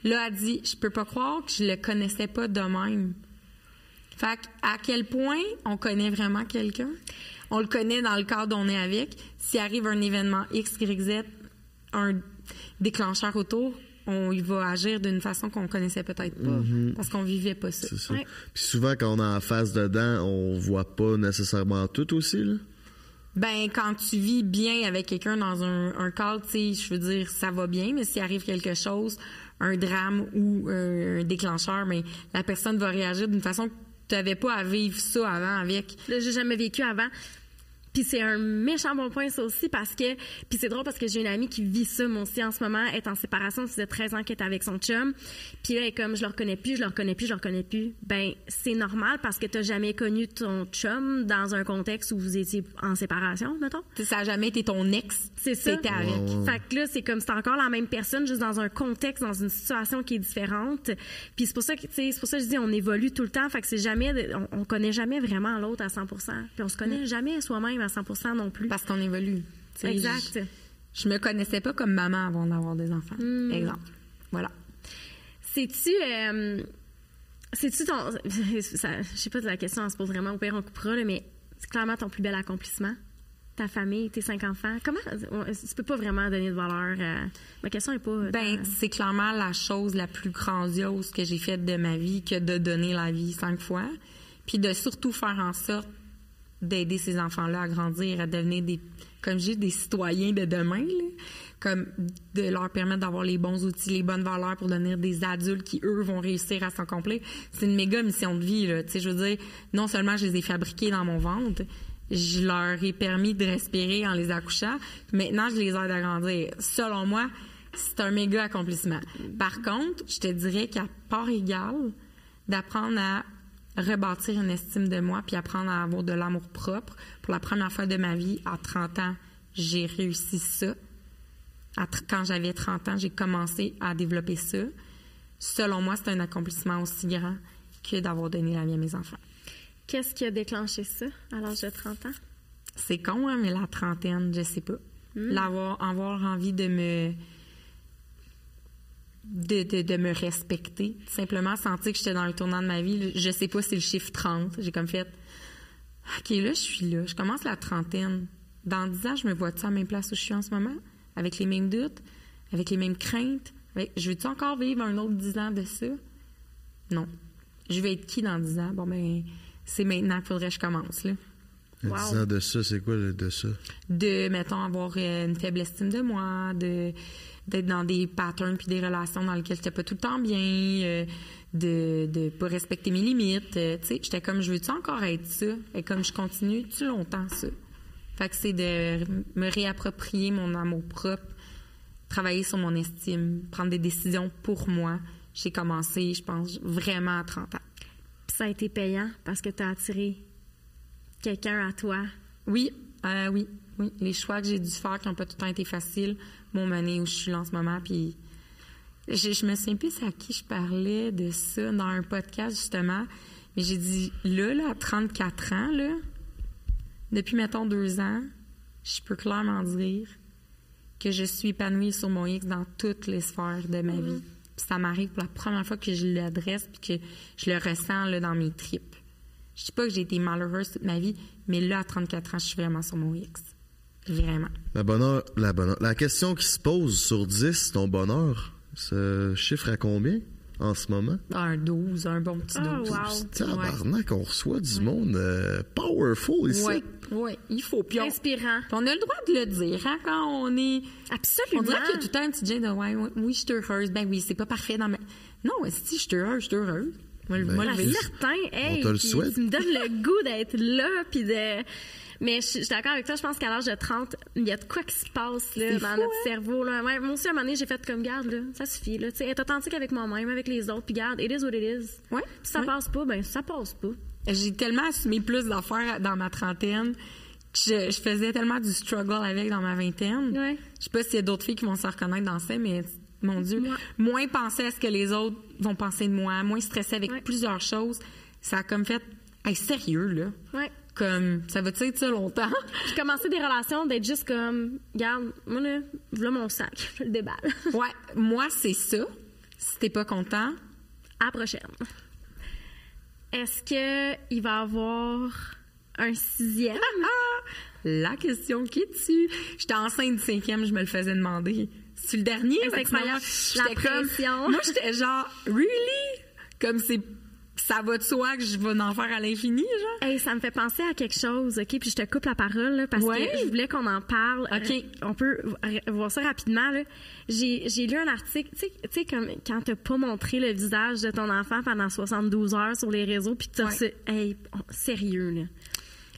Là, elle dit, je peux pas croire que je le connaissais pas de même. Fait à quel point on connaît vraiment quelqu'un? On le connaît dans le cadre dont on est avec. S'il arrive un événement X, Y, Z, un déclencheur autour, on y va agir d'une façon qu'on connaissait peut-être pas mm-hmm. parce qu'on vivait pas ça. Puis souvent quand on est en face dedans, on voit pas nécessairement tout aussi là. Ben quand tu vis bien avec quelqu'un dans un, un cadre, tu sais, je veux dire ça va bien, mais s'il arrive quelque chose, un drame ou un déclencheur, mais la personne va réagir d'une façon que tu n'avais pas à vivre ça avant avec. Là, j'ai jamais vécu avant. Puis c'est un méchant bon point ça aussi parce que puis c'est drôle parce que j'ai une amie qui vit ça moi aussi en ce moment, elle est en séparation, ça faisait 13 ans qu'elle est avec son chum. Puis là elle est comme je le reconnais plus, je le reconnais plus, je le reconnais plus. Ben c'est normal parce que tu n'as jamais connu ton chum dans un contexte où vous étiez en séparation, mettons. Ça a jamais été ton ex. C'est ça. C'était avec. Fait que là c'est comme c'est encore la même personne juste dans un contexte, dans une situation qui est différente. Puis c'est pour ça que c'est pour ça que je dis on évolue tout le temps, fait que c'est jamais on, connaît jamais vraiment l'autre à 100 Puis on se connaît mm. jamais soi-même 100 non plus. Parce qu'on évolue. exact. Je, me connaissais pas comme maman avant d'avoir des enfants. Hmm. Exemple. Voilà. C'est-tu. Euh, c'est-tu ton. je sais pas de la question, on se pose vraiment au père, on coupera, mais c'est clairement ton plus bel accomplissement ta famille, tes cinq enfants. Comment tu peux pas vraiment donner de valeur ma question est pas Ben, c'est clairement la chose la plus grandiose que j'ai faite de ma vie que de donner la vie cinq fois, puis de surtout faire en sorte d'aider ces enfants-là à grandir, à devenir des, comme je des citoyens de demain, comme de leur permettre d'avoir les bons outils, les bonnes valeurs pour devenir des adultes qui, eux, vont réussir à s'accomplir. C'est une méga mission de vie, là. Tu sais, je veux dire, non seulement je les ai fabriqués dans mon ventre, je leur ai permis de respirer en les accouchant. Maintenant, je les aide à grandir. Selon moi, c'est un méga accomplissement. Par contre, je te dirais qu'à part égale, d'apprendre à rebâtir une estime de moi puis apprendre à avoir de l'amour propre. Pour la première fois de ma vie, à 30 ans, j'ai réussi ça. quand j'avais 30 ans, j'ai commencé à développer ça. Selon moi, c'est un accomplissement aussi grand que d'avoir donné la vie à mes enfants. Qu'est-ce qui a déclenché ça à l'âge de 30 ans? C'est con, hein, mais la trentaine, je sais pas. Hmm. L'avoir, avoir envie de me de, me respecter. Simplement sentir que j'étais dans le tournant de ma vie. Je sais pas si c'est le chiffre 30. J'ai comme fait OK, là, je suis là. Je commence la trentaine. Dans 10 ans, je me vois-tu à la même place où je suis en ce moment? Avec les mêmes doutes? Avec les mêmes craintes? Je veux-tu encore vivre un autre 10 ans de ça? Non. Je vais être qui dans 10 ans? Bon, ben, c'est maintenant qu'il faudrait que je commence, là. 10 ans de ça, c'est quoi de ça? De, mettons, avoir euh, une faible estime de moi, de d'être dans des patterns puis des relations dans lesquelles j'étais pas tout le temps bien, euh, de de pas respecter mes limites. Euh, tu sais, j'étais comme je veux-tu encore être ça? Et comme je continue tu longtemps ça? Fait que c'est de me réapproprier mon amour propre, travailler sur mon estime, prendre des décisions pour moi. J'ai commencé, je pense, vraiment à 30 ans. ça a été payant parce que tu as attiré quelqu'un à toi? Oui, euh, oui, oui. Les choix que j'ai dû faire qui n'ont pas tout le temps été faciles m'ont mené où je suis là en ce moment. Puis je, je me souviens plus à qui je parlais de ça dans un podcast, justement. Mais j'ai dit, là, là, à 34 ans, là, depuis, mettons, deux ans, je peux clairement dire que je suis épanouie sur mon X dans toutes les sphères de ma mm-hmm. vie. ça m'arrive pour la première fois que je l'adresse puis que je le ressens là, dans mes tripes. Je dis pas que j'ai été malheureuse toute ma vie, mais là, à 34 ans, je suis vraiment sur mon X. Vraiment. La bonheur, la bonheur. La question qui se pose sur 10, ton bonheur, ce chiffre à combien? en ce moment? Un 12, un bon petit 12. Oh, wow. Tabarnak, on reçoit du monde euh, powerful ici. Oui, oui, il faut. Puis Inspirant. on a le droit de le dire, hein, quand on est... Absolument. On dirait qu'il y a tout le temps un petit gêne de « ouais, oui, je suis heureuse ». Ben oui, c'est pas parfait dans ma... Non, si je suis heureuse, je suis heureuse. Moi, ben, moi, certain, hey, on te le souhaite. Tu me donnes le goût d'être là, puis de mais je, suis d'accord avec toi. Je pense qu'à l'âge de 30, il y a de quoi qui se passe là, dans notre hein? cerveau. Là. Ouais, moi aussi, à un moment donné, j'ai fait comme garde, là, ça suffit. Là. être authentique avec moi-même, avec les autres, puis garde, it is what it is. Ouais, si ça passe pas, ben ça passe pas. J'ai tellement assumé plus d'affaires dans ma trentaine que je, faisais tellement du struggle avec dans ma vingtaine. Ouais. Je sais pas s'il y a d'autres filles qui vont se reconnaître dans ça, mais mon Dieu, moins penser à ce que les autres vont penser de moi, moins stresser avec plusieurs choses. Ça a comme fait, hey, sérieux, là. Comme ça va être ça longtemps. J'ai commencé des relations d'être juste comme regarde, moi là, voilà mon sac, je le déballe. ouais, moi c'est ça. Si t'es pas content, à la prochaine. Est-ce que il va y avoir un sixième? La question qui tue. J'étais enceinte du cinquième, je me le faisais demander. C'est le dernier, c'est incroyable. La pression. moi, j'étais genre, really? Comme c'est ça va de soi que je vais en faire à l'infini, genre? Hey, ça me fait penser à quelque chose, OK? Puis je te coupe la parole, parce que je voulais qu'on en parle. OK. Euh, on peut voir ça rapidement, là. J'ai lu un article, tu sais, comme quand t'as pas montré le visage de ton enfant pendant 72 heures sur les réseaux, puis t'as ouais. Hey, sérieux, là.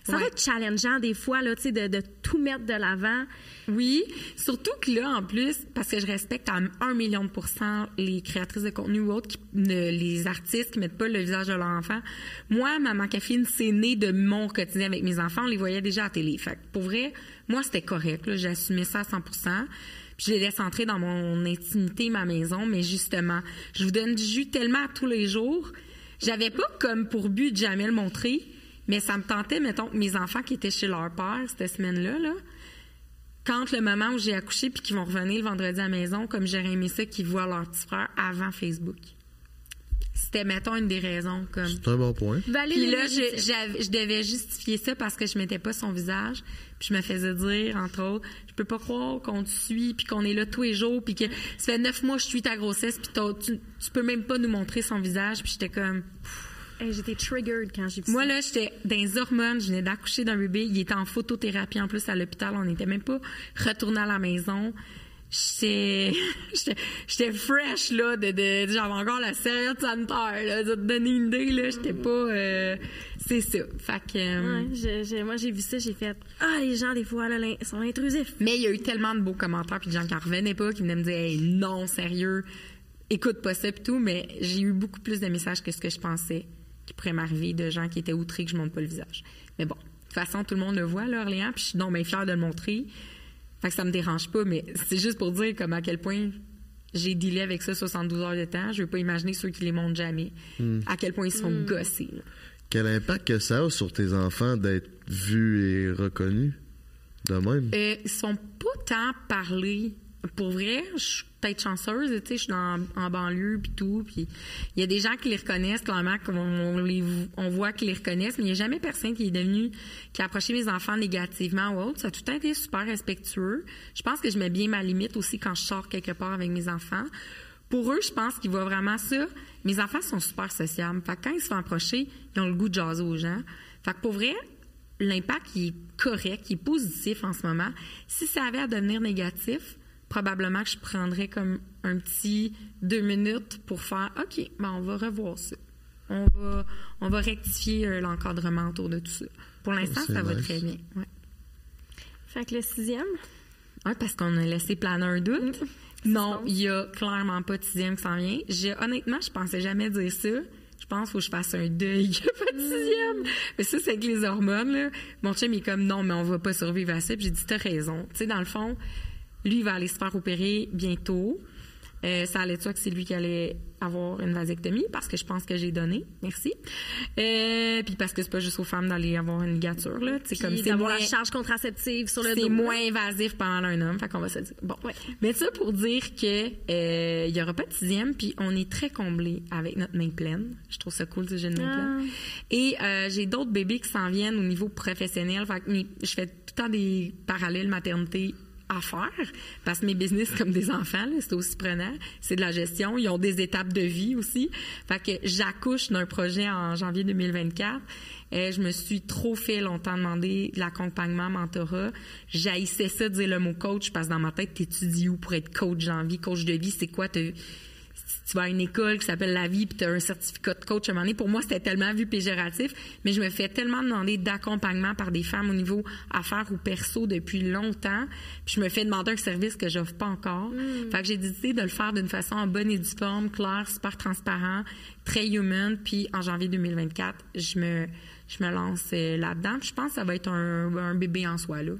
Ça va être challengeant des fois, là, de, de tout mettre de l'avant. Oui, surtout que là, en plus, parce que je respecte à un million de pourcents les créatrices de contenu ou autres, les artistes qui mettent pas le visage de leur enfant. Moi, Maman Caféine, c'est né de mon quotidien avec mes enfants. On les voyait déjà à télé. Fait pour vrai, moi, c'était correct. J'assumais ça à 100 puis je les laisse entrer dans mon intimité, ma maison, mais justement, je vous donne du jus tellement tous les jours. J'avais pas comme pour but de jamais le montrer, mais ça me tentait, mettons, mes enfants qui étaient chez leur père cette semaine-là, là, quand le moment où j'ai accouché puis qu'ils vont revenir le vendredi à la maison, comme j'aurais aimé ça, qu'ils voient leur petit frère avant Facebook. C'était, mettons, une des raisons. Comme... C'est un bon point. Puis là, je, je, devais justifier ça parce que je mettais pas son visage. Puis je me faisais dire, entre autres, je peux pas croire qu'on te suit, puis qu'on est là tous les jours, puis que ça fait neuf mois que je suis ta grossesse, puis tu, tu peux même pas nous montrer son visage. Puis j'étais comme j'étais triggered quand j'ai vu Moi, là, j'étais dans les hormones. Je venais d'accoucher d'un bébé. Il était en photothérapie en plus à l'hôpital. On n'était même pas retourné à la maison. J'étais, j'étais fresh, là, de, de, j'avais encore la serviette sanitaire, là, de te donner une idée, là, j'étais pas, euh, c'est ça. Fait que, euh, moi, j'ai vu ça, j'ai fait, ah, les gens, des fois, là, sont intrusifs. Mais il y a eu tellement de beaux commentaires, puis de gens qui en revenaient pas, qui venaient me dire, hey, non, sérieux, écoute pas ça, pis tout, mais j'ai eu beaucoup plus de messages que ce que je pensais qui pourrait m'arriver de gens qui étaient outrés que je monte pas le visage. Mais bon, de toute façon, tout le monde le voit, là, Orléans, puis je suis donc bien fière de le montrer. Fait que ça me dérange pas, mais c'est juste pour dire comme à quel point j'ai dealé avec ça 72 heures de temps. Je veux pas imaginer ceux qui les montrent jamais. Hmm. À quel point ils se font hmm. gosser. Quel impact que ça a sur tes enfants d'être vus et reconnus de même? Euh, ils sont pas tant parlés. Pour vrai, je peut-être chanceuse, tu sais, je suis en banlieue puis tout, puis il y a des gens qui les reconnaissent clairement, on, voit qu'ils les reconnaissent, mais il n'y a jamais personne qui est devenu qui a approché mes enfants négativement ou autre. Ça a tout été super respectueux. Je pense que je mets bien ma limite aussi quand je sors quelque part avec mes enfants. Pour eux, je pense qu'ils voient vraiment ça. Mes enfants sont super sociables. Fait que quand ils se font approcher, ils ont le goût de jaser aux gens. Pour vrai, l'impact est correct, il est positif en ce moment. Si ça avait à devenir négatif, probablement que je prendrais comme un petit deux minutes pour faire OK, ben on va revoir ça. On va, on va rectifier euh, l'encadrement autour de tout ça. Pour l'instant, ça va très bien. Ouais. Fait que le sixième? Oui, parce qu'on a laissé planer un doute. Mm. Non, il y a clairement pas de sixième qui s'en vient. honnêtement, je pensais jamais dire ça. Je pense qu'il faut que je fasse un deuil. Il n'y a pas de sixième. Mais ça, c'est avec les hormones. Là. Mon chum est comme non, mais on va pas survivre à ça. Puis j'ai dit, t'as raison. Tu sais, dans le fond, lui, il va aller se faire opérer bientôt. Euh, ça allait de que c'est lui qui allait avoir une vasectomie parce que je pense que j'ai donné. Merci. Euh, puis parce que c'est pas juste aux femmes d'aller avoir une ligature là, c'est comme c'est moins la charge contraceptive sur le dos. C'est moins invasif pendant un homme, fait qu'on va se dire. Bon. Mais ça pour dire que euh, il y aura pas de sixième puis on est très comblé avec notre main pleine. Je trouve ça cool ce j'ai une main pleine. Ah. Et euh, j'ai d'autres bébés qui s'en viennent au niveau professionnel, fait que je fais tout le temps des parallèles maternité à faire parce que mes business comme des enfants, c'est aussi prenant. C'est de la gestion. Ils ont des étapes de vie aussi. Fait que j'accouche d'un projet en janvier 2024. Et je me suis trop fait longtemps demander de l'accompagnement, mentorat. J'haïssais ça, dire le mot coach, parce que dans ma tête, t'étudies où pour être coach vie, coach de vie, c'est quoi? Tu vas à une école qui s'appelle La Vie, puis tu as un certificat de coach à un moment donné. Pour moi, c'était tellement vu péjoratif, mais je me fais tellement demander d'accompagnement par des femmes au niveau affaires ou perso depuis longtemps, puis je me fais demander un service que j'offre pas encore. Mm. Fait que j'ai décidé de le faire d'une façon en bonne et due forme, claire, super transparent, très human, puis en janvier 2024, je me je me lance euh, là-dedans. Je pense que ça va être un, bébé en soi, là.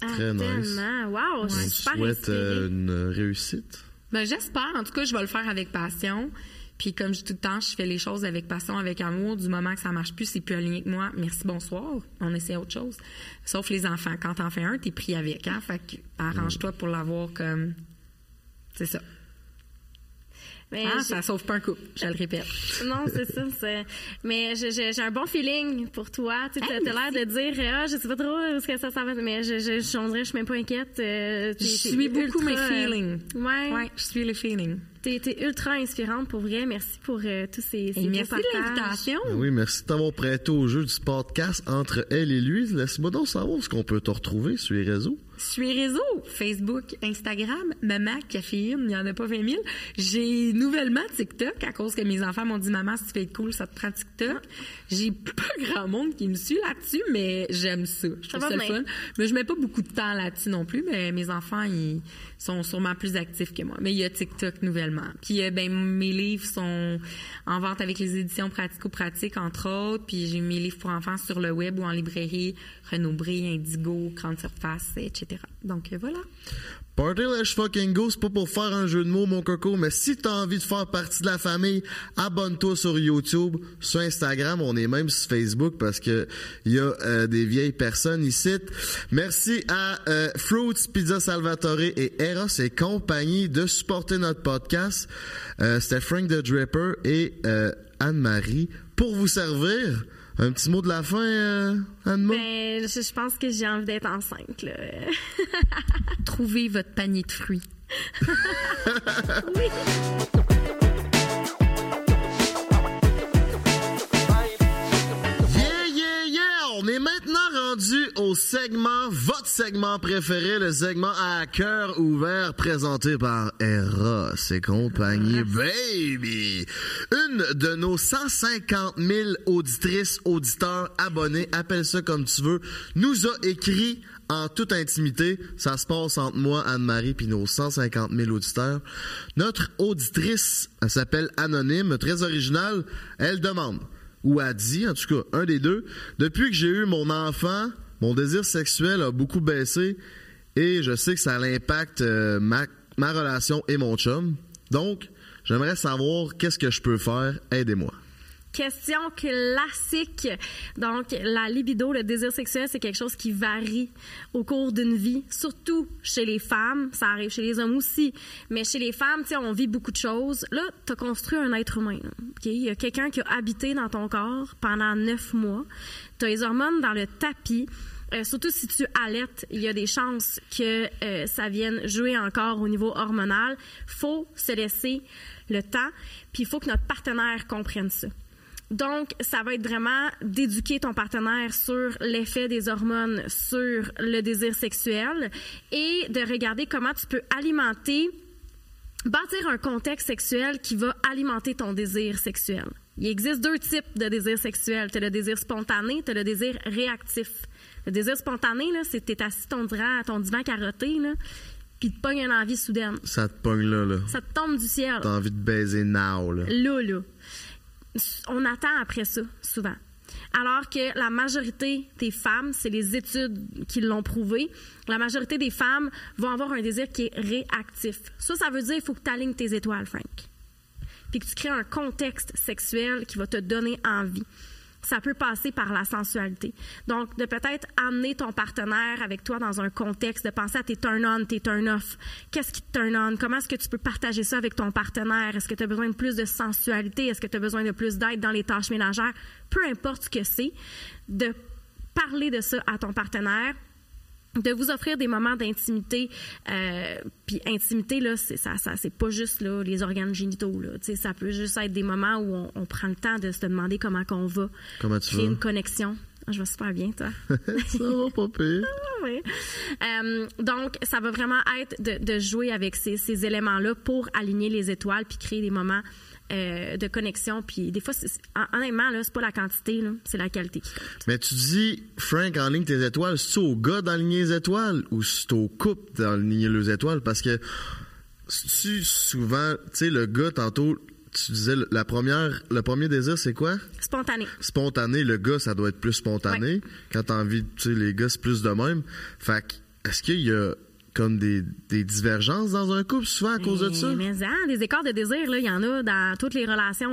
Très nice. Wow, je souhaite euh, une réussite. Ben, j'espère. En tout cas, je vais le faire avec passion. Puis comme je dis tout le temps, je fais les choses avec passion, avec amour. Du moment que ça marche plus, c'est plus aligné que moi. Merci, bonsoir. On essaie autre chose. Sauf les enfants. Quand t'en fais un, t'es pris avec. Hein? Fait que arrange-toi pour l'avoir comme... C'est ça. Mais ah, ça sauve pas un coup, je le répète. Non, c'est ça. Mais j'ai un bon feeling pour toi. Tu as l'air de dire, ah, je sais pas trop ce que ça, ça va, mais je, je, je, je suis même pas inquiète. Euh, je suis beaucoup mes feelings. ouais. Ouais, je suis le feeling. T'es es ultra inspirante pour vrai. Merci pour euh, tous ces, ces Merci de l'invitation. Ben oui, merci de t'avoir prêté au jeu du podcast entre elle et lui. Laisse-moi donc savoir ce qu'on peut te retrouver sur les réseaux. Sur les réseaux, Facebook, Instagram, Maman, Caféine, il n'y en a pas 20 000. J'ai nouvellement TikTok à cause que mes enfants m'ont dit Maman, si tu fais cool, ça te prend TikTok. J'ai pas grand monde qui me suit là-dessus, mais j'aime ça. Je trouve ça, le fun. Mais je mets pas beaucoup de temps là-dessus non plus, mais mes enfants, ils sont sûrement plus actifs que moi. Mais il y a TikTok nouvellement. Puis euh, ben mes livres sont en vente avec les éditions pratico-pratiques entre autres. Puis j'ai mes livres pour enfants sur le web ou en librairie, Renaud Indigo, Grande Surface, etc. Donc euh, voilà. Party Let's Fucking Go, c'est pas pour faire un jeu de mots, mon coco, mais si t'as envie de faire partie de la famille, abonne-toi sur YouTube, sur Instagram, on est même sur Facebook parce que il y a euh, des vieilles personnes ici. Merci à euh, Fruits Pizza Salvatore et Eros et compagnie de supporter notre podcast. Euh, C'était Frank the Dripper et Anne-Marie pour vous servir. Un petit mot de la fin, euh, Anne Ben, je, pense que j'ai envie d'être enceinte. Là. Trouvez votre panier de fruits. oui. on est maintenant rendu au segment, votre segment préféré, le segment à cœur ouvert présenté par Eros et compagnie, baby! Une de nos 150 000 auditrices, auditeurs, abonnés, appelle ça comme tu veux, nous a écrit en toute intimité, ça se passe entre moi, Anne-Marie, puis nos 150 000 auditeurs. Notre auditrice, elle s'appelle Anonyme, très originale, elle demande ou a dit, en tout cas, un des deux, depuis que j'ai eu mon enfant, mon désir sexuel a beaucoup baissé et je sais que ça impacte euh, ma, ma relation et mon chum. Donc, j'aimerais savoir qu'est-ce que je peux faire. Aidez-moi. Question classique. Donc, la libido, le désir sexuel, c'est quelque chose qui varie au cours d'une vie, surtout chez les femmes. Ça arrive chez les hommes aussi. Mais chez les femmes, tu on vit beaucoup de choses. Là, tu as construit un être humain. Il y a quelqu'un qui a habité dans ton corps pendant neuf mois. Tu as les hormones dans le tapis. Euh, surtout si tu allaites, il y a des chances que euh, ça vienne jouer encore au niveau hormonal. faut se laisser le temps, puis il faut que notre partenaire comprenne ça. Donc, ça va être vraiment d'éduquer ton partenaire sur l'effet des hormones sur le désir sexuel et de regarder comment tu peux alimenter, bâtir un contexte sexuel qui va alimenter ton désir sexuel. Il existe deux types de désir sexuel. Tu as le désir spontané, tu as le désir réactif. Le désir spontané, là, c'est que tu es assis ton divan, ton divan carotté, là, puis te pogne une envie soudaine. Ça te pogne là, là. Ça te tombe du ciel. T'as envie de baiser now, là. Là, là on attend après ça, souvent. Alors que la majorité des femmes, c'est les études qui l'ont prouvé, la majorité des femmes vont avoir un désir qui est réactif. Ça, ça veut dire qu'il faut que tu alignes tes étoiles, Frank. Puis que tu crées un contexte sexuel qui va te donner envie ça peut passer par la sensualité. Donc, de peut-être amener ton partenaire avec toi dans un contexte, de penser à tes turn-on, tes turn-off. Qu'est-ce qui te turn-on? Comment est-ce que tu peux partager ça avec ton partenaire? Est-ce que tu as besoin de plus de sensualité? Est-ce que tu as besoin de plus d'aide dans les tâches ménagères? Peu importe ce que c'est, de parler de ça à ton partenaire de vous offrir des moments d'intimité euh, puis intimité là c'est ça, ça c'est pas juste là les organes génitaux là tu sais ça peut juste être des moments où on, on, prend le temps de se demander comment qu'on va comment tu créer vas? une connexion je vais super bien, toi. ça va pas pire. oui. Euh, donc, ça va vraiment être de, de jouer avec ces, ces éléments-là pour aligner les étoiles puis créer des moments euh, de connexion. Puis des fois, c'est, honnêtement, là, c'est pas la quantité, c'est la qualité qui compte. Mais tu dis, Frank, en ligne tes étoiles, c'est au gars d'aligner les étoiles ou c'est au couple d'aligner les étoiles? Parce que tu souvent, tu sais, le gars, tantôt, tu disais, la première, le premier désir, c'est quoi? Spontané. Spontané. Le gars, ça doit être plus spontané. Ouais. Quand t'as envie, tu sais, les gars, c'est plus de même. Fait que, est-ce qu'il y a comme des, des, divergences dans un couple souvent à cause de ça? Mais hein, des écarts de désir, il y en a dans toutes les relations.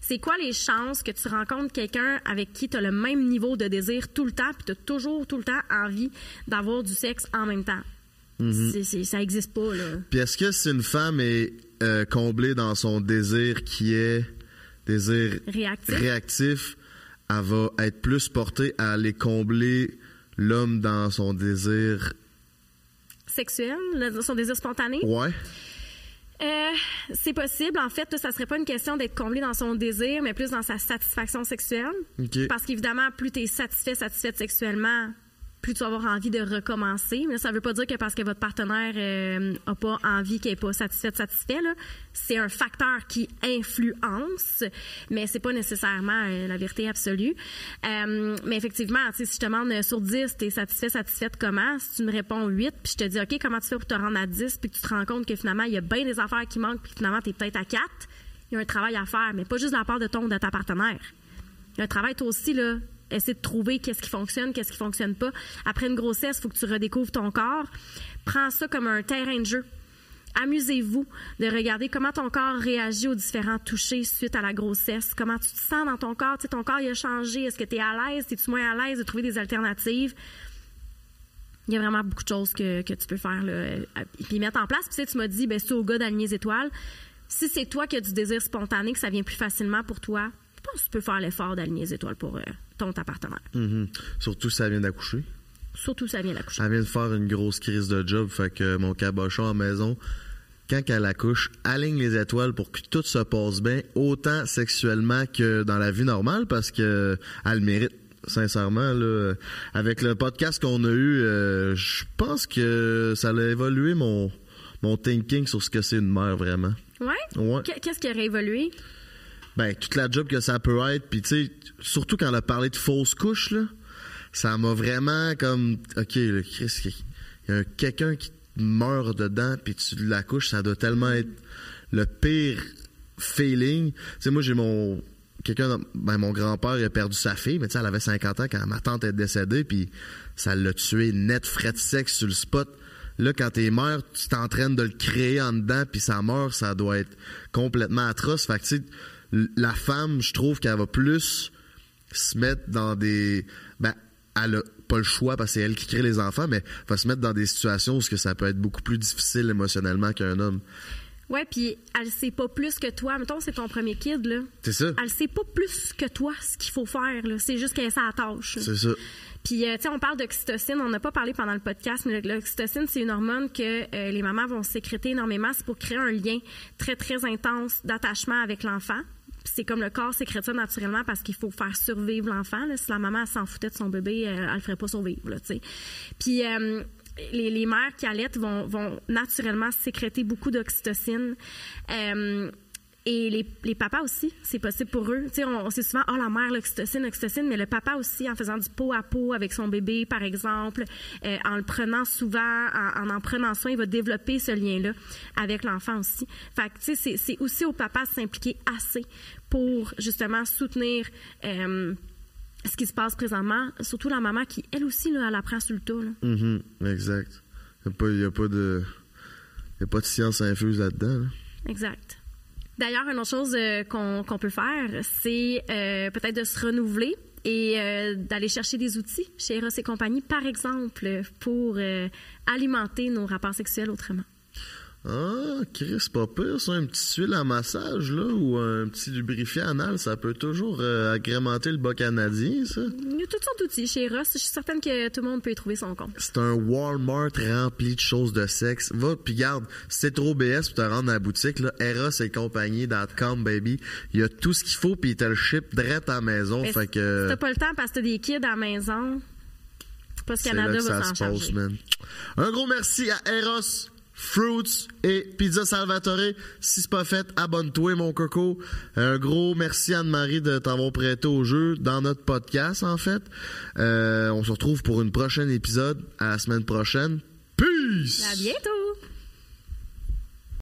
C'est quoi les chances que tu rencontres quelqu'un avec qui tu as le même niveau de désir tout le temps, puis tu as toujours, tout le temps envie d'avoir du sexe en même temps? C'est, ça n'existe pas. Puis est-ce que si une femme est euh, comblée dans son désir qui est désir réactif. réactif, elle va être plus portée à aller combler l'homme dans son désir sexuel, son désir spontané? Ouais. Euh, c'est possible. En fait, ça serait pas une question d'être comblé dans son désir, mais plus dans sa satisfaction sexuelle. Okay. Parce qu'évidemment, plus tu es satisfait, satisfaite sexuellement, plus tu vas avoir envie de recommencer. Mais ça veut pas dire que parce que votre partenaire euh, a pas envie, qu'il est pas satisfait, satisfait. Là. C'est un facteur qui influence, mais c'est pas nécessairement euh, la vérité absolue. Euh, mais effectivement, si je te demande sur 10, tu es satisfait, satisfaite comment? Si tu me réponds 8, puis je te dis, OK, comment tu fais pour te rendre à 10, puis que tu te rends compte que finalement, il y a bien des affaires qui manquent, puis finalement, tu es peut-être à 4, il y a un travail à faire, mais pas juste de la part de ton de ta partenaire. Il y a un travail, toi aussi, là, essayer de trouver qu'est-ce qui fonctionne, qu'est-ce qui fonctionne pas. Après une grossesse, il faut que tu redécouvres ton corps. Prends ça comme un terrain de jeu. Amusez-vous de regarder comment ton corps réagit aux différents touchés suite à la grossesse. Comment tu te sens dans ton corps? Tu sais, ton corps il a changé. Est-ce que tu es à l'aise? Es-tu moins à l'aise de trouver des alternatives? Il y a vraiment beaucoup de choses que, que tu peux faire puis mettre en place. Puis tu, sais, tu m'as dit, ben, c'est au gars d'aligner les étoiles. Si c'est toi qui as du désir spontané, que ça vient plus facilement pour toi, je pense que tu peux faire l'effort d'aligner les étoiles pour euh, ton ta partenaire. Mm-hmm. Surtout si ça vient d'accoucher. Surtout si ça vient d'accoucher. Elle vient de faire une grosse crise de job, fait que mon cabochon à maison, quand elle accouche, aligne les étoiles pour que tout se passe bien, autant sexuellement que dans la vie normale, parce que elle mérite. Sincèrement, là, avec le podcast qu'on a eu, euh, je pense que ça a évolué mon, mon thinking sur ce que c'est une mère vraiment. Ouais? ouais. Qu'est-ce qui aurait évolué? Ben, toute la job que ça peut être, puis tu sais, surtout quand elle a parlé de fausse couche, là, ça m'a vraiment comme, OK, là, Chris, il y a quelqu'un qui meurt dedans, puis tu la couches, ça doit tellement être le pire feeling. Tu sais, moi, j'ai mon... Quelqu'un, ben, mon grand-père a perdu sa fille, mais tu sais, elle avait 50 ans quand ma tante est décédée, puis ça l'a tué net, frais de sexe sur le spot. Là, quand t'es mère, tu t'entraînes de le créer en dedans, puis ça meurt, ça doit être complètement atroce. Fait que, tu sais, la femme, je trouve qu'elle va plus se mettre dans des. Ben, elle a pas le choix parce que c'est elle qui crée les enfants, mais va se mettre dans des situations où ça peut être beaucoup plus difficile émotionnellement qu'un homme. Ouais, puis elle sait pas plus que toi. Mettons, c'est ton premier kid, là. C'est ça. Elle sait pas plus que toi ce qu'il faut faire, là. C'est juste qu'elle est sa tâche. C'est ça. Puis, euh, tu sais, on parle d'oxytocine. On n'a pas parlé pendant le podcast, mais l'oxytocine, c'est une hormone que euh, les mamans vont sécréter énormément. C'est pour créer un lien très, très intense d'attachement avec l'enfant c'est comme le corps sécrète naturellement parce qu'il faut faire survivre l'enfant. Si la maman s'en foutait de son bébé, elle, elle le ferait pas survivre. Puis euh, les, mères qui allaitent vont, vont naturellement sécréter beaucoup d'oxytocine. Euh, et les, les, papas aussi, c'est possible pour eux. Tu sais, on, on sait souvent, oh la mère, l'oxytocine, l'oxytocine, mais le papa aussi, en faisant du pot à pot avec son bébé, par exemple, euh, en le prenant souvent, en, en, en prenant soin, il va développer ce lien-là avec l'enfant aussi. Fait que, tu sais, c'est aussi au papa de s'impliquer assez pour, justement, soutenir euh, ce qui se passe présentement, surtout la maman qui, elle aussi, là, elle apprend sur le tas. Là. Mm -hmm, exact. Il n'y a, a, pas de... Il a pas de science infuse là-dedans. Là. Exact. D'ailleurs, une autre chose euh, qu'on qu peut faire, c'est euh, peut-être de se renouveler et euh, d'aller chercher des outils chez Eros et compagnie, par exemple, pour alimenter nos rapports sexuels autrement. Ah, Chris, pas pire, ça, un petit huile à massage, là, ou un petit lubrifiant anal, ça peut toujours euh, agrémenter le bas canadien, ça. Il y a toutes sortes d'outils chez Ross. Je suis certaine que tout le monde peut y trouver son compte. C'est un Walmart rempli de choses de sexe. Va, puis garde, si t'es trop BS pour te rendre à la boutique, là, Eros et compagnie.com, baby. Il y a tout ce qu'il faut, puis te le ship direct à la maison, fait que... T'as pas le temps parce que t'as des kids à la maison, Post Canada va s'en charger. Un gros merci à Eros Fruits et Pizza Salvatore. Si c'est pas fait, abonne-toi, mon coco. Un gros merci Anne-Marie de t'avoir prêté au jeu dans notre podcast, en fait. Euh, on se retrouve pour une prochaine épisode à la semaine prochaine. Peace! À bientôt!